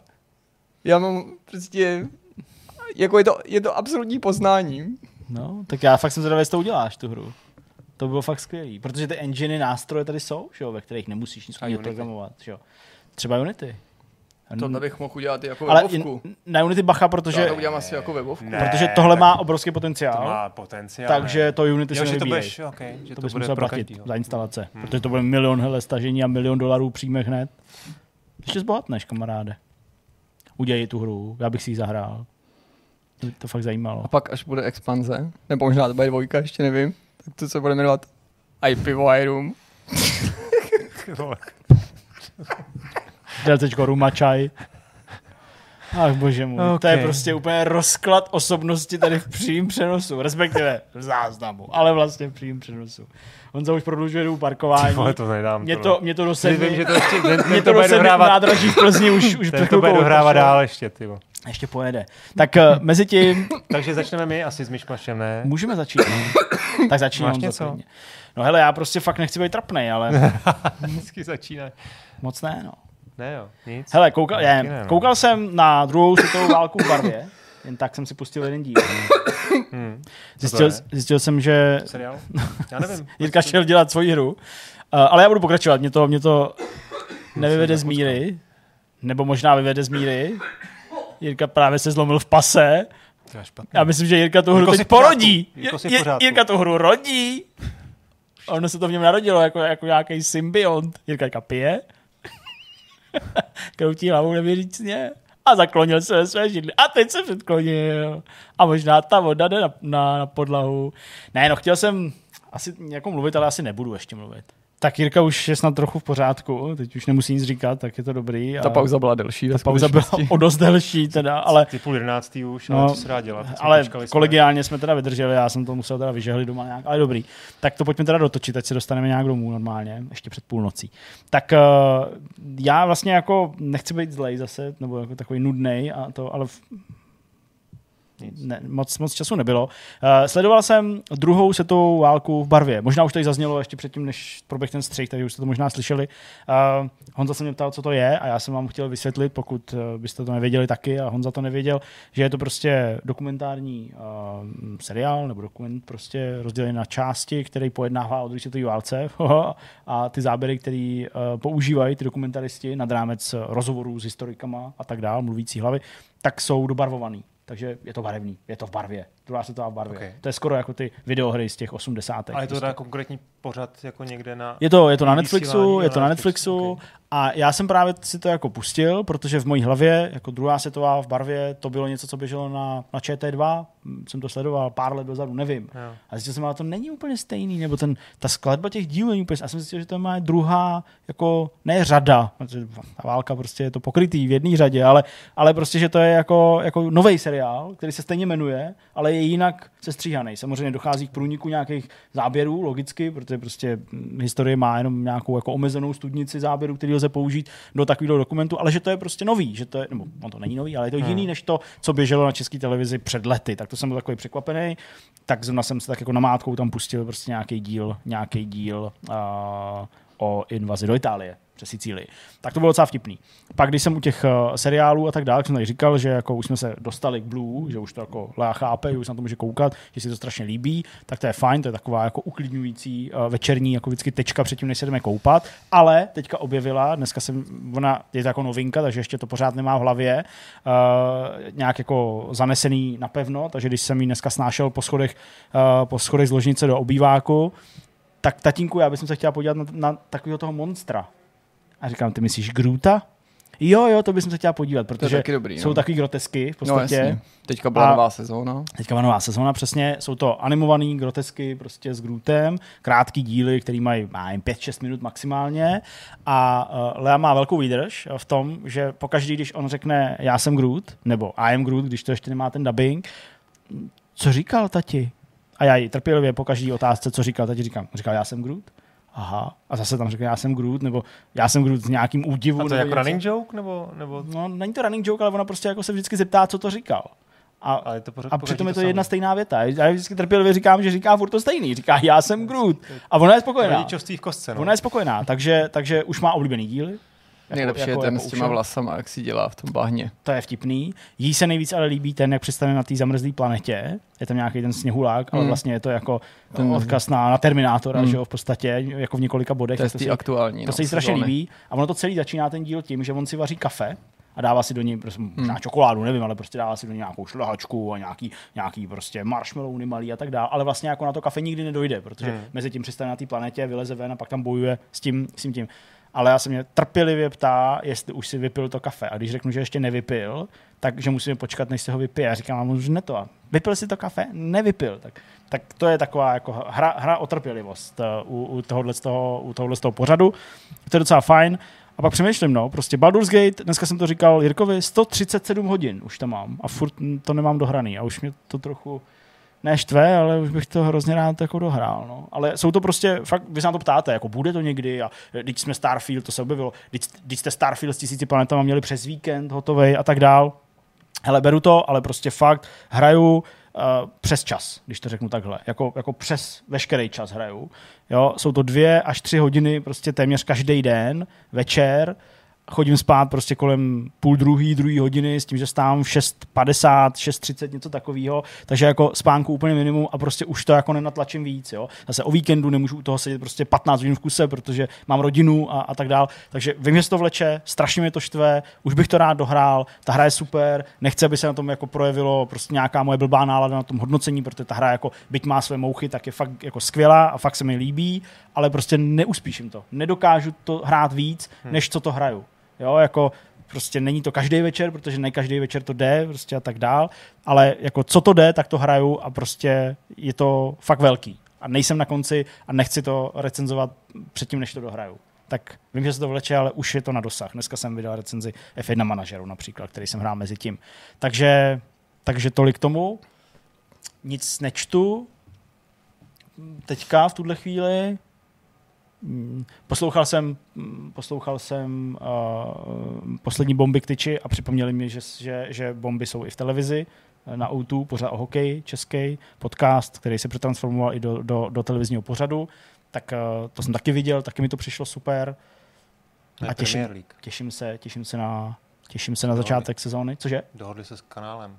Já mám prostě, jako je to, je to absolutní poznání. No, tak já fakt jsem zvědavý, jestli to uděláš, tu hru. To bylo fakt skvělý, protože ty engine nástroje tady jsou, že jo, ve kterých nemusíš nic programovat, že jo. Třeba Unity. To bych mohl udělat i jako Ale webovku. na Unity bacha, Já protože, to udělám asi jako webovku. Ne, protože tohle má obrovský To potenciál. má potenciál. Takže ne. to Unity jo, si že to budeš, okay, že to to, bys bude musel pro platit každýho. za instalace, hmm. protože to bude milion hele, stažení a milion dolarů příjmech hned. Ještě zbohatneš, kamaráde. Udělej tu hru, já bych si ji zahrál. To, to fakt zajímalo. A pak až bude expanze, nebo možná to bude dvojka, ještě nevím, tak to se bude jmenovat i pivo, i room. DLCčko Ruma čaj. Ach bože můj, okay. to je prostě úplně rozklad osobnosti tady v přímém přenosu, respektive v záznamu, ale vlastně v přímém přenosu. On za už prodlužuje dobu parkování. Vole, to nedám. Mě to, mě to do Ty sedmi, vím, že to ještě, ten, mě ten to to do bude sedmi dohrávat, nádraží v Plzni už, už ten před to bude dohrávat dál ještě, ty. vole. Ještě pojede. Tak uh, mezi tím Takže začneme my asi s myšmašem, ne? můžeme začít. tak začínám. Máš něco? No hele, já prostě fakt nechci být trapnej, ale Vždycky začíná. moc ne, no. Ne jo, nic. Hele, koukal, je, ne, no. koukal jsem na druhou světovou válku v barvě, jen tak jsem si pustil jeden díl. Hmm. Zjistil, je? zjistil jsem, že Seriál? Já nevím. Jirka šel dělat svoji hru, uh, ale já budu pokračovat, mě to, mě to nevyvede z míry, nebo možná vyvede z míry. Jirka právě se zlomil v pase. To je špatný. Já myslím, že Jirka tu hru Jirko, teď porodí. Jirko. Jirka tu hru rodí. Ono se to v něm narodilo jako, jako nějaký symbiont. Jirka říká, pije. Kroutí hlavou nevěřícně. A zaklonil se ve své židli. A teď se předklonil. A možná ta voda jde na, na, na podlahu. Ne, no chtěl jsem asi jako mluvit, ale asi nebudu ještě mluvit. Tak Jirka už je snad trochu v pořádku, teď už nemusí nic říkat, tak je to dobrý. Ta pauza byla delší. Ta pauza byla o dost delší teda, ale... Ty půl jedenáctý už, no, ale co se dá dělat? Ale kolegiálně jsme teda vydrželi, já jsem to musel teda vyžehlit doma nějak, ale dobrý. Tak to pojďme teda dotočit, ať se dostaneme nějak domů normálně, ještě před půlnocí. Tak uh, já vlastně jako nechci být zlej zase, nebo jako takový nudný, a to, ale ne, moc, moc času nebylo. Uh, sledoval jsem druhou světovou válku v barvě. Možná už tady zaznělo ještě předtím, než proběh ten střih, takže už jste to možná slyšeli. Uh, Honza se mě ptal, co to je a já jsem vám chtěl vysvětlit, pokud uh, byste to nevěděli taky a Honza to nevěděl, že je to prostě dokumentární uh, seriál nebo dokument prostě rozdělený na části, který pojednává o druhé světové válce a ty záběry, které uh, používají ty dokumentaristi nad rámec rozhovorů s historikama a tak dál, mluvící hlavy, tak jsou dobarvovaný takže je to barevný, je to v barvě. Druhá se to v barvě. Okay. To je skoro jako ty videohry z těch 80. Ale je to teda konkrétní pořad jako někde na... Je to, je to na Netflixu, je to na Netflixu okay. a já jsem právě si to jako pustil, protože v mojí hlavě, jako druhá světová v barvě, to bylo něco, co běželo na, na ČT2, jsem to sledoval pár let dozadu, nevím. Jo. A zjistil jsem, že to není úplně stejný, nebo ten, ta skladba těch dílů není úplně, a jsem zjistil, že to má druhá, jako ne řada, ta válka prostě je to pokrytý v jedné řadě, ale, ale prostě, že to je jako, jako nový seriál, který se stejně jmenuje, ale je jinak sestříhaný. Samozřejmě dochází k průniku nějakých záběrů, logicky, protože prostě historie má jenom nějakou jako omezenou studnici záběrů, který lze použít do takového dokumentu, ale že to je prostě nový, že to je, nebo on to není nový, ale je to hmm. jiný než to, co běželo na české televizi před lety. Tak to jsem byl takový překvapený. Tak zrovna jsem se tak jako namátkou tam pustil prostě nějaký díl, nějaký díl uh, o invazi do Itálie přes Sicílii. Tak to bylo docela vtipný. Pak, když jsem u těch uh, seriálů a tak dále, jsem tady říkal, že jako už jsme se dostali k Blue, že už to jako Lea chápe, že už se na to může koukat, že si to strašně líbí, tak to je fajn, to je taková jako uklidňující uh, večerní jako vždycky tečka předtím, než se jdeme koupat, ale teďka objevila, dneska jsem, ona je to jako novinka, takže ještě to pořád nemá v hlavě, uh, nějak jako zanesený napevno, takže když jsem ji dneska snášel po schodech, uh, po schodech z ložnice do obýváku, tak tatínku, já bych se chtěla podívat na, na takového toho monstra, a říkám, ty myslíš Gruta? Jo, jo, to bych se chtěla podívat, protože to dobrý, jsou no. takový grotesky v no, podstatě. No, Teďka byla a nová sezóna. Teďka byla nová sezóna, přesně. Jsou to animovaný grotesky prostě s Grootem, krátký díly, který mají, mají 5-6 minut maximálně. A uh, Lea má velkou výdrž v tom, že pokaždý, když on řekne já jsem Groot, nebo I am Groot, když to ještě nemá ten dubbing, co říkal tati? A já ji trpělivě po každý otázce, co říkal, tati říkám, říkal já jsem Groot aha, a zase tam řekne, já jsem Groot, nebo já jsem Groot s nějakým údivu. A to je jako running joke? Nebo, nebo... No, není to running joke, ale ona prostě jako se vždycky zeptá, co to říkal. A, ale to pořád, a přitom je to, to jedna stejná věta. Já vždycky trpělivě říkám, že říká furt to stejný. Říká, já jsem Groot. A ona je spokojená. v kostce, no. Ona je spokojená, takže, takže už má oblíbený díly. Jako, Nejlepší jako, je ten jako s těma vlasama, jak si dělá v tom bahně. To je vtipný. Jí se nejvíc ale líbí ten, jak přistane na té zamrzlé planetě. Je tam nějaký ten sněhulák, mm. ale hmm. vlastně je to jako ten odkaz na, na Terminátora, mm. že jo, v podstatě, jako v několika bodech. To je to si, aktuální. To se jí strašně líbí. A ono to celý začíná ten díl tím, že on si vaří kafe a dává si do ní prostě hmm. možná čokoládu, nevím, ale prostě dává si do ní nějakou šlehačku a nějaký, nějaký prostě marshmallow malý a tak dále, ale vlastně jako na to kafe nikdy nedojde, protože hmm. mezi tím přistane na té planetě, vyleze ven a pak tam bojuje s tím, s tím, tím ale já se mě trpělivě ptá, jestli už si vypil to kafe. A když řeknu, že ještě nevypil, takže musíme počkat, než se ho vypije. Já říkám, už ne to. Vypil si to kafe? Nevypil. Tak, tak to je taková jako hra, hra o trpělivost uh, u, u, tohohle, z toho, u tohohle z toho pořadu. To je docela fajn. A pak přemýšlím, no, prostě Baldur's Gate, dneska jsem to říkal Jirkovi, 137 hodin už tam mám a furt to nemám dohraný a už mě to trochu ne štve, ale už bych to hrozně rád jako dohrál. No. Ale jsou to prostě, fakt, vy se na to ptáte, jako bude to někdy a když jsme Starfield, to se objevilo, když, když jste Starfield s tisíci planetama měli přes víkend hotový a tak dál. Hele, beru to, ale prostě fakt hraju uh, přes čas, když to řeknu takhle. Jako, jako přes veškerý čas hraju. Jo, jsou to dvě až tři hodiny prostě téměř každý den, večer, chodím spát prostě kolem půl druhý, druhý hodiny s tím, že stávám v 6.50, 6.30, něco takového, takže jako spánku úplně minimum a prostě už to jako nenatlačím víc, jo. Zase o víkendu nemůžu u toho sedět prostě 15 hodin v kuse, protože mám rodinu a, a tak dál, takže vím, že se to vleče, strašně mě to štve, už bych to rád dohrál, ta hra je super, nechci, aby se na tom jako projevilo prostě nějaká moje blbá nálada na tom hodnocení, protože ta hra jako byť má své mouchy, tak je fakt jako skvělá a fakt se mi líbí, ale prostě neuspíším to. Nedokážu to hrát víc, hmm. než co to hraju. Jo, jako prostě není to každý večer, protože ne každý večer to jde prostě a tak dál, ale jako co to jde, tak to hraju a prostě je to fakt velký. a nejsem na konci a nechci to recenzovat předtím, než to dohraju. Tak vím, že se to vleče, ale už je to na dosah. Dneska jsem vydal recenzi F1 manažeru například, který jsem hrál mezi tím. Takže, takže tolik tomu. Nic nečtu. Teďka v tuhle chvíli poslouchal jsem, mm, poslouchal jsem uh, poslední bomby k tyči a připomněli mi, že, že, že bomby jsou i v televizi eh, na O2, pořád o hokeji český, podcast, který se přetransformoval i do, do, do televizního pořadu. Tak uh, to jsem taky viděl, taky mi to přišlo super. a těším, těším se, těším se na, těším se na začátek sezóny. Cože? Dohodli se s kanálem.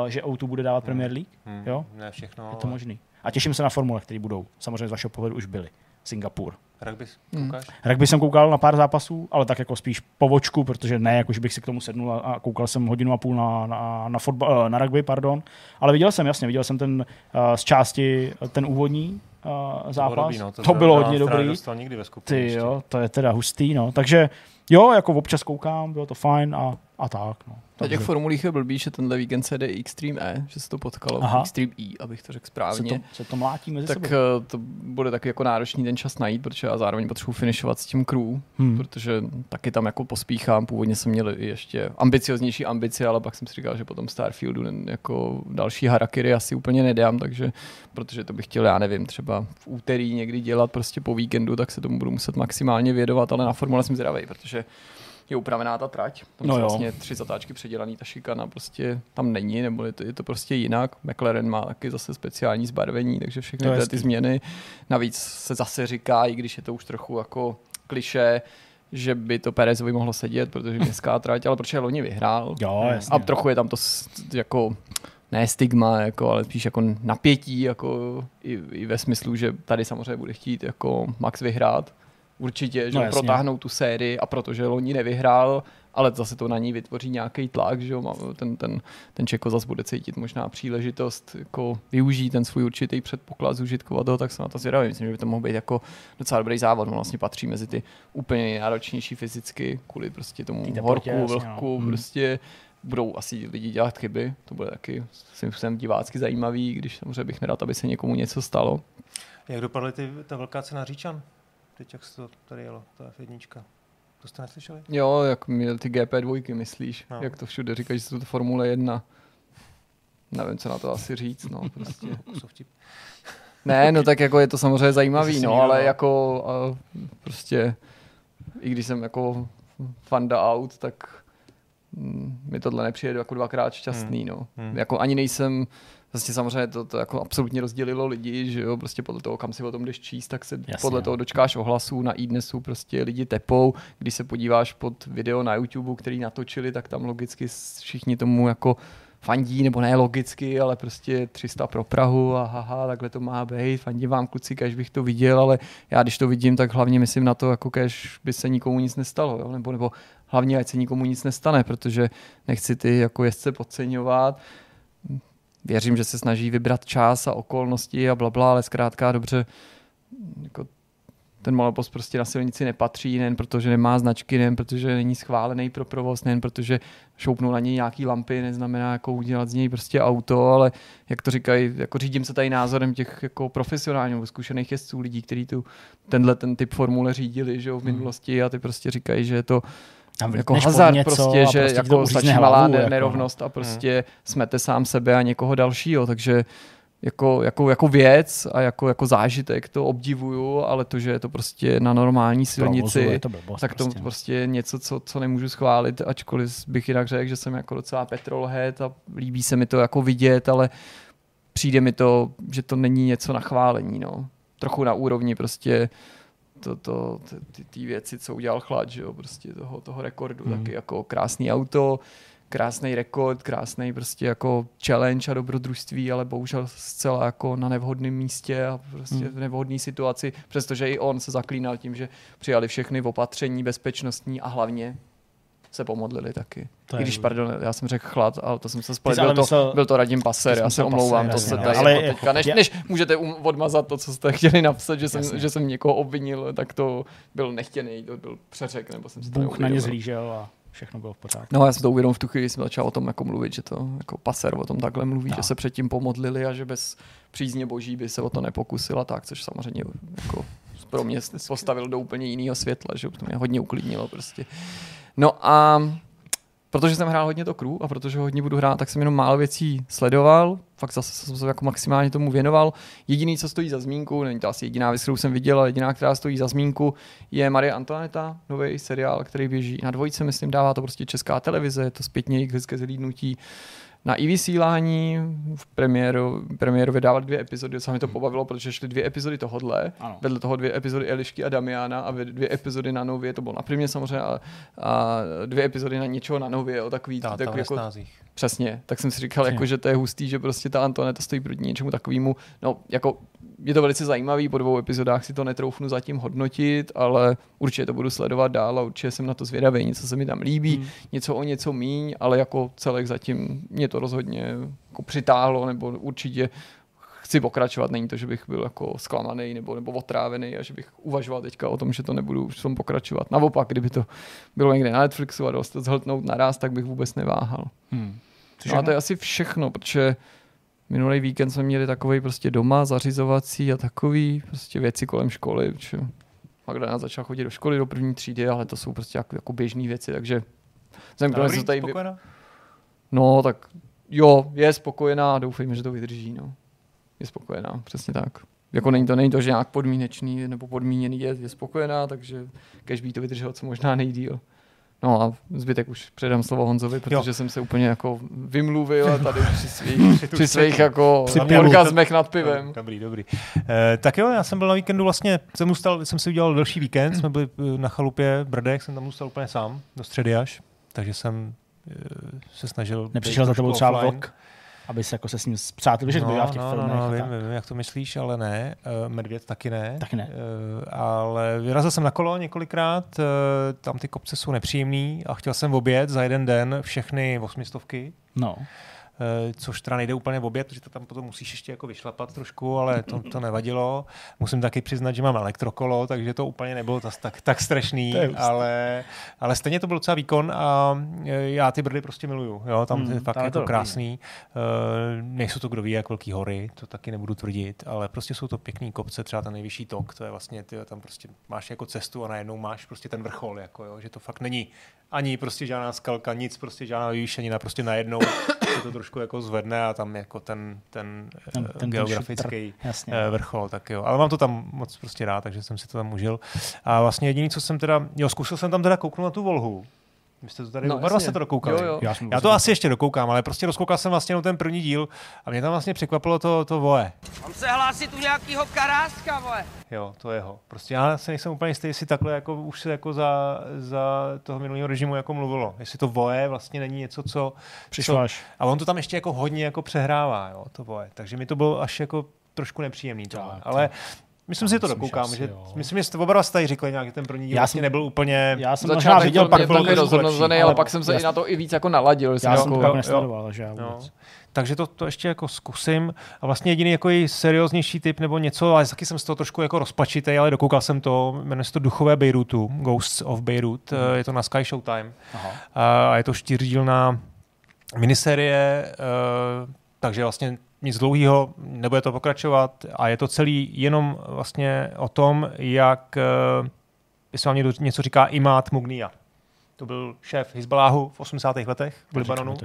Uh, že O2 bude dávat hmm. Premier League? Hmm. Jo? Ne všechno. Je to ale... možný. A těším se na formule, které budou. Samozřejmě z vašeho pohledu už byly. Singapur. Rugby koukáš? Hmm. Rugby jsem koukal na pár zápasů, ale tak jako spíš po vočku, protože ne, jakož bych si k tomu sednul a koukal jsem hodinu a půl na, na, na, fotbal, eh, na rugby, pardon. Ale viděl jsem, jasně, viděl jsem ten uh, z části, ten úvodní uh, zápas. To bylo, dobrý, no, to, to bylo hodně dobrý. nikdy ve Ty jo, to je teda hustý, no. Takže jo, jako občas koukám, bylo to fajn a, a tak, no. Na těch formulích je blbý, že tenhle víkend se jde Extreme E, že se to potkalo, Aha. Extreme E, abych to řekl správně. Se to, se to mlátí mezi Tak sebou. Eh, to bude taky jako náročný ten čas najít, protože já zároveň potřebuji finišovat s tím crew, hmm. protože taky tam jako pospíchám. Původně jsem měl ještě ambicioznější ambice, ale pak jsem si říkal, že potom Starfieldu jako další harakiri asi úplně nedám, takže protože to bych chtěl, já nevím, třeba v úterý někdy dělat prostě po víkendu, tak se tomu budu muset maximálně vědovat, ale na formule jsem zdravý, protože je upravená ta trať. Tam no jsou vlastně tři zatáčky předělaný, ta šikana prostě tam není, nebo je to, je to prostě jinak. McLaren má taky zase speciální zbarvení, takže všechny ty, ty změny. Navíc se zase říká, i když je to už trochu jako kliše, že by to Perezovi mohlo sedět, protože městská trať, ale protože loni vyhrál. Jo, jasně. A trochu je tam to jako ne stigma, jako, ale spíš jako napětí, jako i, i, ve smyslu, že tady samozřejmě bude chtít jako Max vyhrát určitě, že no, protáhnou tu sérii a protože loni nevyhrál, ale zase to na ní vytvoří nějaký tlak, že ten, ten, ten Čeko zase bude cítit možná příležitost jako využít ten svůj určitý předpoklad, zužitkovat ho, tak se na to zvědavím. Myslím, že by to mohl být jako docela dobrý závod. On vlastně patří mezi ty úplně nejnáročnější fyzicky, kvůli prostě tomu Tý horku, no. vlhku, no. prostě budou asi lidi dělat chyby, to bude taky jsem divácky zajímavý, když samozřejmě bych nerad, aby se někomu něco stalo. Jak dopadly ty, ta velká cena Říčan? Teď jak se to tady jelo, ta F1. To jste neslyšeli? Jo, jak měl ty GP2, myslíš? No. Jak to všude říkají, že jsou to Formule 1. Nevím, co na to asi říct, no, prostě. ne, no tak jako je to samozřejmě zajímavý, no, ale no. jako a, prostě, i když jsem jako fanda aut, tak mm, mi tohle nepřijde jako dvakrát šťastný, hmm. no. Hmm. Jako ani nejsem Vlastně samozřejmě to, to jako absolutně rozdělilo lidi, že jo, prostě podle toho, kam si o tom jdeš číst, tak se Jasně, podle jo. toho dočkáš ohlasů na iDnesu, prostě lidi tepou, když se podíváš pod video na YouTube, který natočili, tak tam logicky všichni tomu jako fandí, nebo ne logicky, ale prostě 300 pro Prahu a haha, takhle to má být, fandím vám kluci, kež bych to viděl, ale já když to vidím, tak hlavně myslím na to, jako kež by se nikomu nic nestalo, jo? Nebo, nebo hlavně ať se nikomu nic nestane, protože nechci ty jako jezdce podceňovat, věřím, že se snaží vybrat čas a okolnosti a blabla, ale zkrátka dobře, jako ten monopost prostě na silnici nepatří, nejen protože nemá značky, nejen protože není schválený pro provoz, nejen protože šoupnou na něj nějaký lampy, neznamená jako udělat z něj prostě auto, ale jak to říkají, jako řídím se tady názorem těch jako profesionálních, zkušených jezdců, lidí, kteří tu tenhle ten typ formule řídili že jo, v minulosti a ty prostě říkají, že je to tam jako hazard něco prostě, že prostě jako stačí malá hlavu, jako, nerovnost jako, a prostě hmm. smete sám sebe a někoho dalšího, takže jako, jako, jako věc a jako, jako zážitek to obdivuju, ale to, že je to prostě na normální silnici, to blbost, tak to prostě. prostě něco, co, co nemůžu schválit, ačkoliv bych jinak řekl, že jsem jako docela petrolhead a líbí se mi to jako vidět, ale přijde mi to, že to není něco na chválení, no. Trochu na úrovni prostě to, to, ty, ty věci, co udělal Chlad, že jo, prostě toho, toho rekordu, mm. taky jako krásný auto, krásný rekord, krásný prostě jako challenge a dobrodružství, ale bohužel zcela jako na nevhodném místě a prostě mm. v nevhodné situaci, přestože i on se zaklínal tím, že přijali všechny opatření bezpečnostní a hlavně se pomodlili taky. To I když, pardon, já jsem řekl chlad, ale to jsem se spojil, byl, myslel, to, byl to Radim Paser, já se omlouvám, to se tady ale jako teďka, než, než můžete um, odmazat to, co jste chtěli napsat, že jsem, že jsem někoho obvinil, tak to byl nechtěný, to byl přeřek, nebo jsem se Bůh na ně zlížel a všechno bylo v pořádku. No já jsem to uvědomil v tu chvíli, jsem začal o tom jako mluvit, že to jako paser o tom takhle mluví, no. že se předtím pomodlili a že bez přízně boží by se o to nepokusila tak, což samozřejmě jako pro mě postavil do úplně jiného světla, že to mě hodně uklidnilo prostě. No a protože jsem hrál hodně to crew a protože hodně budu hrát, tak jsem jenom málo věcí sledoval, fakt zase jsem se jako maximálně tomu věnoval. Jediný, co stojí za zmínku, není to asi jediná věc, kterou jsem viděl, ale jediná, která stojí za zmínku, je Marie Antoineta, nový seriál, který běží na dvojce, myslím, dává to prostě česká televize, je to zpětně jejich hezké zhlídnutí na i vysílání v premiéru, premiéru vydával dvě epizody, co mi to pobavilo, protože šly dvě epizody tohodle, ano. vedle toho dvě epizody Elišky a Damiana a dvě epizody na Nově, to bylo na primě samozřejmě, a, a dvě epizody na něčeho na Nově, o takový, Ta, takový jako. Přesně, tak jsem si říkal, jako, že to je hustý, že prostě ta Antoneta stojí proti něčemu takovému. No, jako je to velice zajímavý, po dvou epizodách si to netroufnu zatím hodnotit, ale určitě to budu sledovat dál a určitě jsem na to zvědavý. Něco se mi tam líbí, hmm. něco o něco míň, ale jako celek zatím mě to rozhodně jako přitáhlo, nebo určitě chci pokračovat. Není to, že bych byl jako zklamaný nebo, nebo otrávený a že bych uvažoval teďka o tom, že to nebudu v tom pokračovat. Naopak, kdyby to bylo někde na Netflixu a dost zhltnout naraz, tak bych vůbec neváhal. Hmm. No a to je asi všechno, protože minulý víkend jsme měli takový prostě doma zařizovací a takový prostě věci kolem školy. Protože Magdalena začala chodit do školy do první třídy, ale to jsou prostě jako, jako běžné věci, takže jsem Dobrý, tady... spokojená? No, tak jo, je spokojená a doufejme, že to vydrží. No. Je spokojená, přesně tak. Jako není to, není to, že nějak podmínečný nebo podmíněný je, je spokojená, takže kež by to vydrželo co možná nejdíl. No a zbytek už předám slovo Honzovi, protože jo. jsem se úplně jako vymluvil tady při svých, při svých jako při orgazmech nad pivem. Dobrý, dobrý. E, tak jo, já jsem byl na víkendu vlastně, jsem, ustal, jsem si udělal další víkend, jsme byli eh, na chalupě Brdech, jsem tam ustal úplně sám, do středy až, takže jsem e, se snažil... Nepřišel za tebou třeba vlog? Aby se jako se s ním zpřátel, že no, bývá v těch no, filmech. No, no, vím, vím, jak to myslíš, ale ne. Uh, medvěd taky ne. Taky ne. Uh, ale vyrazil jsem na kolo několikrát, uh, tam ty kopce jsou nepříjemný a chtěl jsem obět za jeden den všechny osmistovky. No. Eh, což teda nejde úplně v oběd, protože to tam potom musíš ještě jako vyšlapat trošku, ale to, to nevadilo. Musím taky přiznat, že mám elektrokolo, takže to úplně nebylo tas, tak, tak strašný, ale, ale stejně to byl docela výkon a eh, já ty brdy prostě miluju. Jo? Tam hmm, je fakt jako krásný. Uh, nejsou to kdo ví, jak velký hory, to taky nebudu tvrdit, ale prostě jsou to pěkný kopce, třeba ten nejvyšší tok, to je vlastně, ty tam prostě máš jako cestu a najednou máš prostě ten vrchol, jako, jo? že to fakt není ani prostě žádná skalka, nic, prostě žádná vyvýšenina, prostě najednou se to trošku jako zvedne a tam jako ten, ten, ten, ten geografický ten eh, vrchol, tak jo. Ale mám to tam moc prostě rád, takže jsem si to tam užil. A vlastně jediný, co jsem teda, jo, zkusil jsem tam teda kouknout na tu Volhu, vy jste to tady, no, oba se to dokoukali. Jo, jo. Já, Já to asi ještě dokoukám, ale prostě rozkoukal jsem vlastně ten první díl a mě tam vlastně překvapilo to, to voje. Mám se hlásit u nějakého karáska, voje. Jo, to jeho. Prostě já se nejsem úplně jistý, jestli takhle jako už se jako za, za toho minulého režimu jako mluvilo. Jestli to voje vlastně není něco, co... Přišlo až. A on to tam ještě jako hodně jako přehrává, jo, to voje. Takže mi to bylo až jako trošku nepříjemný. To, ale Myslím si, že to dokoukám, asi, že jo. myslím, že oba tady řekli nějak, že ten první díl já vlastně jsem, nebyl úplně... Já jsem začal viděl, pak byl rozhodnozený, ale pak jsem se i na to i víc jako naladil. Já jsem jako, to pak nesledoval, že já no. Takže to, to ještě jako zkusím. A vlastně jediný jako serióznější typ nebo něco, ale taky jsem z toho trošku jako rozpačitý, ale dokoukal jsem to, jmenuje se to Duchové Beirutu, Ghosts of Beirut, mm. je to na Sky Showtime. Aha. A je to čtyřdílná miniserie, uh, takže vlastně nic dlouhého, nebude to pokračovat a je to celý jenom vlastně o tom, jak, uh, jestli vám někdo něco říká, Imát Mugnia. To byl šéf Hezbaláhu v 80. letech v Libanonu,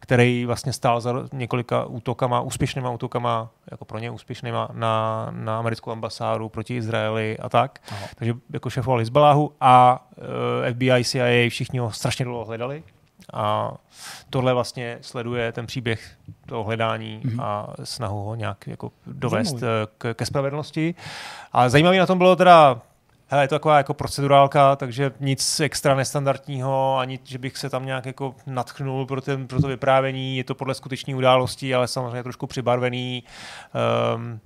který vlastně stál za několika útokama, úspěšnýma útokama, jako pro ně úspěšnýma na, na americkou ambasádu proti Izraeli a tak. Aha. Takže jako šéfoval Hezbaláhu a eh, FBI, CIA, všichni ho strašně dlouho hledali. A tohle vlastně sleduje ten příběh toho hledání mm-hmm. a snahu ho nějak jako dovést eh, k, ke spravedlnosti. A zajímavé na tom bylo teda Hele, je to taková jako procedurálka, takže nic extra nestandardního, ani že bych se tam nějak jako natchnul pro, ten, pro to vyprávění. Je to podle skutečné události, ale samozřejmě trošku přibarvený. Um,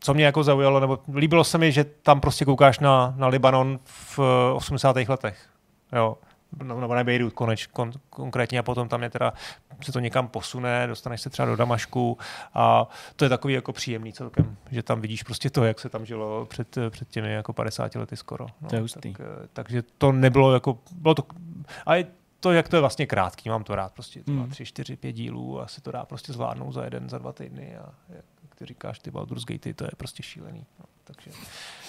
co mě jako zaujalo, nebo líbilo se mi, že tam prostě koukáš na, na Libanon v 80. letech. Jo nebo na Beirut koneč, kon, konkrétně a potom tam je teda, se to někam posune, dostaneš se třeba do Damašku a to je takový jako příjemný celkem, že tam vidíš prostě to, jak se tam žilo před, před těmi jako 50 lety skoro. No, to je hustý. Tak, takže to nebylo jako, bylo to, a je, to, jak to je vlastně krátký, mám to rád, prostě to má Hmm. tři, čtyři, pět dílů a se to dá prostě zvládnout za jeden, za dva týdny a jak ty říkáš, ty Baldur's Gate, to je prostě šílený. No, takže,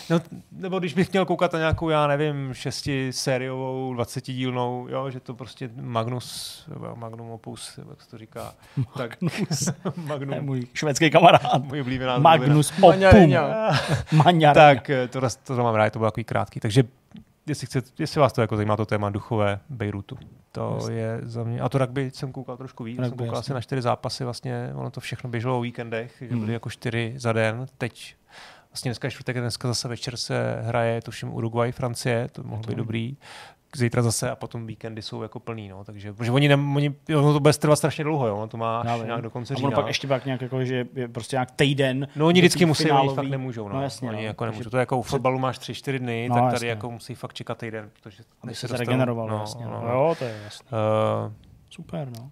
no, nebo když bych měl koukat na nějakou, já nevím, šesti sériovou, 20 dílnou, jo, že to prostě Magnus, nebo Magnum Opus, jak se to říká, tak je Magnum, můj švédský kamarád. můj oblíbená Magnus Opum. Maňar. tak eh, to, to, to mám rád, to bylo takový krátký. Takže jestli, chcete, jestli vás to jako zajímá to téma duchové Bejrutu, to Jasně. je za mě. A to rugby jsem koukal trošku víc, jsem koukal jasně. asi na čtyři zápasy, vlastně ono to všechno běželo o víkendech, že Hmm. byly jako čtyři za den. Teď vlastně dneska je čtvrtek, dneska zase večer se hraje, tuším Uruguay, Francie, to mohlo být dobrý. Zítra zase a potom víkendy jsou jako plný, no, takže protože oni, ne, oni ono to bude trvat strašně dlouho, jo, ono to má až nějak do konce A ono října. pak ještě pak nějak jako, že je prostě nějak týden. No oni vždycky musí, oni finálový. fakt nemůžou. No. No jasně, oni no. jako nemůžou. To je jako u fotbalu máš 3-4 dny, No, tak tady jasně. jako musí fakt čekat týden, protože Aby se dostanou- regeneroval, no, jasně. No, no. Jo, to je jasné. Uh, Super, no.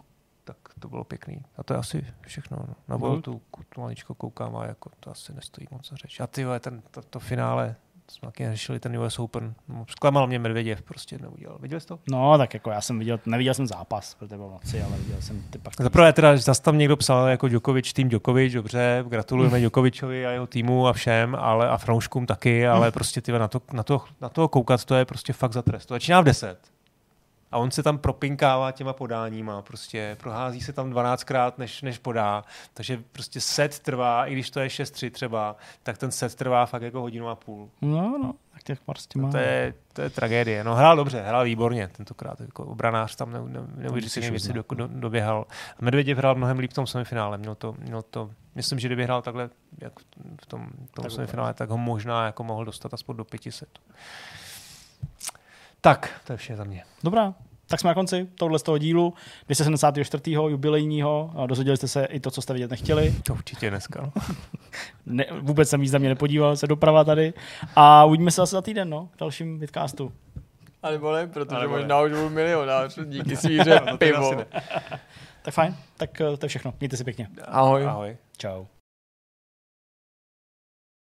To bylo pěkný. A to je asi všechno. No. Na Mhm. Voltu tu maličko koukám a jako to asi nestojí moc za řeč. A ty vole, ten, to, to finále, jsme taky neřešili ten US Open. No, zklamal mě Medvěděv, prostě neudělal. Viděl jsi to? No, tak jako já jsem viděl, neviděl jsem zápas, protože byl noci, ale viděl jsem ty pak. Za prvé teda, že zase tam někdo psal jako Djokovic, tým Djokovic, dobře, gratulujeme Djokovičovi a jeho týmu a všem, ale a fanouškům taky, ale prostě ty na to, na, to, na to koukat, to je prostě fakt za trest. To začíná v 10. A on se tam propinkává těma podáníma, prostě prohází se tam 12krát, než, než podá. Takže prostě set trvá, i když to je 6-3 třeba, tak ten set trvá fakt jako hodinu a půl. No, no, tak těch prostě má. To je, to je tragédie. No hrál dobře, hrál výborně tentokrát. Jako obranář tam ne, ne, neuvěřitelné věci do, do, doběhal. A Medvěděv hrál mnohem líp v tom semifinále. Měl to, měl to, myslím, že kdyby hrál takhle, jak v tom, v tom Tak semifinále, tak ho možná jako mohl dostat aspoň do 500. Tak, to je vše za mě. Dobrá, tak jsme na konci tohle z toho dílu 274. jubilejního. A Dozvěděli jste se i to, co jste vidět nechtěli. To určitě dneska. No. Ne, vůbec jsem významně nepodíval, se doprava tady. A uvidíme se zase za týden, no, v dalším vidcastu. A nebo ne, protože nebo ne. možná už budu milionář díky svíře No, pivo. Tak fajn, tak eh, to je všechno. Mějte se pěkně. Ahoj. Ahoj. Čau.